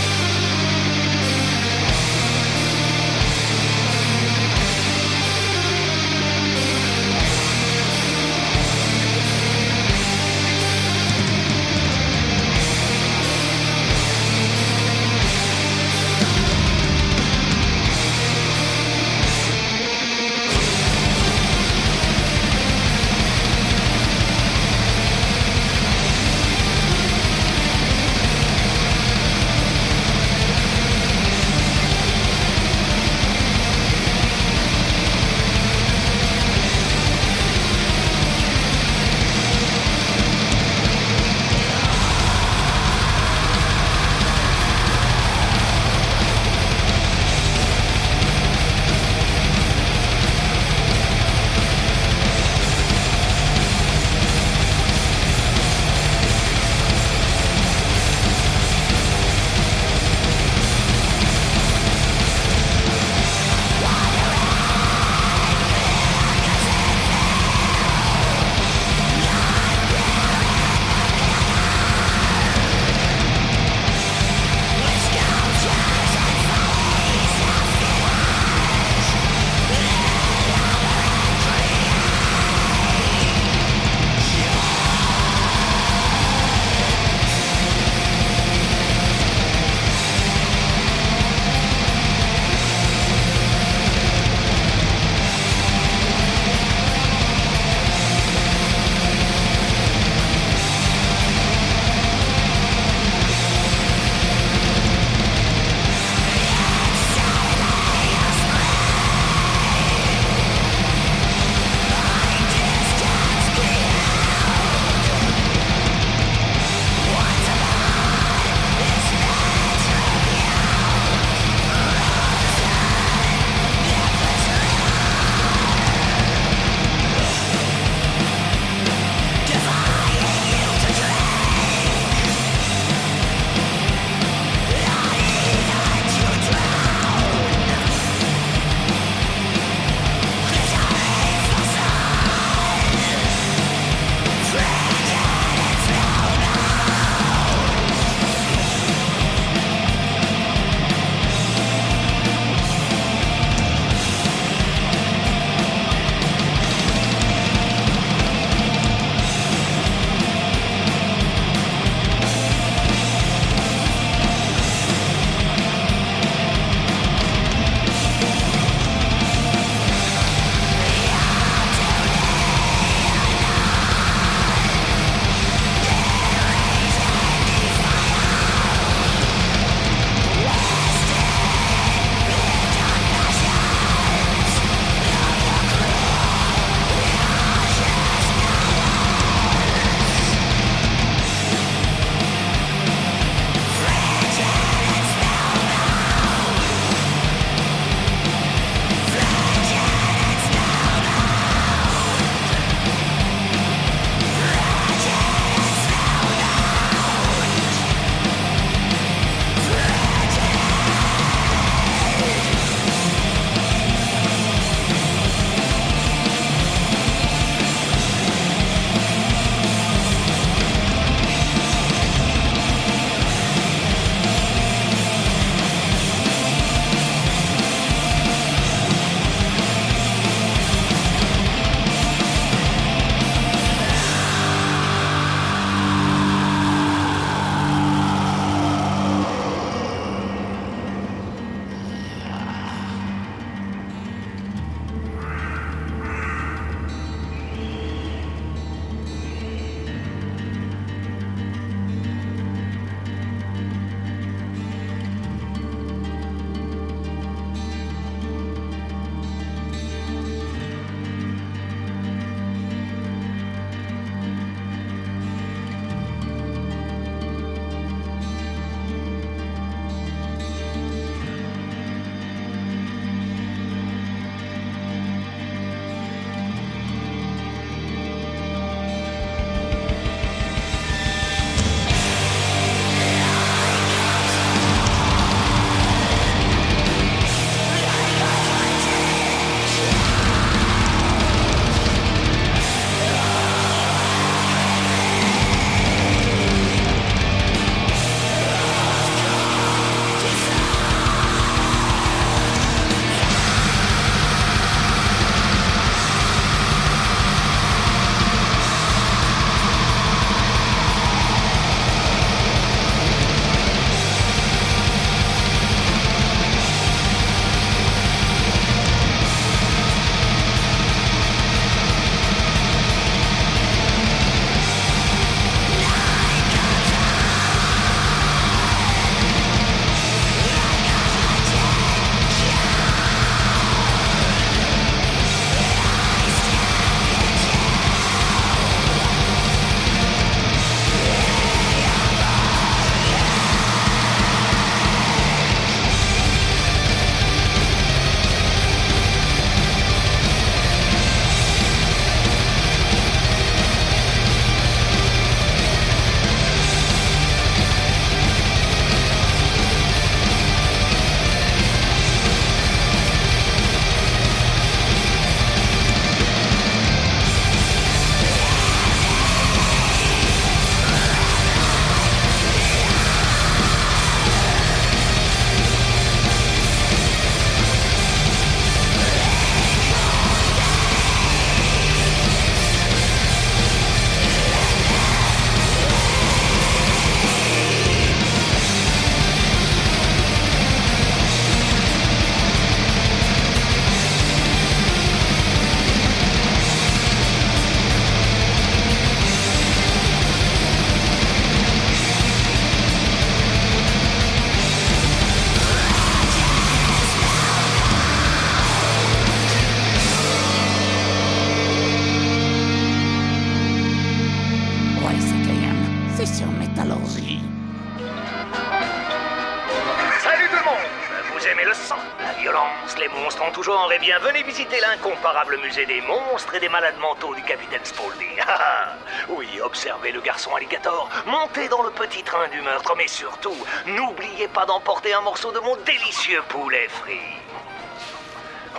Speaker 14: Musée des monstres et des malades mentaux du capitaine Spaulding. Ah, ah. oui, observez le garçon alligator, montez dans le petit train du meurtre, mais surtout, n'oubliez pas d'emporter un morceau de mon délicieux poulet frit.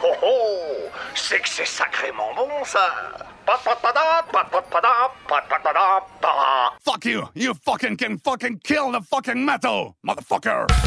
Speaker 14: Oh oh C'est que c'est sacrément bon, ça.
Speaker 13: Fuck you! You fucking can fucking kill the fucking metal, motherfucker!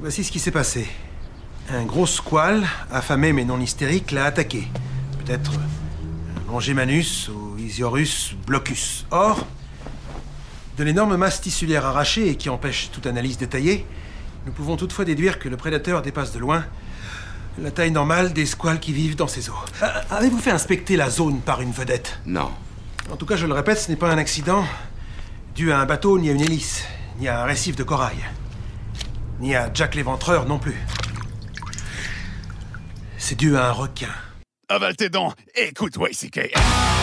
Speaker 19: Voici ce qui s'est passé. Un gros squal, affamé mais non hystérique, l'a attaqué. Peut-être un Longimanus ou Isiorus blocus. Or, de l'énorme masse tissulaire arrachée et qui empêche toute analyse détaillée, nous pouvons toutefois déduire que le prédateur dépasse de loin la taille normale des squales qui vivent dans ces eaux. Euh, Avez-vous fait inspecter la zone par une vedette?
Speaker 20: Non.
Speaker 19: En tout cas, je le répète, ce n'est pas un accident dû à un bateau, ni à une hélice, ni à un récif de corail, ni à Jack l'éventreur non plus. C'est dû à un requin.
Speaker 13: Avale tes dents, écoute YCKM.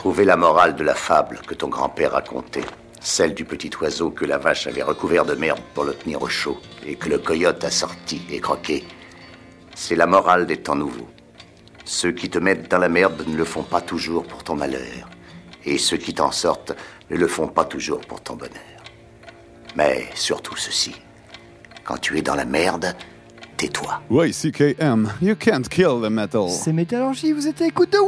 Speaker 11: Trouvé la morale de la fable que ton grand-père racontait. Celle du petit oiseau que la vache avait recouvert de merde pour le tenir au chaud et que le coyote a sorti et croqué. C'est la morale des temps nouveaux. Ceux qui te mettent dans la merde ne le font pas toujours pour ton malheur. Et ceux qui t'en sortent ne le font pas toujours pour ton bonheur. Mais surtout ceci. Quand tu es dans la merde, tais-toi.
Speaker 7: YCKM, you can't kill the metal.
Speaker 1: C'est Métallurgie, vous êtes à l'écoute de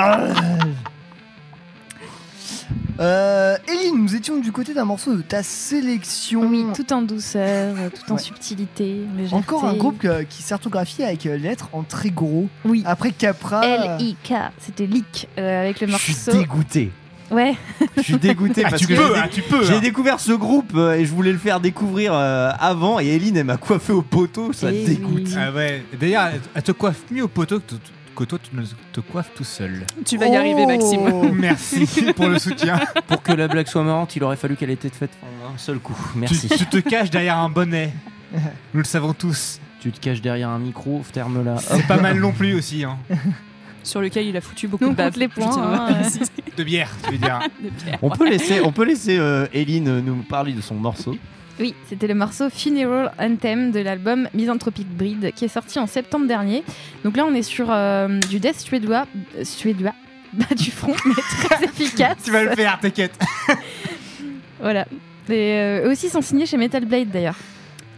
Speaker 1: Ah! Euh, Eline, nous étions du côté d'un morceau de ta sélection.
Speaker 3: Oui, tout en douceur, tout en
Speaker 1: Ouais.
Speaker 3: subtilité, légèreté.
Speaker 1: Encore un groupe qui s'artographie avec euh, lettres en très gros.
Speaker 3: Oui.
Speaker 1: Après Capra.
Speaker 3: L-I-K, c'était Leak euh, avec le
Speaker 5: Je
Speaker 3: morceau.
Speaker 5: suis dégoûté.
Speaker 3: Ouais.
Speaker 5: Je suis dégoûté
Speaker 2: Ah,
Speaker 5: parce
Speaker 2: tu
Speaker 5: que
Speaker 2: peux,
Speaker 5: j'ai
Speaker 2: hein, tu peux,
Speaker 5: j'ai
Speaker 2: hein.
Speaker 5: découvert ce groupe euh, et je voulais le faire découvrir euh, avant et Eline elle m'a coiffé au poteau, ça
Speaker 3: Eh
Speaker 5: dégoûte.
Speaker 2: Ah ouais. D'ailleurs, elle- te coiffe mieux au poteau que, que toi, tu ne te coiffes tout seul.
Speaker 6: Tu vas y arriver, Maxime.
Speaker 2: Merci pour le soutien.
Speaker 5: Pour que la blague soit marrante, il aurait fallu qu'elle ait été faite en un seul coup. Merci.
Speaker 2: Tu, tu te caches derrière un bonnet. Nous le savons tous.
Speaker 5: Tu te caches derrière un micro, ferme-la.
Speaker 2: C'est pas mal non plus aussi. Hein.
Speaker 6: Sur lequel il a foutu beaucoup
Speaker 3: Nous,
Speaker 6: de bave.
Speaker 3: les points, hein.
Speaker 2: De bière, tu veux dire.
Speaker 6: De bière.
Speaker 5: On peut laisser, on peut laisser euh, Eline nous parler de son morceau.
Speaker 3: Oui, c'était le morceau Funeral Anthem de l'album Misanthropic Breed qui est sorti en septembre dernier. Donc là, on est sur euh, du death suédois, euh, suédois, bas du front, mais très efficace.
Speaker 2: Tu vas le faire, t'inquiète.
Speaker 3: Voilà. Et euh, eux aussi sont signés chez Metal Blade d'ailleurs.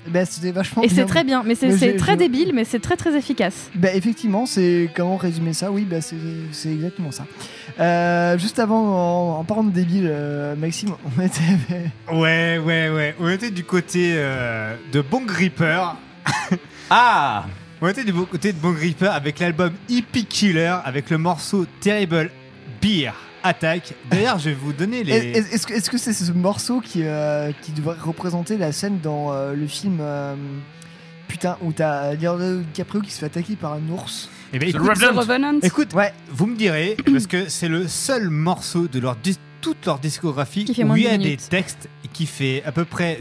Speaker 1: Bah, c'était vachement
Speaker 3: Et c'est très bien, mais c'est très débile, mais c'est très très efficace.
Speaker 1: Bah effectivement, c'est comment résumer ça? Oui, bah c'est c'est exactement ça. Euh, juste avant, en, en parlant de débile, euh, Maxime, on était.
Speaker 2: Ouais, ouais, ouais. On était du côté euh, de Bon Gripper.
Speaker 5: Ah
Speaker 2: On était du côté de Bon Gripper avec l'album Hippie Killer avec le morceau Terrible Beer Attack. D'ailleurs, je vais vous donner les.
Speaker 1: Est- Est-ce que c'est ce morceau qui, euh, qui devrait représenter la scène dans euh, le film euh, Putain, où t'as Leonardo DiCaprio qui se fait attaquer par un ours?
Speaker 2: Eh ben,
Speaker 6: The
Speaker 2: écoute,
Speaker 6: Revenant.
Speaker 2: écoute, vous me direz, parce que c'est le seul morceau de leur dis- toute leur discographie où il y a des textes qui fait à peu près.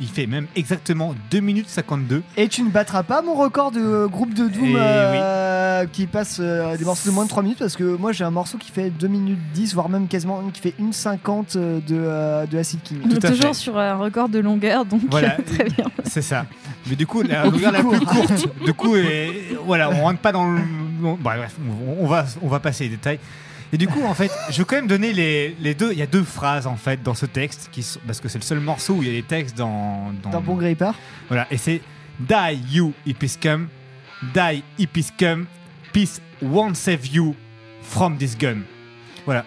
Speaker 2: Il fait même exactement 2 minutes 52.
Speaker 1: Et tu ne battras pas mon record de euh, groupe de Doom
Speaker 2: Eh
Speaker 1: euh, qui passe euh, des morceaux de moins de 3 minutes parce que moi j'ai un morceau qui fait 2 minutes 10 voire même quasiment qui fait 1,50 euh, de, euh, de Acid King.
Speaker 3: On est
Speaker 2: à
Speaker 3: toujours
Speaker 2: fait.
Speaker 3: sur un record de longueur, donc
Speaker 2: Voilà,
Speaker 3: très bien.
Speaker 2: c'est ça. Mais du coup, la longueur la
Speaker 1: plus
Speaker 2: plus
Speaker 1: court.
Speaker 2: courte, du coup, est- voilà, on rentre pas dans le. bon, bah, bref, on va, on va passer les détails. Et du coup, en fait, je vais quand même donner les, les deux. Il y a deux phrases en fait dans ce texte, qui sont- parce que c'est le seul morceau où il y a des textes dans. dans,
Speaker 1: Dans Bon Gripper
Speaker 2: Voilà, et c'est Die you hippiscum, die hippiscum, peace won't save you from this gun. Voilà.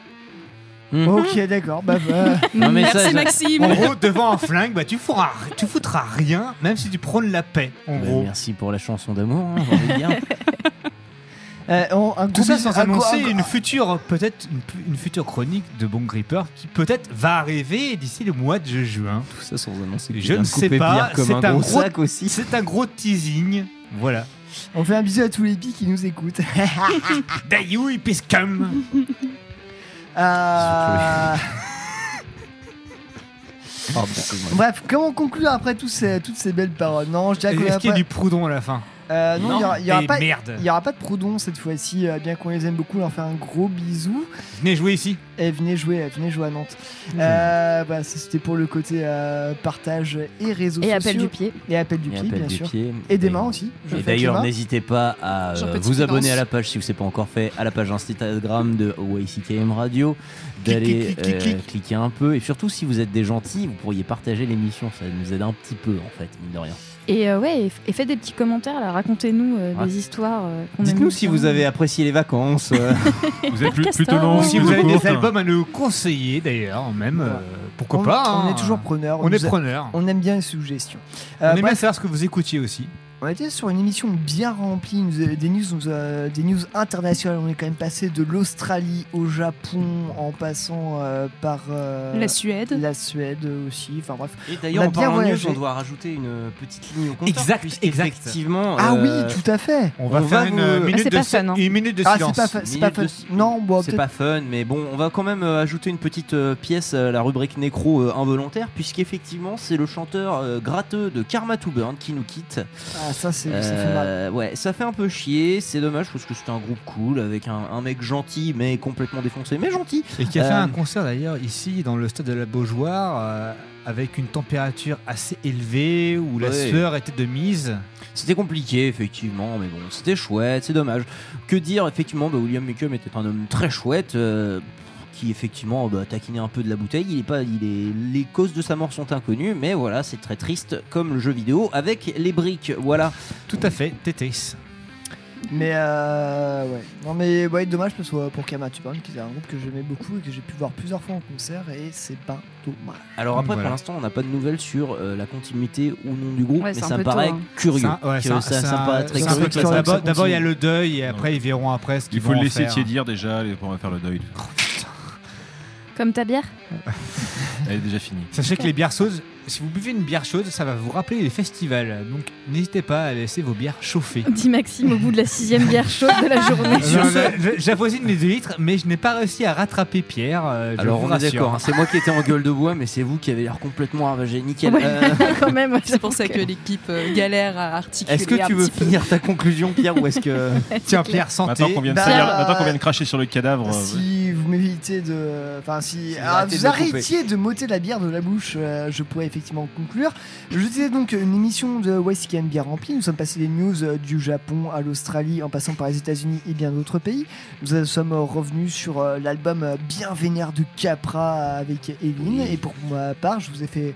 Speaker 1: Ok, d'accord. Bah, bah,
Speaker 5: Non, mais ça,
Speaker 6: Merci
Speaker 5: ça-
Speaker 6: Maxime.
Speaker 2: En gros, devant un flingue, bah, tu, feras, tu foutras rien, même si tu prônes la paix, en
Speaker 5: Bah,
Speaker 2: gros.
Speaker 5: merci pour la chanson d'amour, hein,
Speaker 1: euh, on- un
Speaker 2: Tout ça sans
Speaker 1: un
Speaker 2: annoncer
Speaker 1: un-
Speaker 2: une future, peut-être une, une future chronique de Bon Gripper qui peut-être va arriver d'ici le mois de juin.
Speaker 5: Tout ça sans annoncer que
Speaker 2: Je ne
Speaker 5: de
Speaker 2: sais pas. C'est
Speaker 5: un
Speaker 2: un
Speaker 5: gros
Speaker 2: gros
Speaker 5: sac aussi.
Speaker 2: C'est un gros teasing. Voilà.
Speaker 1: On fait un bisou à tous les pis qui nous écoutent.
Speaker 2: Dayu Ipiscum.
Speaker 1: Euh,
Speaker 5: Oh.
Speaker 1: Bref, comment conclure après tous ces- toutes ces belles paroles? Non, je dirais qu'on
Speaker 2: Est-ce qu'il y a du Proudhon à la fin?
Speaker 1: Euh, non, il y aura, il y aura
Speaker 2: Et
Speaker 1: pas, il y aura pas de Proudhon cette fois-ci, euh, bien qu'on les aime beaucoup, leur fait un gros bisou.
Speaker 2: Venez jouer ici.
Speaker 1: Et venez jouer, euh, venez jouer à Nantes. Euh, voilà, c'était pour le côté euh, partage et réseaux
Speaker 3: Et
Speaker 1: sociaux.
Speaker 3: appel du pied.
Speaker 1: Et appel du
Speaker 5: Et
Speaker 1: pied,
Speaker 5: appel
Speaker 1: bien
Speaker 5: du
Speaker 1: sûr.
Speaker 5: pied.
Speaker 1: Et des mains aussi. Je
Speaker 5: Et d'ailleurs, n'hésitez pas à euh, vous abonner à la page si vous ne pas encore fait, à la page Instagram de YCKM Radio, d'aller euh, cliquer un peu. Et surtout, si vous êtes des gentils, vous pourriez partager l'émission. Ça nous aide un petit peu, en fait, mine de rien.
Speaker 3: Et euh, ouais, et, faites des petits commentaires là, racontez-nous euh,
Speaker 5: Ouais.
Speaker 3: des histoires. euh,
Speaker 5: Dites-nous si
Speaker 3: bien.
Speaker 5: vous avez apprécié les vacances.
Speaker 4: Vous êtes plus- plutôt long,
Speaker 2: Si vous avez des
Speaker 4: courte.
Speaker 2: albums à nous conseiller, d'ailleurs, même, euh, pourquoi
Speaker 1: on,
Speaker 2: pas
Speaker 1: On
Speaker 2: hein.
Speaker 1: est toujours preneur.
Speaker 2: On est
Speaker 1: a-
Speaker 2: preneur.
Speaker 1: On aime bien les suggestions.
Speaker 2: On aime bien savoir ce que vous écoutiez aussi.
Speaker 1: On était sur une émission bien remplie, nous- des news, nous, euh, des news internationales. On est quand même passé de l'Australie au Japon en passant euh, par euh,
Speaker 6: La Suède.
Speaker 1: la Suède aussi. Enfin bref.
Speaker 5: Et d'ailleurs, en parlant de news, on doit rajouter une petite ligne au compteur.
Speaker 2: Exact,
Speaker 5: puisqu'effectivement,
Speaker 1: Ah
Speaker 5: euh,
Speaker 1: oui, tout à fait.
Speaker 2: On va faire une
Speaker 5: vous-
Speaker 2: minute, de, une minute de
Speaker 1: Ah,
Speaker 2: silence.
Speaker 1: c'est pas, fa- c'est pas
Speaker 5: de-
Speaker 1: Non, bon,
Speaker 5: c'est pas fun, mais bon, on va quand même euh, ajouter une petite euh, pièce à la rubrique nécro euh, involontaire, puisqu'effectivement, c'est le chanteur euh, gratteux de Karma to Burn qui nous quitte.
Speaker 1: Ah, ça, c'est- ça fait mal.
Speaker 5: Euh, Ouais, ça fait un peu chier, c'est dommage parce que c'était un groupe cool avec un, un mec gentil mais complètement défoncé, mais gentil.
Speaker 2: Et qui a fait
Speaker 5: Euh,
Speaker 2: un concert d'ailleurs ici dans le stade de la Beaujoire euh, avec une température assez élevée où la
Speaker 5: Ouais.
Speaker 2: sueur était de mise.
Speaker 5: C'était compliqué, effectivement, mais bon, c'était chouette, c'est dommage. Que dire, effectivement, bah, William Mickham était un homme très chouette. euh, qui effectivement bah, taquinait un peu de la bouteille, il est pas, il est, les causes de sa mort sont inconnues, mais voilà, c'est très triste comme le jeu vidéo avec les briques, voilà.
Speaker 2: Tout à fait, Tetris.
Speaker 1: Mais euh, ouais. Non mais ouais, dommage parce que pour Kama Tupan, qui est un groupe que j'aimais beaucoup et que j'ai pu voir plusieurs fois en concert et c'est pas dommage.
Speaker 5: Alors après,
Speaker 2: Voilà.
Speaker 5: pour l'instant, on n'a pas de nouvelles sur euh, la continuité ou non du groupe,
Speaker 3: Ouais,
Speaker 5: mais ça me
Speaker 3: peu tôt,
Speaker 5: paraît
Speaker 3: hein.
Speaker 5: curieux.
Speaker 2: Ça, ouais, ça-
Speaker 5: ça-
Speaker 2: ça-
Speaker 5: ça me paraît très curieux.
Speaker 2: curieux. D'abord, il y a le deuil et après ils verront après ce qu'ils
Speaker 4: Il faut le laisser tiédir déjà les- pour faire le deuil.
Speaker 3: Comme ta bière
Speaker 4: Elle est déjà finie.
Speaker 2: Sachez que les bières chaudes, si vous buvez une bière chaude, ça va vous rappeler les festivals. Donc n'hésitez pas à laisser vos bières chauffer.
Speaker 3: Dit Maxime au bout de la sixième bière chaude de la journée.
Speaker 2: J'avoisine les 2 litres, mais je n'ai pas réussi à rattraper Pierre. euh, je
Speaker 5: Alors
Speaker 2: vous
Speaker 5: on est
Speaker 2: rassure.
Speaker 5: d'accord, hein, c'est moi qui étais en gueule de bois, mais c'est vous qui avez l'air complètement ravagé. Nickel.
Speaker 6: Ouais.
Speaker 5: Euh,
Speaker 3: Quand même, ouais,
Speaker 6: C'est pour ça que l'équipe euh, galère à articuler.
Speaker 5: est-ce que
Speaker 6: un
Speaker 5: tu veux
Speaker 6: peu.
Speaker 5: finir ta conclusion, Pierre, ou est-ce que
Speaker 2: Tiens, Pierre, santé.
Speaker 4: Maintenant qu'on vient, de
Speaker 1: Bah,
Speaker 4: salir- maintenant qu'on vient de cracher sur le cadavre. euh,
Speaker 1: Si vous m'évitez de. Enfin, si,
Speaker 5: vous
Speaker 1: alors,
Speaker 5: couper.
Speaker 1: arrêtiez de m'ôter la bière de la bouche, euh, je pourrais effectivement conclure. Je disais donc une émission de YCKM bien remplie. Nous sommes passés des news euh, du Japon à l'Australie, en passant par les États-Unis et bien d'autres pays. Nous sommes revenus sur euh, l'album euh, bien vénère de Capra avec Eline. Et pour ma part, je vous ai fait.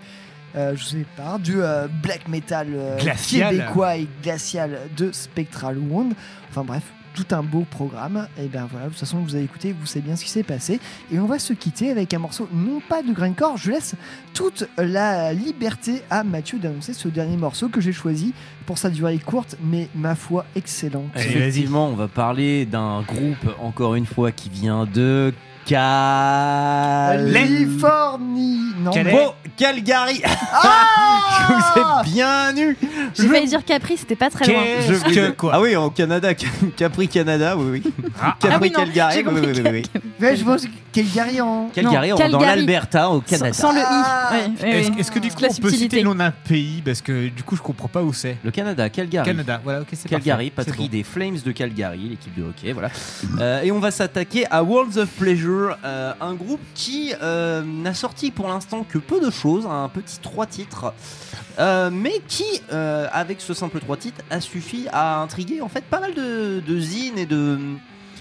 Speaker 1: euh, je vous du euh, black metal euh, québécois et glacial de Spectral Wound. Enfin bref, tout un beau programme. Et bien voilà, de toute façon, vous avez écouté, vous savez bien ce qui s'est passé. Et on va se quitter avec un morceau, non pas de Grindcore, je laisse toute la liberté à Mathieu d'annoncer ce dernier morceau que j'ai choisi pour sa durée courte, mais ma foi excellente.
Speaker 5: Effectivement, on va parler d'un groupe, encore une fois, qui vient de
Speaker 1: Californie Non, mais-
Speaker 5: Bon, Calgary
Speaker 1: Ah
Speaker 5: Je vous ai bien eu
Speaker 3: J'ai failli dire Capri, c'était pas très loin.
Speaker 2: Que quoi
Speaker 5: Ah oui, en Canada, Capri Canada, oui, oui. Capri
Speaker 3: Ah oui, non,
Speaker 5: Calgary,
Speaker 3: j'ai
Speaker 5: oui,
Speaker 3: compris
Speaker 5: oui, oui, oui.
Speaker 1: Ouais, je pense Calgary en.
Speaker 5: Calgary,
Speaker 3: Non,
Speaker 5: en- dans l'Alberta, au Canada.
Speaker 3: sans le i.
Speaker 1: Ah.
Speaker 3: Ouais,
Speaker 2: Est-ce que du coup on peut citer le nom d'un pays? Parce que du coup je comprends pas où c'est.
Speaker 5: Le Canada, Calgary.
Speaker 2: Canada, voilà, ok, c'est
Speaker 5: Calgary,
Speaker 2: parfait,
Speaker 5: patrie
Speaker 2: bon.
Speaker 5: des Flames de Calgary, l'équipe de hockey, voilà. Euh, et on va s'attaquer à Worlds of Pleasure, euh, un groupe qui euh, n'a sorti pour l'instant que peu de choses, un petit trois titres, euh, mais qui, euh, avec ce simple trois titres, a suffi à intriguer en fait pas mal de, de zines et de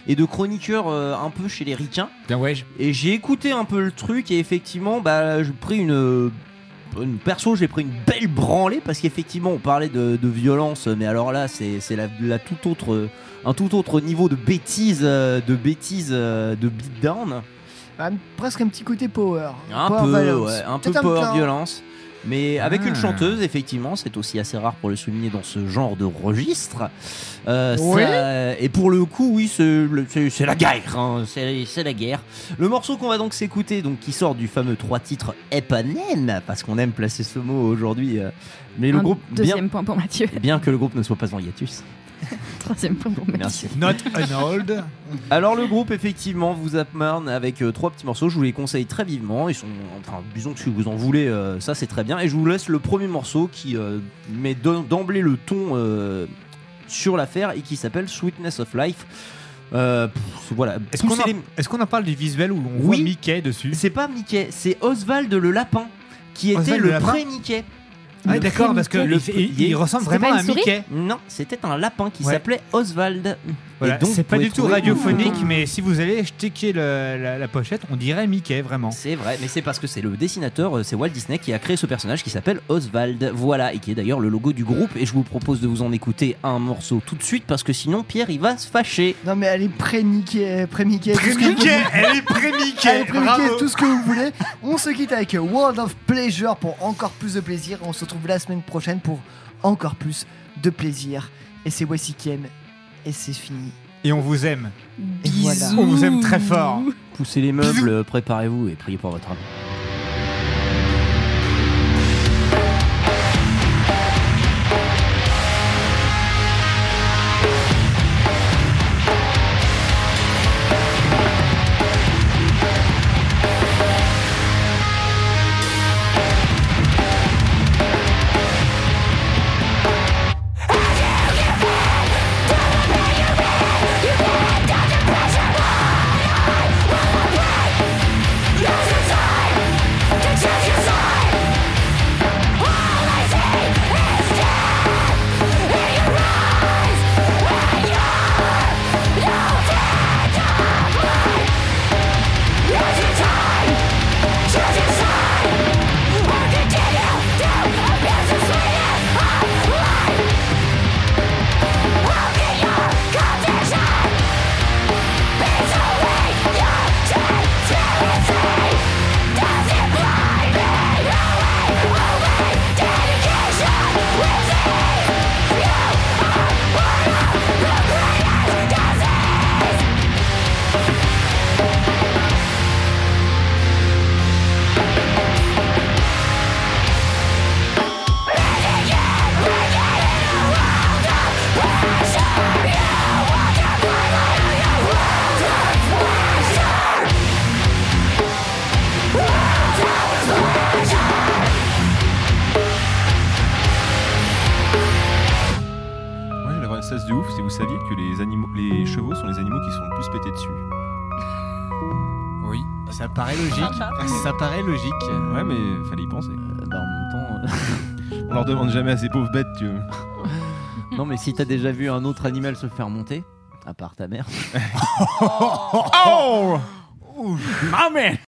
Speaker 5: et de chroniqueurs euh, un peu chez les ricains.
Speaker 2: Bien ouais.
Speaker 5: Et j'ai écouté un peu le truc et effectivement, bah, j'ai pris une, une- perso, j'ai pris une belle branlée parce qu'effectivement, on parlait de, de violence, mais alors là, c'est c'est la, la tout autre, un tout autre niveau de bêtise, euh, de bêtise, euh, de beatdown.
Speaker 1: Ah, presque un petit côté power.
Speaker 5: Un
Speaker 1: Power
Speaker 5: peu, ouais, un peu power violence. Mais avec une
Speaker 2: Ah.
Speaker 5: chanteuse, effectivement, c'est aussi assez rare pour le souligner dans ce genre de registre. Euh,
Speaker 1: Oui.
Speaker 5: ça- et pour le coup, oui, c'est la guerre. hein, c'est la guerre. Le morceau qu'on va donc s'écouter, donc qui sort du fameux trois titres Epanen, parce qu'on aime placer ce mot aujourd'hui. euh, mais le
Speaker 3: Un
Speaker 5: groupe, bien,
Speaker 3: Deuxième point pour Mathieu.
Speaker 5: bien que le groupe ne soit pas en hiatus.
Speaker 3: Troisième point pour.
Speaker 5: Merci.
Speaker 2: Not an old.
Speaker 5: Alors le groupe effectivement vous amène avec euh, trois petits morceaux, je vous les conseille très vivement, ils sont enfin disons que si vous en voulez euh, ça c'est très bien et je vous laisse le premier morceau qui euh, met d'em- d'emblée le ton euh, sur l'affaire et qui s'appelle Sweetness of Life. Euh, pff, voilà.
Speaker 2: Est-ce qu'on en,
Speaker 5: les-
Speaker 2: est-ce qu'on en parle du visuel où on
Speaker 5: Oui.
Speaker 2: voit Mickey dessus?
Speaker 5: C'est pas Mickey, c'est Oswald le lapin qui était
Speaker 2: Oswald le
Speaker 5: le pré-Mickey.
Speaker 2: Ah
Speaker 5: Le
Speaker 2: d'accord, parce que
Speaker 5: pré-Mickey.
Speaker 2: il, il- il ressemble vraiment à Mickey.
Speaker 5: Non, c'était un lapin qui
Speaker 2: Ouais.
Speaker 5: s'appelait Oswald.
Speaker 2: Voilà, c'est pas du tout radiophonique, mais si vous allez checker la, la pochette, on dirait Mickey vraiment.
Speaker 5: C'est vrai, mais c'est parce que c'est le dessinateur, euh, c'est Walt Disney qui a créé ce personnage qui s'appelle Oswald. Voilà, et qui est d'ailleurs le logo du groupe. Et je vous propose de vous en écouter un morceau tout de suite parce que sinon Pierre il va se fâcher.
Speaker 1: Non, mais elle est pré-Mickey. Pré-Mickey. tout ce que vous
Speaker 2: Mickey,
Speaker 1: voulez.
Speaker 2: elle est pré-Mickey.
Speaker 1: Allez, pré-Mickey,
Speaker 2: bravo.
Speaker 1: tout ce que vous voulez. On se quitte avec World of Pleasure pour encore plus de plaisir. On se retrouve la semaine prochaine pour encore plus de plaisir. Et c'est Wessiken. Et c'est fini.
Speaker 2: Et on vous aime.
Speaker 1: Et voilà.
Speaker 2: On vous aime très fort.
Speaker 11: Poussez les meubles, préparez-vous et priez pour votre âme. Si t'as déjà vu un autre animal se faire monter, à part ta mère.
Speaker 2: Oh Maman